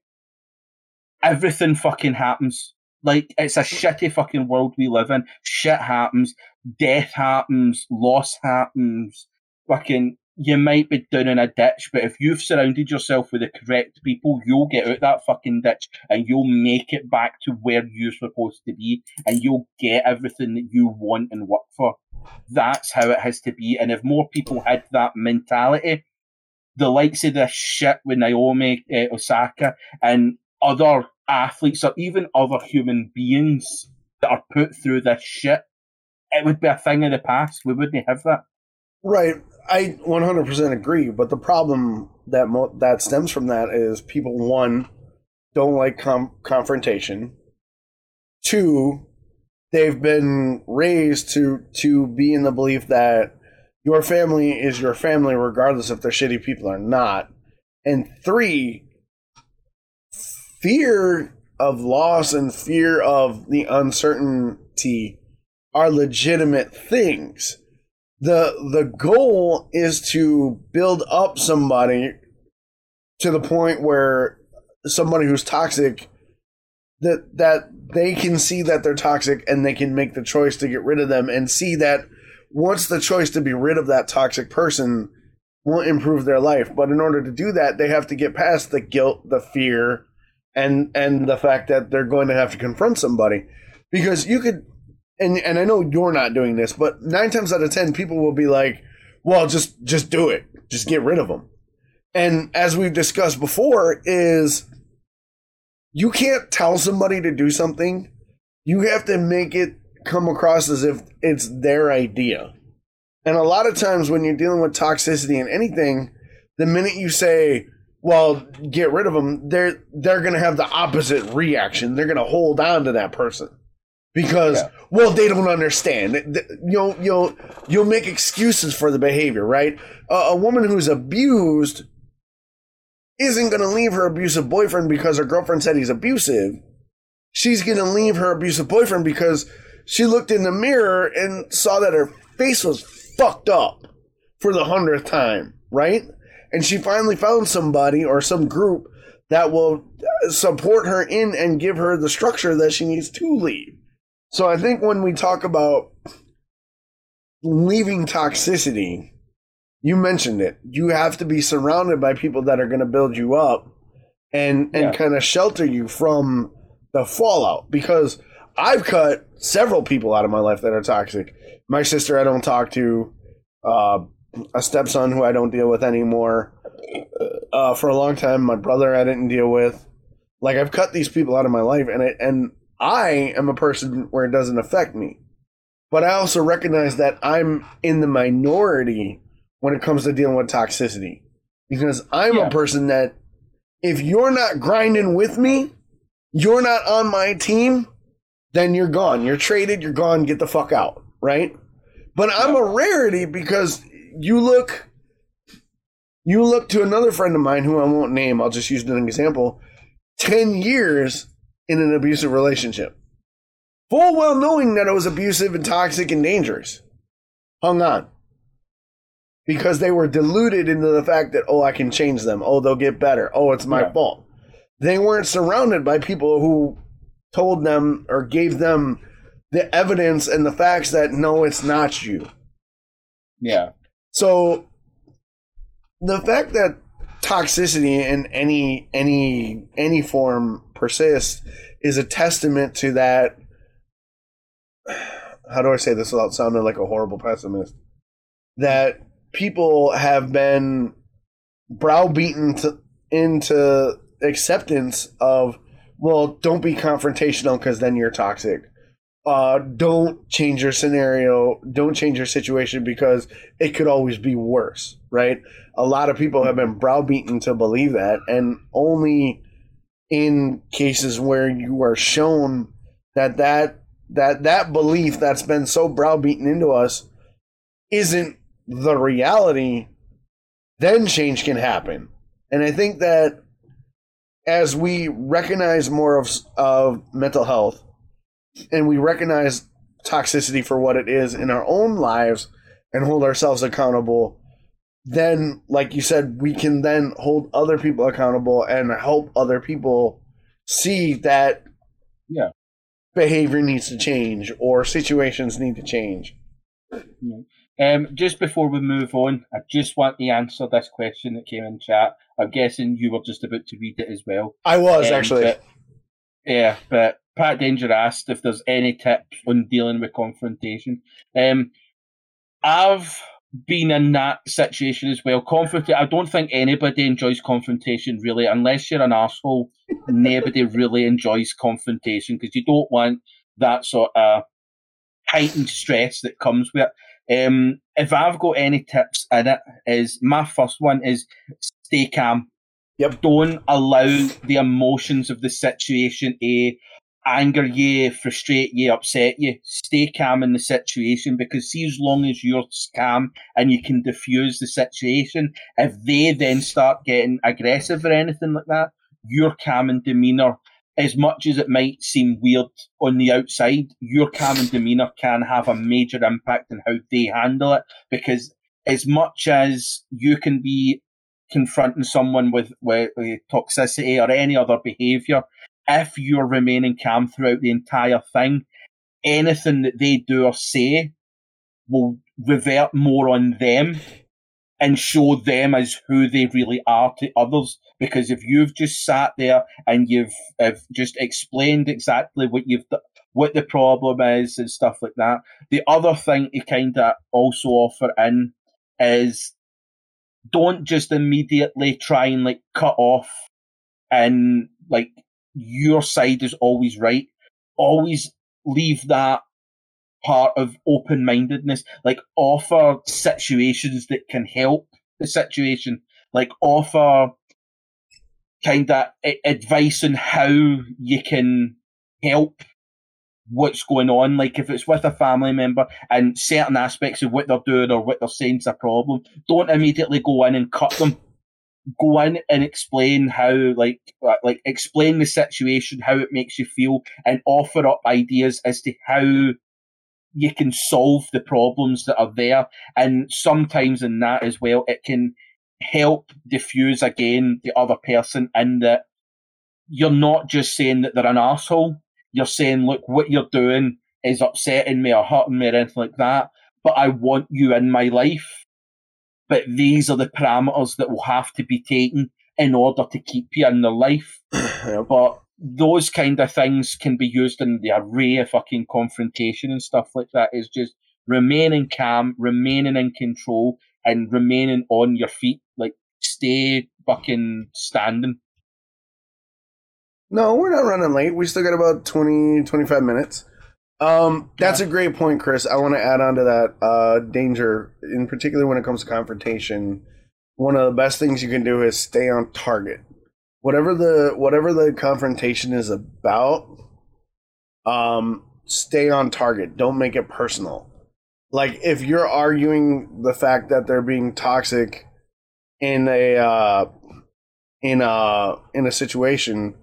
Everything fucking happens. Like, it's a shitty fucking world we live in. Shit happens. Death happens. Loss happens. Fucking you might be down in a ditch, but if you've surrounded yourself with the correct people, you'll get out that fucking ditch and you'll make it back to where you're supposed to be and you'll get everything that you want and work for. That's how it has to be. And if more people had that mentality, the likes of this shit with Naomi uh, Osaka and other athletes or even other human beings that are put through this shit, it would be a thing of the past. We wouldn't have that. Right. I 100% agree, but the problem that mo- that stems from that is people one don't like com- confrontation. Two, they've been raised to to be in the belief that your family is your family regardless if they're shitty people or not. And three, fear of loss and fear of the uncertainty are legitimate things the the goal is to build up somebody to the point where somebody who's toxic that that they can see that they're toxic and they can make the choice to get rid of them and see that once the choice to be rid of that toxic person will improve their life. But in order to do that, they have to get past the guilt, the fear, and and the fact that they're going to have to confront somebody. Because you could and and I know you're not doing this, but 9 times out of 10 people will be like, "Well, just just do it. Just get rid of them." And as we've discussed before is you can't tell somebody to do something. You have to make it come across as if it's their idea. And a lot of times when you're dealing with toxicity and anything, the minute you say, "Well, get rid of them," they're they're going to have the opposite reaction. They're going to hold on to that person because Yeah. well, they don't understand. You'll you'll you'll make excuses for the behavior, right? A, a woman who's abused isn't going to leave her abusive boyfriend because her girlfriend said he's abusive. She's going to leave her abusive boyfriend because she looked in the mirror and saw that her face was fucked up for the hundredth time, right? And she finally found somebody or some group that will uh, support her in and give her the structure that she needs to leave. So I think when we talk about leaving toxicity, you mentioned it. You have to be surrounded by people that are going to build you up and and Yeah. kind of shelter you from the fallout because I've cut several people out of my life that are toxic. My sister I don't talk to, uh, a stepson who I don't deal with anymore. Uh, for a long time, my brother I didn't deal with. Like I've cut these people out of my life, and I, and I am a person where it doesn't affect me. But I also recognize that I'm in the minority when it comes to dealing with toxicity because I'm Yeah. a person that if you're not grinding with me, you're not on my team, then you're gone. You're traded, you're gone, get the fuck out, right? But I'm a rarity because you look you look to another friend of mine who I won't name, I'll just use an example, 10 years in an abusive relationship. Full well knowing that it was abusive and toxic and dangerous. Hung on. Because they were deluded into the fact that, oh, I can change them. Oh, they'll get better. Oh, it's my Yeah. fault. They weren't surrounded by people who told them or gave them the evidence and the facts that no, it's not you. Yeah. So the fact that toxicity in any any any form persists is a testament to that how do I say this without sounding like a horrible pessimist? That people have been browbeaten to, into acceptance of well, don't be confrontational because then you're toxic. Uh, don't change your scenario. Don't change your situation because it could always be worse, right? A lot of people have been browbeaten to believe that, and only in cases where you are shown that that that that belief that's been so browbeaten into us isn't the reality, then change can happen. And I think that as we recognize more of of mental health and we recognize toxicity for what it is in our own lives and hold ourselves accountable, then, like you said, we can then hold other people accountable and help other people see that Yeah. behavior needs to change or situations need to change. Um, just before we move on, I just want to answer this question that came in chat. I'm guessing you were just about to read it as well. I was Um, actually. but- yeah, but Pat Danger asked if there's any tips on dealing with confrontation. Um, I've been in that situation as well. Confront. I don't think anybody enjoys confrontation really, unless you're an asshole. nobody really enjoys confrontation because you don't want that sort of heightened stress that comes with it. Um, if I've got any tips in it, is my first one is stay calm. Yep. Don't allow the emotions of the situation to anger you, frustrate you, upset you. Stay calm in the situation because see, as long as you're calm and you can diffuse the situation, if they then start getting aggressive or anything like that, your calm and demeanour, as much as it might seem weird on the outside, your calm and demeanour can have a major impact on how they handle it because as much as you can be confronting someone with, with, with toxicity or any other behaviour, if you're remaining calm throughout the entire thing, anything that they do or say will revert more on them and show them as who they really are to others. Because if you've just sat there and you've have just explained exactly what you've done, what the problem is and stuff like that. The other thing to kind of also offer in is don't just immediately try and like cut off and like your side is always right. Always leave that part of open mindedness. Like offer situations that can help the situation. Like offer kind of advice on how you can help what's going on. Like if it's with a family member and certain aspects of what they're doing or what they're saying is a problem, don't immediately go in and cut them. Go in and explain how, like, uh, like explain the situation, how it makes you feel, and offer up ideas as to how you can solve the problems that are there. And sometimes in that as well, it can help diffuse again the other person in that you're not just saying that they're an asshole you're saying, look, what you're doing is upsetting me or hurting me or anything like that, but I want you in my life. But these are the parameters that will have to be taken in order to keep you in the life. But those kind of things can be used in the array of fucking confrontation and stuff like that. Is just remaining calm, remaining in control, and remaining on your feet. Like stay fucking standing. No, we're not running late. We still got about 20, 25 minutes. Um, that's yeah. a great point, Chris. I want to add on to that uh, danger, in particular when it comes to confrontation. One of the best things you can do is stay on target. Whatever the whatever the confrontation is about, um, stay on target. Don't make it personal. Like if you're arguing the fact that they're being toxic in a uh, in a in a situation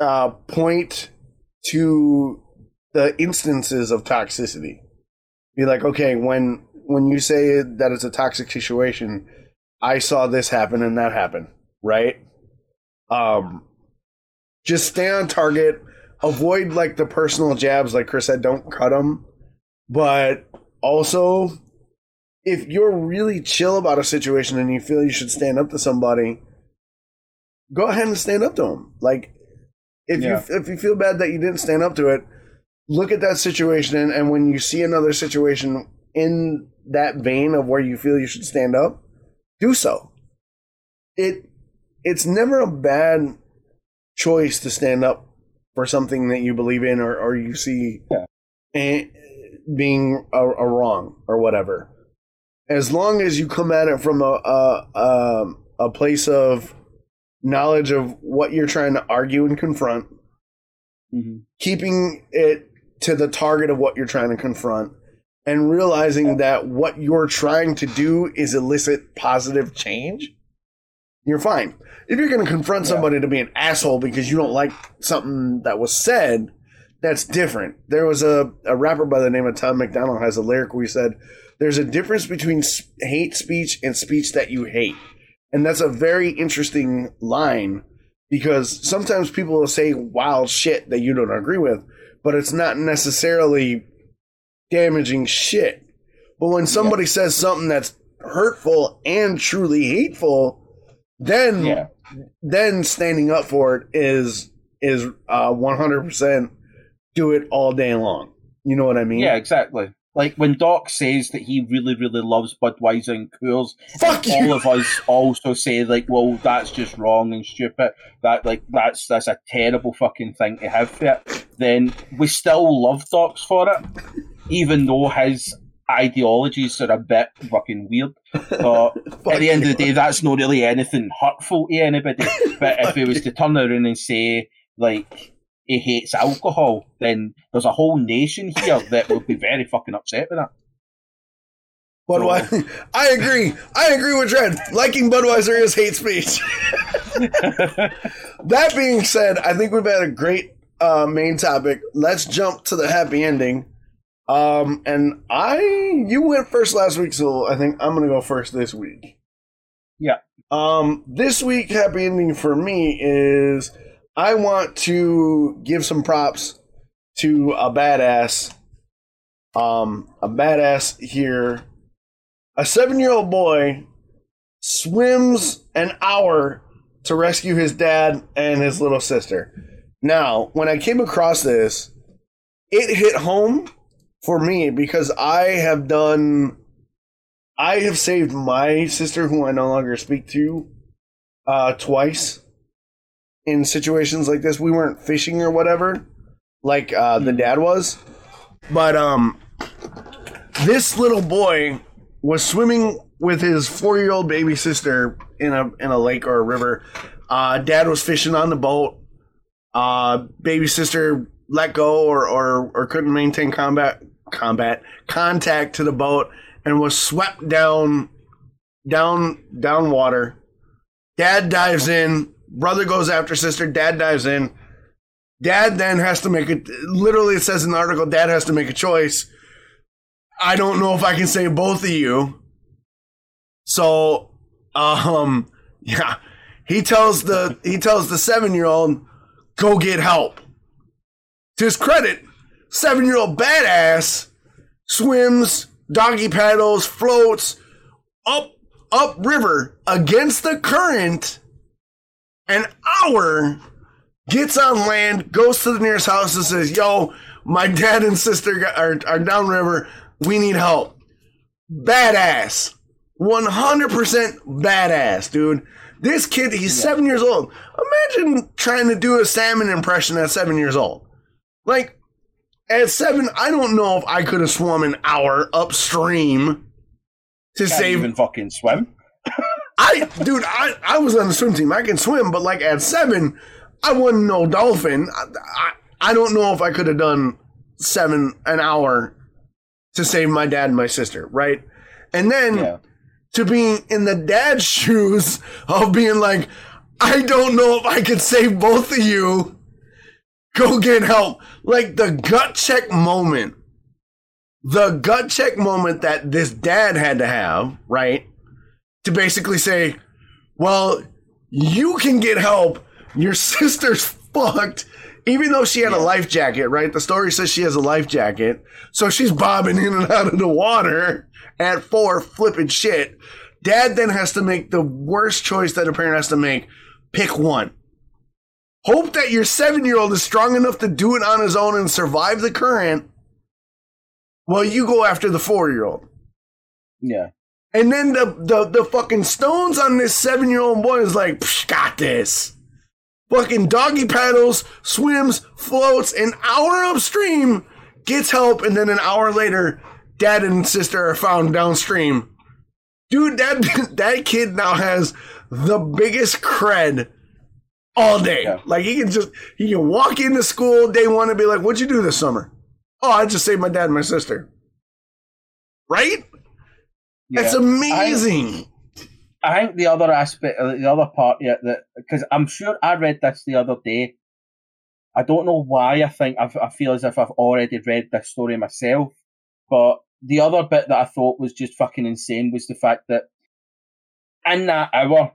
uh, point to the instances of toxicity. Be like, okay, when when you say that it's a toxic situation, I saw this happen and that happen, right? Um, just stay on target. Avoid like the personal jabs, like Chris said. Don't cut them, but also, if you're really chill about a situation and you feel you should stand up to somebody, go ahead and stand up to them. Like if yeah. you if you feel bad that you didn't stand up to it, look at that situation and, and when you see another situation in that vein of where you feel you should stand up, do so. It it's never a bad choice to stand up for something that you believe in or, or you see yeah. being a, a, wrong or whatever. As long as you come at it from a a, a, a place of knowledge of what you're trying to argue and confront, mm-hmm. keeping it to the target of what you're trying to confront, and realizing that what you're trying to do is elicit positive change, you're fine. If you're going to confront somebody yeah. to be an asshole because you don't like something that was said, that's different. There was a, a rapper by the name of Tom MacDonald has a lyric where he said, There's a difference between hate speech and speech that you hate. And that's a very interesting line because sometimes people will say wild shit that you don't agree with, but it's not necessarily damaging shit. But when somebody yeah. says something that's hurtful and truly hateful, then yeah. then standing up for it is is uh 100% do it all day long. You know what I mean? Yeah, exactly. Like when Dox says that he really, really loves Budweiser and Coors, Fuck all of us also say like, "Well, that's just wrong and stupid. That like that's that's a terrible fucking thing to have for it." Then we still love Dox for it, even though his ideologies are a bit fucking weird. But at the end of the day, that's not really anything hurtful to anybody. But if he was to turn around and say like he hates alcohol, then there's a whole nation here that would be very fucking upset with that. Budweiser, I agree. I agree with Dred. Liking Budweiser is hate speech. that being said, I think we've had a great uh, main topic. Let's jump to the happy ending. Um, and I, you went first last week, so I think I'm gonna go first this week. Yeah. Um, this week happy ending for me is I want to give some props to a badass. Um, a badass here. A seven-year-old boy swims an hour to rescue his dad and his little sister. Now, when I came across this, it hit home for me because I have done I have saved my sister who I no longer speak to uh twice in situations like this. We weren't fishing or whatever like uh the dad was. But um this little boy was swimming with his 4-year-old baby sister in a in a lake or a river. Uh dad was fishing on the boat. Uh baby sister let go or or, or couldn't maintain combat combat contact to the boat and was swept down down down water. Dad dives in, brother goes after sister, dad dives in. Dad then has to make it literally it says in the article dad has to make a choice. I don't know if I can save both of you. So um yeah, he tells the he tells the 7-year-old go get help. To his credit, seven year old badass swims, doggy paddles, floats up up river against the current. An hour gets on land goes to the nearest house and says yo my dad and sister are, are downriver we need help. Badass. 100% badass dude this kid he's seven years old imagine trying to do a salmon impression at seven years old like at seven, I don't know if I could have swum an hour upstream to Can't save. even fucking swim. I, dude, I, I was on the swim team. I can swim, but like at seven, I wasn't no dolphin. I, I, I don't know if I could have done seven an hour to save my dad and my sister, right? And then Yeah. To be in the dad's shoes of being like, I don't know if I could save both of you. Go get help. Like the gut check moment. The gut check moment that this dad had to have, right? To basically say, well, you can get help. Your sister's fucked. Even though she had a life jacket, right? The story says she has a life jacket. So she's bobbing in and out of the water at four, flipping shit. Dad then has to make the worst choice that a parent has to make pick one. Hope that your seven year old is strong enough to do it on his own and survive the current while you go after the four year old. Yeah. And then the, the, the fucking stones on this seven year old boy is like, "Psh, got this. Fucking doggy paddles, swims, floats, an hour upstream, gets help, and then an hour later, dad and sister are found downstream. Dude, that that kid now has the biggest cred all day. Yeah. Like he can just he can walk into school day one and be like, "What'd you do this summer?" Oh, I just saved my dad and my sister. Right? That's amazing. I think the other aspect, uh, the other part, yeah, that because I'm sure I read this the other day. I don't know why. I think I've, I feel as if I've already read this story myself. But the other bit that I thought was just fucking insane was the fact that in that hour,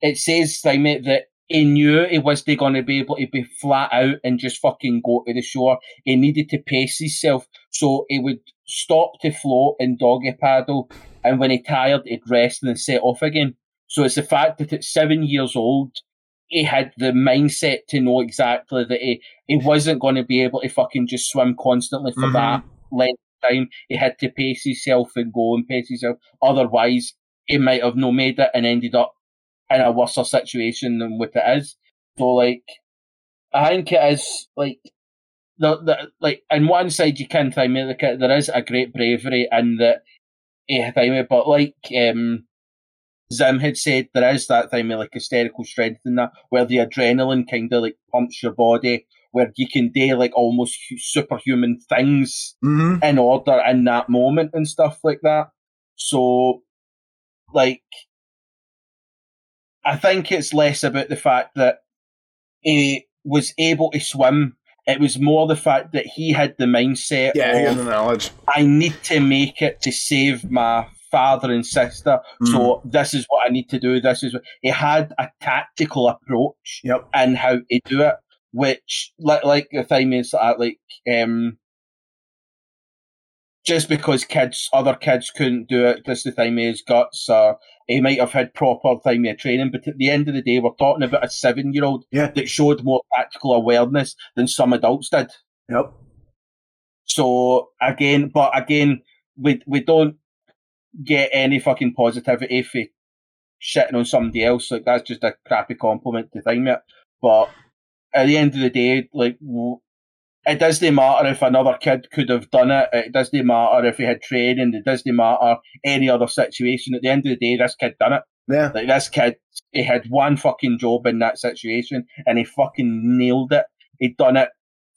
it says like mate, that he knew he wasn't going to be able to be flat out and just fucking go to the shore. He needed to pace himself, so he would stop to float and doggy paddle and when he tired, he'd rest and then set off again. So it's the fact that at seven years old, he had the mindset to know exactly that he, he wasn't going to be able to fucking just swim constantly for Mhm. that length time. He had to pace himself and go and pace himself. Otherwise, he might have no made it and ended up in a worse situation than what it is. So, like, I think it is like the the like. On one side, you can think like there is a great bravery in that eh, thing, but like um, Zim had said, there is that with like hysterical strength in that, where the adrenaline kind of like pumps your body, where you can do like almost superhuman things Mm-hmm. in order in that moment and stuff like that. So, like, I think it's less about the fact that he was able to swim. It was more the fact that he had the mindset Yeah, he has of the knowledge. I need to make it to save my father and sister. So this is what I need to do. This is what he had a tactical approach Yep. and how to do it, which like like the thing is that like um just because kids other kids couldn't do it, just the time his guts or he might have had proper time of training, but at the end of the day we're talking about a seven year old Yeah. that showed more tactical awareness than some adults did. Yep. So again, but again, we we don't get any fucking positivity for shitting on somebody else. Like that's just a crappy compliment to think it. But at the end of the day, like it doesn't matter if another kid could have done it. It doesn't matter if he had training. It doesn't matter any other situation. At the end of the day, this kid done it. Yeah. Like this kid, he had one fucking job in that situation, and he fucking nailed it. He done it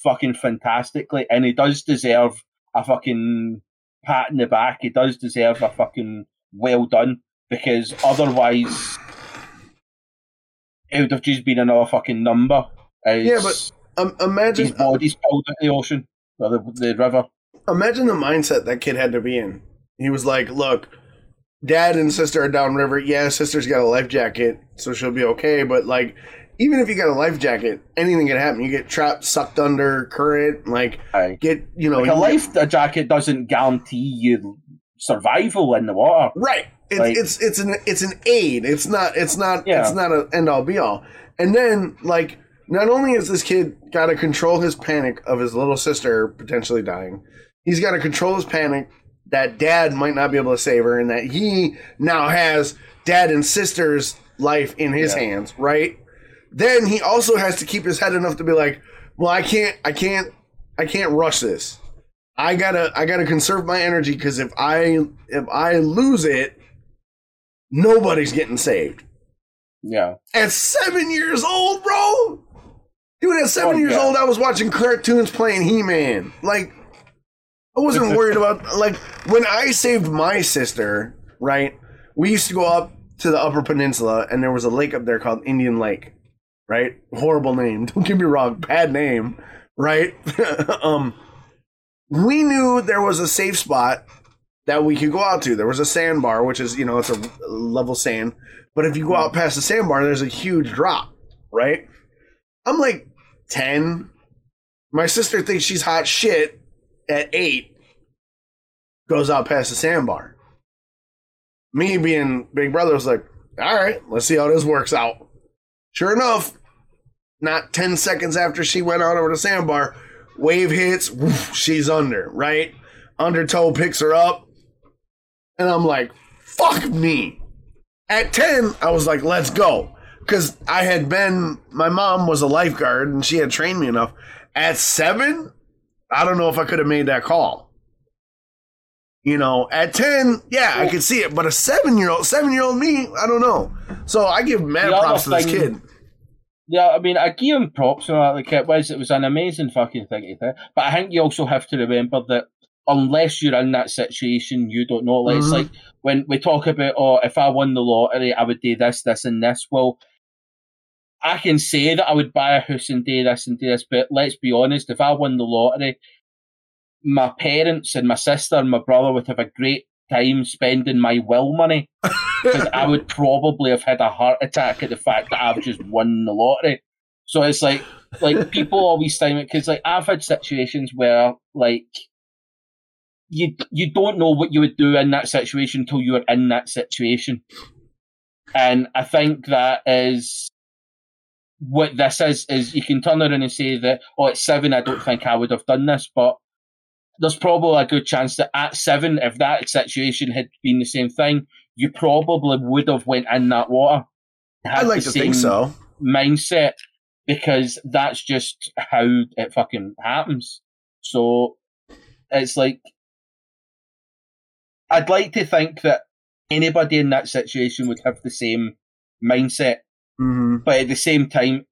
fucking fantastically, and he does deserve a fucking pat in the back. He does deserve a fucking well done because otherwise, it would have just been another fucking number. Yeah, but Um, imagine his body's pulled into the ocean or the, the river. imagine the mindset that kid had to be in. He was like, "Look, dad and sister are downriver. Yeah, sister's got a life jacket, so she'll be okay. But like, even if you got a life jacket, anything can happen. You get trapped, sucked under current. Like, Aye. get you know, Like a life jacket doesn't guarantee you survival in the water. Right. It's Like- it's it's an it's an aid. It's not it's not Yeah. it's not an end all be all. And then like not only has this kid got to control his panic of his little sister potentially dying, he's got to control his panic that dad might not be able to save her and that he now has dad and sister's life in his Yeah. hands, right? Then he also has to keep his head enough to be like, "Well, I can't I can't I can't rush this. I gotta I gotta conserve my energy because if I if I lose it, nobody's getting saved. Yeah. At seven years old, bro. Dude, at seven Oh, years old, I was watching cartoons playing He Man. Like, I wasn't worried about like when I saved my sister. Right, we used to go up to the Upper Peninsula, and there was a lake up there called Indian Lake. Right, horrible name. Don't get me wrong, bad name. Right, um, we knew there was a safe spot that we could go out to. There was a sandbar, which is you know it's a level sand, but if you go out past the sandbar, there's a huge drop. Right, I'm like ten. My sister thinks she's hot shit at eight. Goes out past the sandbar. Me being big brother was like, all right, let's see how this works out. Sure enough, not 10 seconds after she went out over the sandbar, wave hits, woof, she's under, right? Undertow picks her up. And I'm like, fuck me. At 10, I was like, let's go. Because I had been, my mom was a lifeguard and she had trained me enough. At seven, I don't know if I could have made that call. You know, at 10, yeah, I could see it. But a seven year old, seven year old me, I don't know. So I give mad The props to this thing- kid. Yeah, I mean, I give him props on that. Like it was, it was an amazing fucking thing to do. But I think you also have to remember that unless you're in that situation, you don't know. Like, It's Mhm. like when we talk about, oh, if I won the lottery, I would do this, this, and this. Well, I can say that I would buy a house and do this and do this, but let's be honest, if I won the lottery, my parents and my sister and my brother would have a great time spending my will money because I would probably have had a heart attack at the fact that I've just won the lottery. So it's like, like people always time it because like I've had situations where like you you don't know what you would do in that situation until you're in that situation, and I think that is what this is. Is you can turn around and say that oh at seven I don't think I would have done this, but there's probably a good chance that at seven, if that situation had been the same thing, you probably would have went in that water. I'd like to think so. Mindset because that's just how it fucking happens. So it's like I'd like to think that anybody in that situation would have the same mindset, hmm but at the same time,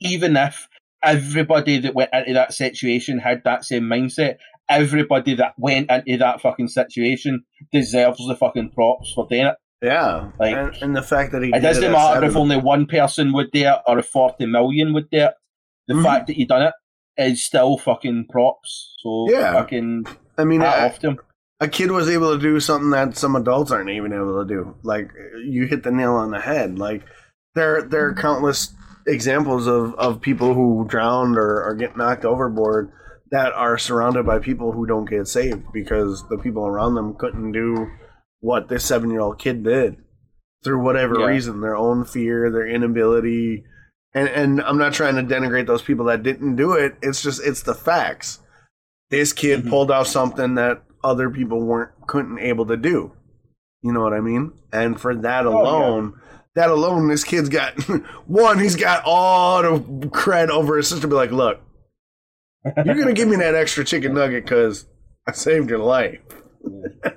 even if everybody that went into that situation had that same mindset, everybody that went into that fucking situation deserves the fucking props for doing it. Yeah. Like- and, and the fact that he It did doesn't at matter if only one person would do it or if 40 million would do it. The Mhm. fact that he done it is still fucking props. So Yeah. fucking I mean, I, off him. a kid was able to do something that some adults aren't even able to do. Like you hit the nail on the head. Like there there are countless examples of, of people who drowned or, or get knocked overboard that are surrounded by people who don't get saved because the people around them couldn't do what this seven year old kid did through whatever Yeah. reason, their own fear, their inability. And and I'm not trying to denigrate those people that didn't do it. It's just it's the facts. This kid Mhm. pulled off something that other people weren't couldn't able to do. You know what I mean? And for that Oh, yeah. That alone, this kid's got one. He's got all the cred over his sister. Be like, look, you're gonna give me that extra chicken nugget because I saved your life.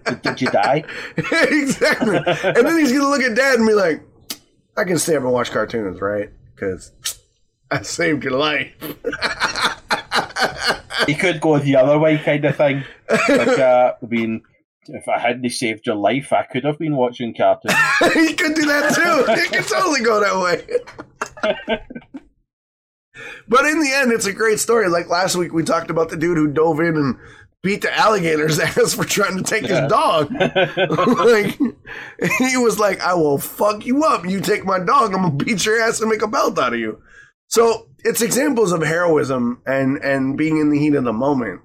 Did, did you die? exactly. And then he's gonna look at dad and be like, I can stay up and watch cartoons, right? Because I saved your life. He could go the other way, kind of thing. Like, uh, I mean, if I hadn't saved your life, I could have been watching cartoons. he could do that too. He could totally go that way. but in the end, it's a great story. Like last week, we talked about the dude who dove in and beat the alligator's ass for trying to take Yeah. his dog. like he was like, "I will fuck you up. You take my dog, I'm gonna beat your ass and make a belt out of you." So it's examples of heroism and and being in the heat of the moment.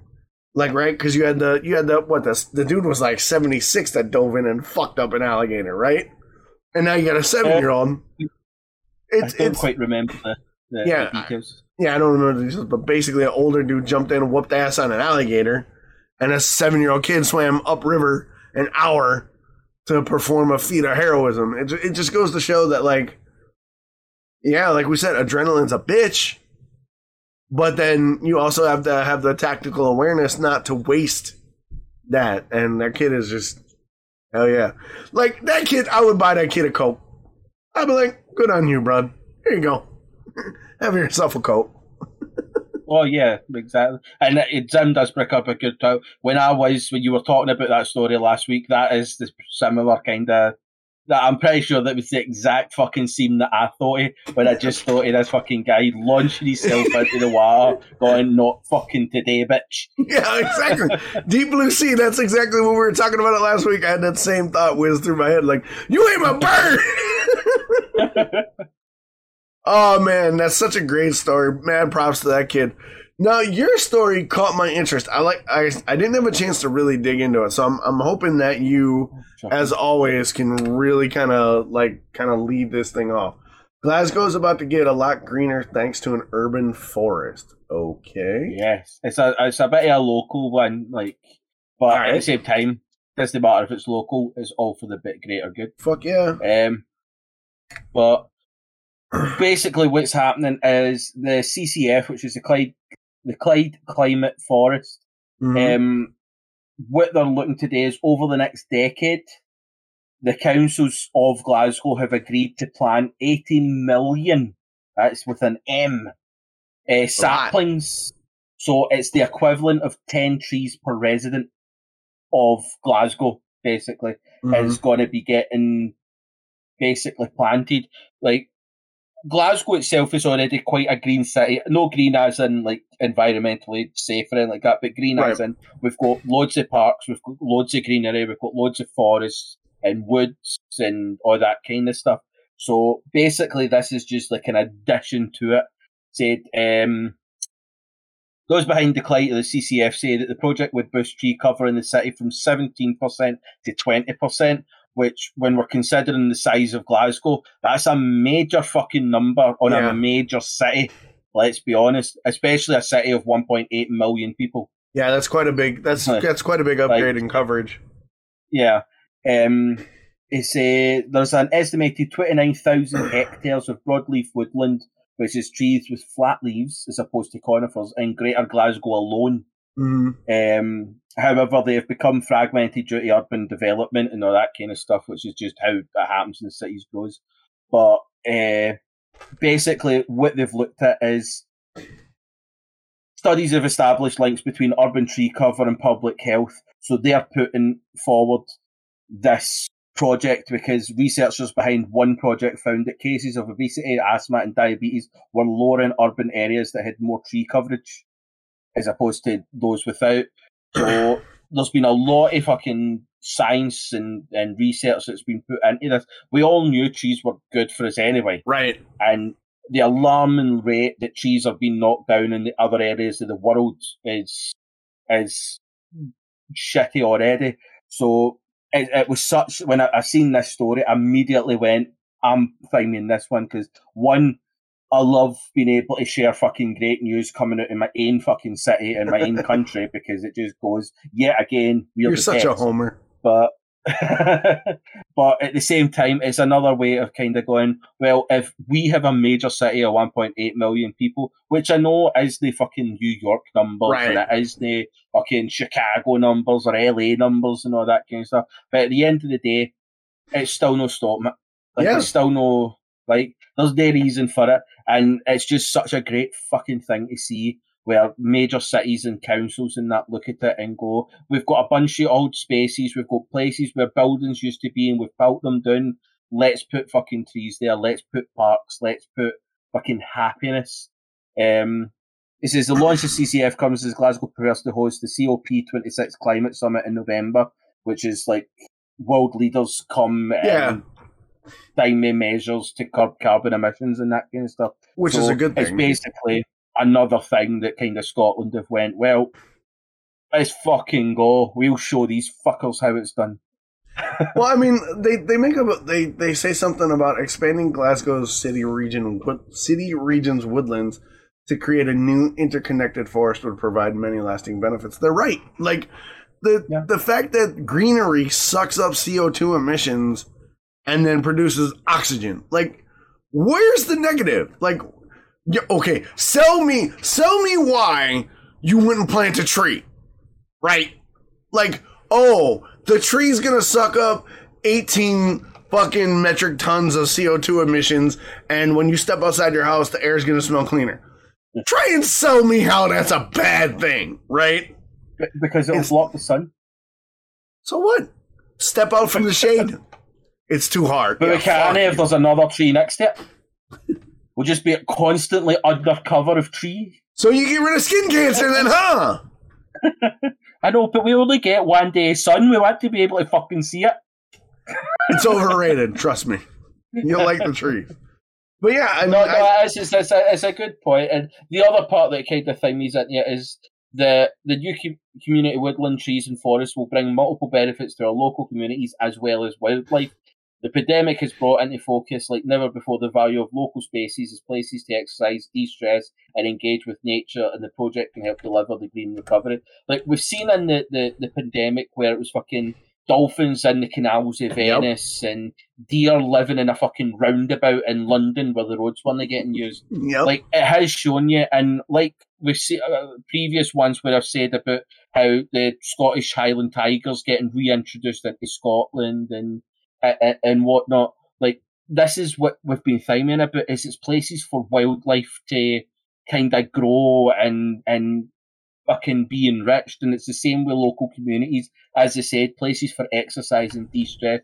Like right, because you had the you had the what the the dude was like seventy six that dove in and fucked up an alligator, right? And now you got a oh. seven year old. I It's don't it's quite remember the, the, Yeah, the details. yeah, I don't remember the details, but basically an older dude jumped in and whooped ass on an alligator, and a seven year old kid swam upriver an hour to perform a feat of heroism. It, it just goes to show that, like, yeah, like we said, adrenaline's a bitch, but then you also have to have the tactical awareness not to waste that. And that kid is just, hell yeah. Like, that kid, I would buy that kid a coat. I'd be like, good on you, bud. Here you go. have yourself a coat. Oh yeah, exactly. And it, Jim does pick up a good time. When I was when you were talking about that story last week, that is the similar kind of. That I'm pretty sure that was the exact fucking scene that I thought of when I just thought of this fucking guy launching himself into the water, going "Not fucking today, bitch." Yeah, exactly. Deep Blue Sea. That's exactly what we were talking about it last week. I had that same thought whiz through my head, like, "You ain't my bird." oh man, that's such a great story. Man, props to that kid. Now your story caught my interest. I like. I I didn't have a chance to really dig into it, so I'm I'm hoping that you, as always, can really kind of like kind of lead this thing off. Glasgow's about to get a lot greener thanks to an urban forest. Okay. Yes, it's a it's a bit of a local one, like, but at the same time, doesn't matter if it's local. It's all for the bit greater good. Fuck yeah. Um, but basically, what's happening is the CCF, which is the Clyde, the Clyde Climate Forest, Mhm. um, what they're looking to do is over the next decade, the councils of Glasgow have agreed to plant 80 million. That's with an M. Uh, saplings. So it's the equivalent of 10 trees per resident of Glasgow, basically Mhm. is going to be getting basically planted. Like Glasgow itself is already quite a green city. No green as in like environmentally safe or anything like that, but green as in we've got loads of parks, we've got loads of greenery, we've got loads of forests and woods and all that kind of stuff. So basically, this is just like an addition to it. Said um, those behind the Clyde of the CCF say that the project would boost tree cover in the city from 17% to 20%, which, when we're considering the size of Glasgow, that's a major fucking number on Yeah. a major city. Let's be honest, especially a city of 1.8 million people. Yeah, that's quite a big. That's Like- that's quite a big upgrade in coverage. Yeah. Um, it's a, there's an estimated 29,000 hectares of broadleaf woodland, which is trees with flat leaves as opposed to conifers in Greater Glasgow alone. Mhm. Um, however, they have become fragmented due to urban development and all that kind of stuff, which is just how that happens in the cities grows. But uh, basically, what they've looked at is studies have established links between urban tree cover and public health. So they're putting forward this project because researchers behind one project found that cases of obesity, asthma, and diabetes were lower in urban areas that had more tree coverage as opposed to those without. So there's been a lot of fucking science and, and research that's been put into this. We all knew trees were good for us anyway, Right. and the alarming rate that trees have been knocked down in the other areas of the world is is shitty already. So it, it was such when I, I seen this story, I immediately went, I'm finding this one because one, I love being able to share fucking great news coming out in my own fucking city and my own country because it just goes yet again. We're You're such a homer. but but at the same time, it's another way of kind of going. Well, if we have a major city of 1.8 million people, which I know is the fucking New York numbers and Right. it is the fucking Chicago numbers or LA numbers and all that kind of stuff, but at the end of the day, it's still no stopping it. Like Yeah. it's still no like there's no reason for it, and it's just such a great fucking thing to see where major cities and councils and that look at it and go, we've got a bunch of old spaces, we've got places where buildings used to be and we've built them down. Let's put fucking trees there, let's put parks, let's put fucking happiness. Um, it says the launch of CCF comes as Glasgow prepares to host the COP26 Climate Summit in November, which is like world leaders come Yeah. Timely measures to curb carbon emissions and that kind of stuff. Which is a good thing. It's basically another thing that kind of Scotland have went, well, let's fucking go. We'll show these fuckers how it's done. well, I mean, they they make up they they say something about expanding Glasgow's city region city region's woodlands to create a new interconnected forest would provide many lasting benefits. They're right. Like the Yeah. the fact that greenery sucks up CO two emissions and then produces oxygen. Like, where's the negative? Like, yeah, okay, sell me sell me why you wouldn't plant a tree, right? Like, oh, the tree's gonna suck up 18 fucking metric tons of CO2 emissions, and when you step outside your house, the air's gonna smell cleaner. Try and sell me how that's a bad thing, right? Because it'll It's- block the sun. So what? Step out from the shade. It's too hard. But Yeah, we can't if there's another tree next to it. We'll just be constantly under cover of tree. So you get rid of skin cancer then, huh? I know, but we only get one day sun. We want to be able to fucking see it. It's overrated, trust me. You'll like the tree. But yeah, I mean, No, I- no, it's, it's, it's, a, it's a good point. And the other part that kind of thing means that yeah, is the the new community woodland trees and forests will bring multiple benefits to our local communities as well as wildlife. The pandemic has brought into focus like never before the value of local spaces as places to exercise, de-stress, and engage with nature, and the project can help deliver the green recovery. Like we've seen in the, the, the pandemic where it was fucking dolphins in the canals of Yep. Venice and deer living in a fucking roundabout in London where the roads weren't getting used. yep. Like it has shown you, and like we've seen uh, previous ones where I've said about how the Scottish Highland tigers getting reintroduced into Scotland and and, and whatnot. Like this is what we've been thinking about is it's places for wildlife to kind of grow and and fucking be enriched, and it's the same with local communities. As I said, places for exercise and de-stress,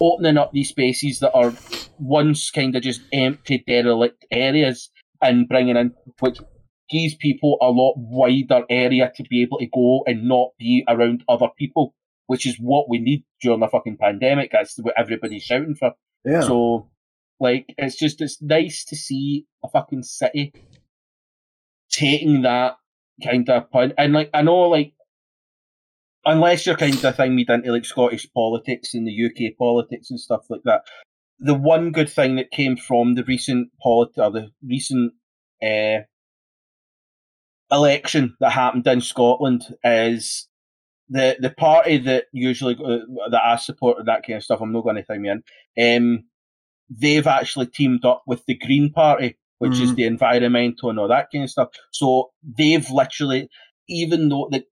opening up these spaces that are once kind of just empty, derelict areas, and bringing in which gives people a lot wider area to be able to go and not be around other people, which is what we need during the fucking pandemic. That's what everybody's shouting for. yeah. So, like, it's just it's nice to see a fucking city taking that kind of point. And like, I know, like, unless you're kind of thing me into like Scottish politics and the UK politics and stuff like that, the one good thing that came from the recent polit- or the recent uh, election that happened in Scotland is the the party that usually uh, that I support and that kind of stuff. I'm not going to time me in. Um, they've actually teamed up with the Green Party, which is Mhm. the environmental and all that kind of stuff. So they've literally, even though that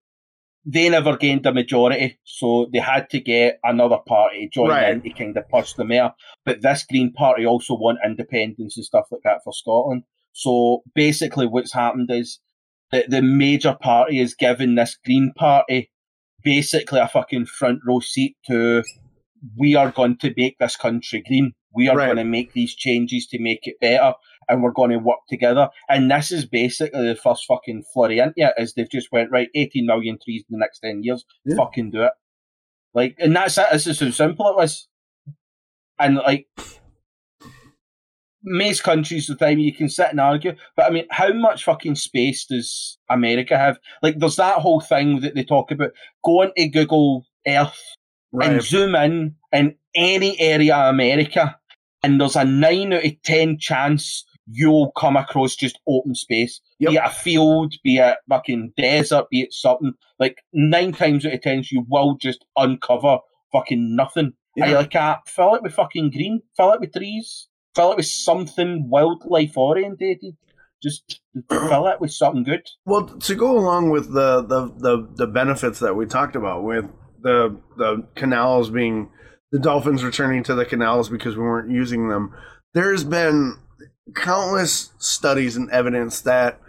they never gained a majority, so they had to get another party to join Right. in to kind of push them there. But this Green Party also want independence and stuff like that for Scotland. So basically, what's happened is that the major party is giving this Green Party basically a fucking front row seat to we are going to make this country green. We are Right. going to make these changes to make it better. and we're going to work together. And this is basically the first fucking flurry into it, is they've just went, right, 18 million trees in the next 10 years, Yeah. fucking do it. Like, and that's it, this is how simple it was. And like, most countries the time you can sit and argue, but I mean, how much fucking space does America have? Like, there's that whole thing that they talk about. Go into Google Earth and zoom in in any area of America, and there's a nine out of ten chance you'll come across just open space. Yep. Be it a field, be it fucking desert, be it something. Like nine times out of ten, you will just uncover fucking nothing. Yeah. You're like, ah, fill it with fucking green, fill it with trees, fill it with something wildlife orientated. Just fill it with something good. Well, to go along with the, the, the, the benefits that we talked about with the the canals being the dolphins returning to the canals because we weren't using them, there's been countless studies and evidence that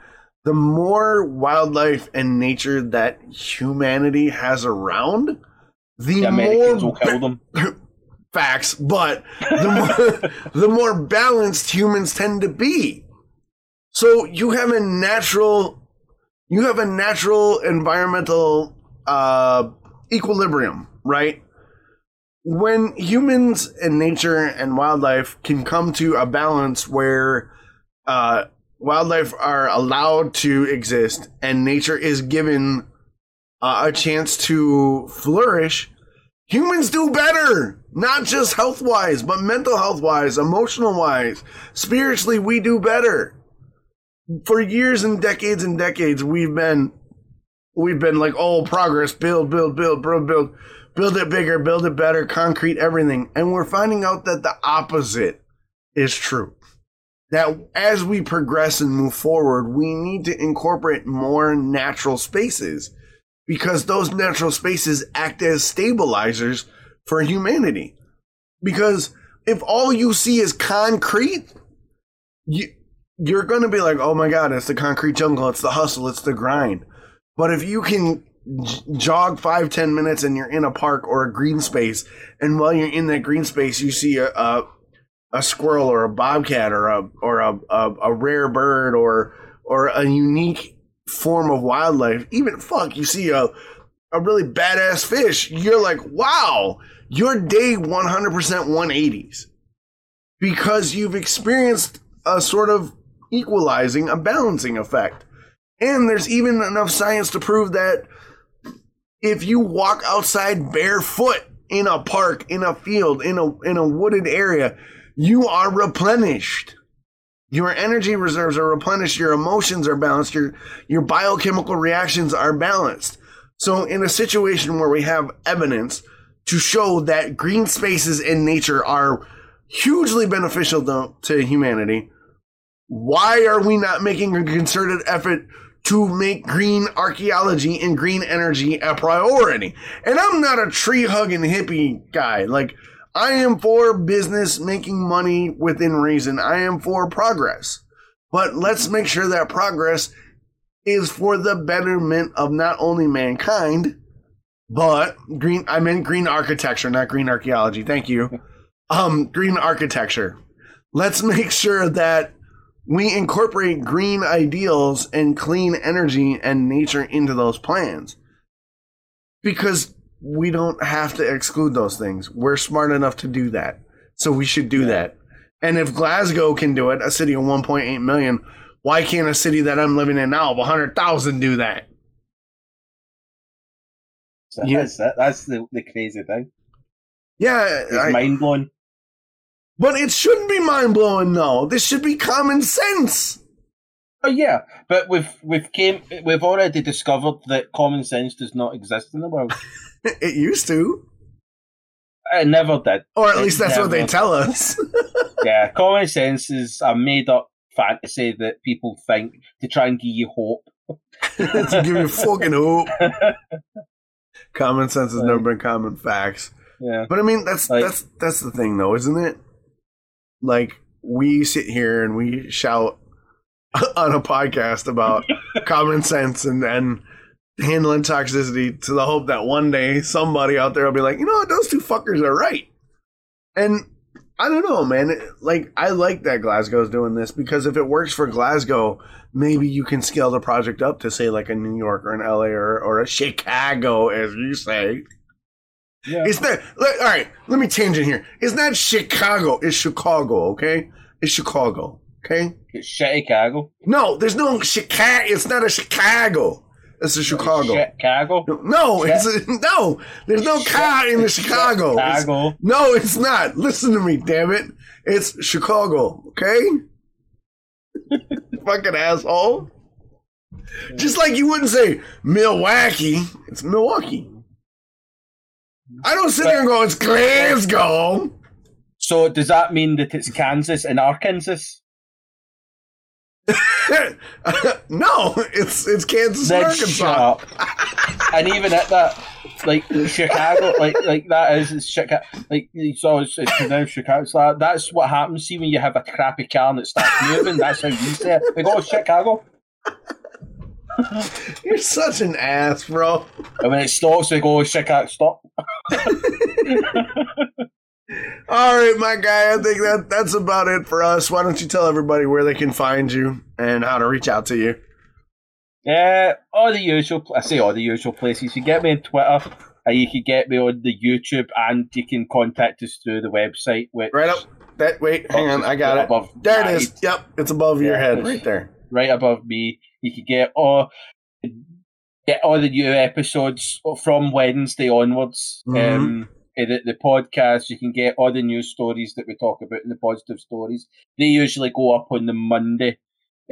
the more wildlife and nature that humanity has around, the, The Americans more will kill them. facts, but the more, the more balanced humans tend to be. So you have a natural, you have a natural environmental uh, equilibrium, right? When humans and nature and wildlife can come to a balance where uh, wildlife are allowed to exist and nature is given uh, a chance to flourish, humans do better not just health wise but mental health wise emotional wise spiritually we do better. For years and decades and decades we've been we've been like oh progress build build build build build. Build it bigger build it better concrete everything. And we're finding out that the opposite is true. That as we progress and move forward we need to incorporate more natural spaces because those natural spaces act as stabilizers for humanity. Because if all you see is concrete, you, you're going to be like, oh my God, it's the concrete jungle, it's the hustle, it's the grind. But if you can jog five, ten minutes and you're in a park or a green space, and while you're in that green space, you see a, a, a squirrel or a bobcat or a, or a, a, a rare bird or, or a unique form of wildlife, even fuck, you see a a really badass fish, you're like, wow, your day 100% 180s because you've experienced a sort of equalizing, a balancing effect. And there's even enough science to prove that if you walk outside barefoot in a park, in a field, in a in a wooded area, you are replenished. Your energy reserves are replenished your emotions are balanced your your biochemical reactions are balanced. So in a situation where we have evidence to show that green spaces in nature are hugely beneficial to, to humanity why are we not making a concerted effort to make green archaeology and green energy a priority and i'm not a tree hugging hippie guy like I am for business making money within reason. I am for progress. But let's make sure that progress is for the betterment of not only mankind, but green I meant green architecture, not green archaeology. Thank you. Um green architecture. Let's make sure that we incorporate green ideals and clean energy and nature into those plans. Because we don't have to exclude those things. We're smart enough to do that. So we should do that. And if Glasgow can do it, a city of 1.8 million, why can't a city that I'm living in now of 100,000 do that? So Yeah. That's it. That's the, the crazy thing. Yeah, It's I- mind blowing. but it shouldn't be mind blowing though. This should be common sense. Oh yeah, but we've we've came we've already discovered that common sense does not exist in the world. It used to, It never did. or at It least that's what they tell us. Yeah, common sense is a made up fantasy that people think to try and give you hope. to give you fucking hope. Common sense has never been common facts. Yeah. But I mean, that's Like- that's that's the thing, though, isn't it? Like we sit here and we shout on a podcast about common sense and and handling toxicity to the hope that one day somebody out there will be like, you know what, those two fuckers are right. And I don't know, man. Like, I like that Glasgow's doing this because if it works for Glasgow, maybe you can scale the project up to say like a New York or an LA or, or a Chicago, as you say. Yeah. It's not. Like, all right, let me change it here. It's not Chicago. It's Chicago. Okay, it's Chicago. Okay. It's Chicago. No, there's no Chicago. It's not a Chicago. It's a Chicago. Chicago. No, it's a, no. There's no car in the Chicago. It's- Chicago. no, it's not. Listen to me, damn it. It's Chicago, okay? Fucking asshole. Just like you wouldn't say Milwaukee, it's Milwaukee. I don't sit there and go, it's Glasgow. So does that mean that it's Kansas and Arkansas? no, it's it's Kansas and Arkansas. and even at that, like Chicago, like like that is it's Chicago. Like it's, it's pronounced Chicago. It's like, that's what happens. See when you have a crappy car and it starts moving. That's how you say it. They go oh, Chicago, You're such an ass, bro. and when it stops, they go Chicago. Stop. All right, my guy. I think that that's about it for us. Why don't you tell everybody where they can find you and how to reach out to you? Yeah, all the usual. I say all the usual places. You get me on Twitter, and you can get me on the YouTube, and you can contact us through the website. Which Right up. That wait, hang on, I got it. Above There it is. Yep, it's above your head, right there. right above me. You can get all get all the new episodes from Wednesday onwards. Mhm. Um, eh, the, the podcast, you can get all the news stories that we talk about in the positive stories. They usually go up on the Monday,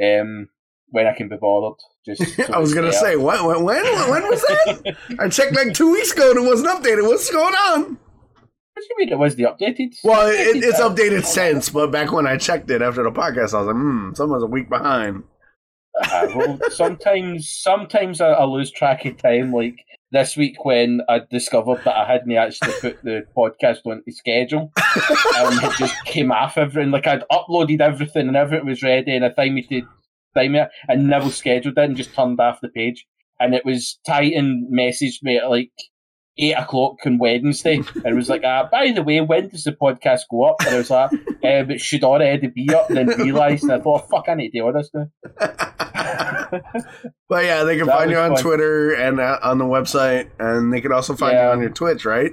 um, when I can be bothered. Just I was gonna say, when, when, when, when was that? I checked like two weeks ago and it wasn't updated. What's going on? What do you mean it was the updated? Well, it, it's updated since, but back when I checked it after the podcast, I was like, hmm, someone's a week behind. Uh, well, sometimes, sometimes I, I lose track of time. Like this week when I discovered that I hadn't actually put the podcast on the schedule, and it just came off everything. Like I'd uploaded everything and everything was ready, and I time it to time it, and never scheduled it, and just turned off the page. And it was Titan messaged me at like eight o'clock on Wednesday, and it was like, ah, by the way, when does the podcast go up? And I was like, um, it should already be up. And Then realised, and I thought, fuck, I need to do this now. But yeah, they can That find you on fun. Twitter and uh, on the website, and they can also find Yeah. you on your Twitch, right?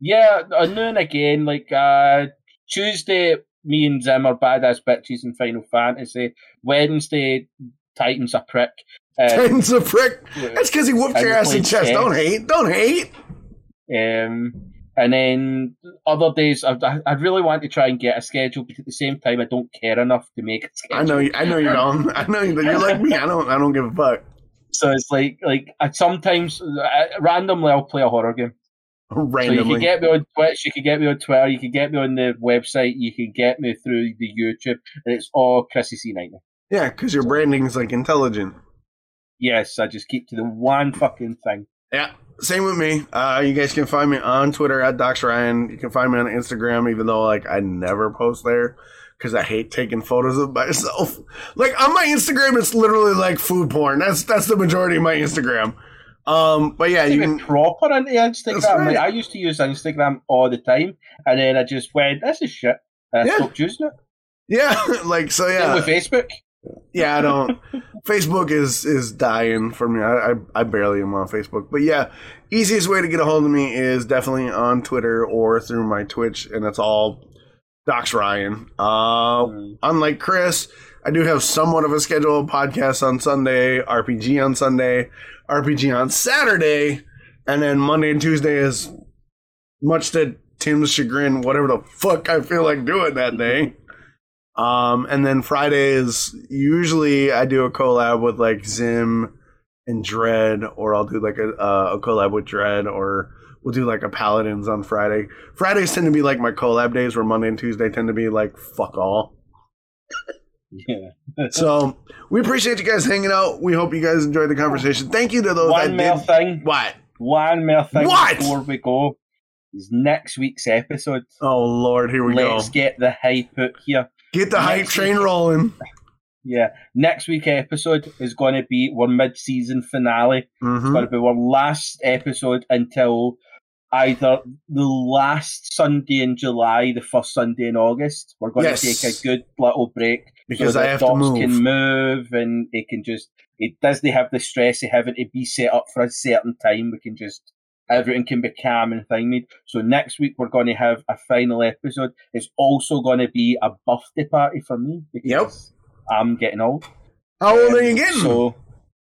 Yeah, uh, now and again, like uh, Tuesday, me and Zim are badass bitches in Final Fantasy. Wednesday, Titan's a prick. Uh, Titan's a prick. That's because he whooped your ass in chess. Don't hate. Don't hate. um, and then other days, I, I I really want to try and get a schedule, but at the same time, I don't care enough to make a schedule. I know. You, I know you don't. I know you. You're like me. I don't. I don't give a fuck. So it's like, like I sometimes uh, randomly I'll play a horror game. So you can get me on Twitch, you can get me on Twitter, you can get me on the website, you can get me through the YouTube, and it's all Chrissy C ninety. Yeah, because your branding is like intelligent. Yes, I just keep to the one fucking thing. Yeah, same with me. Uh, you guys can find me on Twitter at Dox Ryan. You can find me on Instagram, even though like I never post there because I hate taking photos of myself. Like on my Instagram, it's literally like food porn. That's that's the majority of my Instagram. Um, but yeah, you can. proper into Instagram. Right. Like I used to use Instagram all the time, and then I just went, "This is shit," and I Yeah. stopped using it. Yeah, like so. Same Yeah, with Facebook. Yeah. I don't. Facebook is is dying for me. I, I I barely am on Facebook, but yeah, easiest way to get a hold of me is definitely on Twitter or through my Twitch, and it's all Dox Ryan. Uh, unlike Chris, I do have somewhat of a schedule of podcasts on Sunday, RPG on Sunday, RPG on Saturday, and then Monday and Tuesday is much to Tim's chagrin, whatever the fuck I feel like doing that day. Um, and then Fridays, usually I do a collab with like Zim and Dread, or I'll do like a, uh, a collab with Dread, or we'll do like a Paladins on Friday. Fridays tend to be like my collab days, where Monday and Tuesday tend to be like fuck all. Yeah. So we appreciate you guys hanging out. We hope you guys enjoyed the conversation. Thank you to those One more did. thing. What? One more thing What? before we go is next week's episode. Oh Lord, here we go. Let's get the hype out here. Get the hype train week. rolling. Yeah, next week episode is going to be our mid-season finale. hmm It's going to be our last episode until either the last Sunday in July, the first Sunday in August. We're going Yes. to take a good little break Because so I have to move. can move and it can just it does. They have the stress of having to be set up for a certain time. We can just everything can be calm and thingy. So next week we're going to have a final episode. It's also going to be a birthday party for me because I'm getting old. How old are you getting? So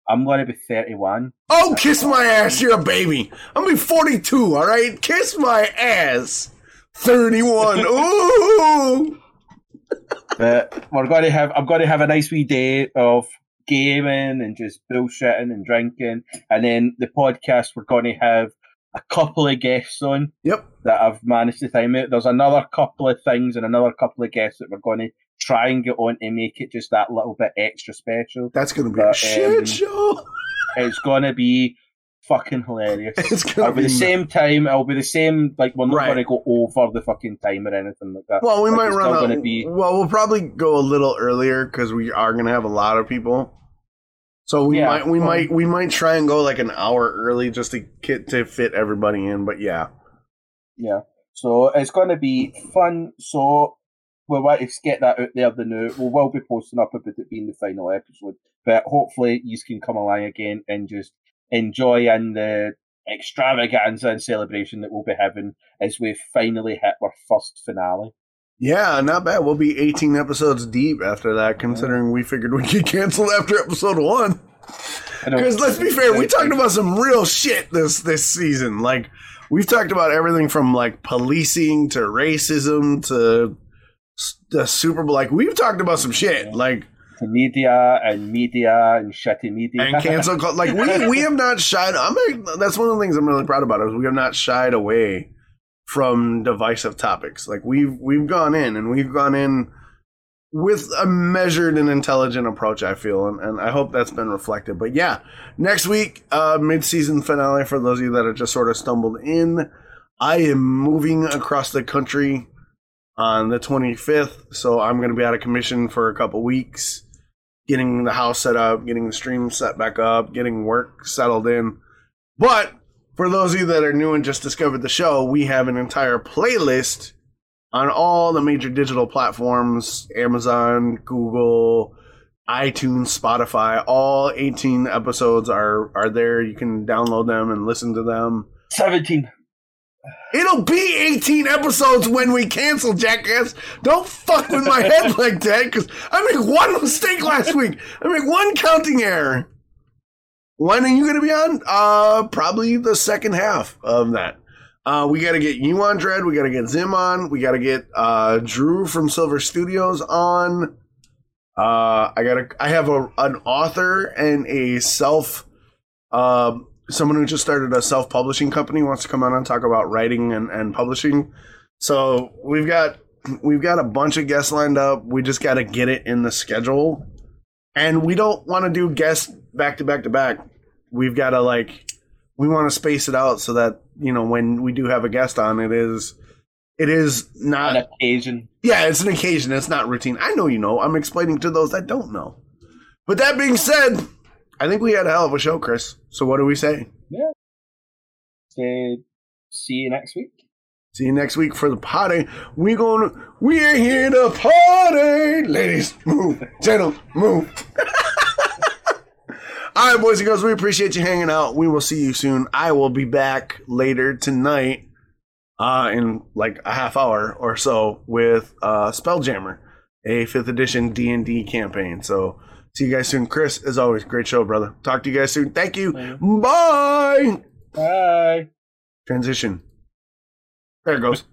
I'm going to be 31. oh, kiss my ass. You're a baby. I'm gonna be 42. All right, kiss my ass. 31. Ooh. But we're going to have I'm going to have a nice wee day of gaming and just bullshitting and drinking, and then the podcast we're going to have a couple of guests on Yep. that I've managed to time out. There's another couple of things and another couple of guests that we're going to try and get on to make it just that little bit extra special. That's gonna be a shit um, show. It's going to be fucking hilarious. It's gonna It'll be be the same time. It'll be the same. Like we're not Right. going to go over the fucking time or anything like that. Well, we Like, might run. still be- Well, we'll probably go a little earlier because we are going to have a lot of people. So we Yeah, might, we well- might, we might try and go like an hour early just to get to fit everybody in. But yeah, Yeah. So it's going to be fun. So we want to get that out there. The new we will be posting up about it being the final episode, but hopefully you can come along again and just enjoy in the extravaganza and celebration that we'll be having as we finally hit our first finale. Yeah, not bad. We'll be 18 episodes deep after that, considering we figured we'd get canceled after episode one. Because let's be fair, we talked about some real shit this this season. Like we've talked about everything from like policing to racism to the Super Bowl. Like we've talked about some shit. Like to media and media and shitty media and cancel like we we have not shied. I'm that's one of the things I'm really proud about is we have not shied away from divisive topics. Like we've we've gone in and we've gone in with a measured and intelligent approach. I feel and, and I hope that's been reflected. But yeah, next week uh, mid season finale for those of you that have just sort of stumbled in. I am moving across the country on the 25th, so I'm going to be out of commission for a couple weeks getting the house set up, getting the stream set back up, getting work settled in. But for those of you that are new and just discovered the show, we have an entire playlist on all the major digital platforms Amazon, Google, iTunes, Spotify. All 18 episodes are, are there. You can download them and listen to them. 17. It'll be 18 episodes when we cancel, jackass. Don't fuck with my head like that, because I made one mistake last week. I made one counting error. When are you going to be on? Uh, probably the second half of that. Uh, we got to get you on, Dread. We got to get Zim on. We got to get uh, Drew from Silver Studios on. Uh, I got to. I have a an author and a self. Uh, someone who just started a self publishing company wants to come on and talk about writing and, and publishing. So we've got we've got a bunch of guests lined up. We just got to get it in the schedule, and we don't want to do guests back to back to back. We've got to like we want to space it out so that you know when we do have a guest on, it is it is not On occasion. yeah, it's an occasion. It's not routine. I know you know. I'm explaining to those that don't know. But that being said, I think we had a hell of a show, Chris. So what do we say? Yeah. Say, see you next week. See you next week for the party. We gonna we are here to party. Ladies, move. Gentlemen, move. All right, boys and girls, we appreciate you hanging out. We will see you soon. I will be back later tonight, uh, in like a half hour or so with uh, Spelljammer, a fifth edition D and D campaign. So see you guys soon. Chris, as always, great show, brother. Talk to you guys soon. Thank you. Bye. Bye. Transition. There it goes.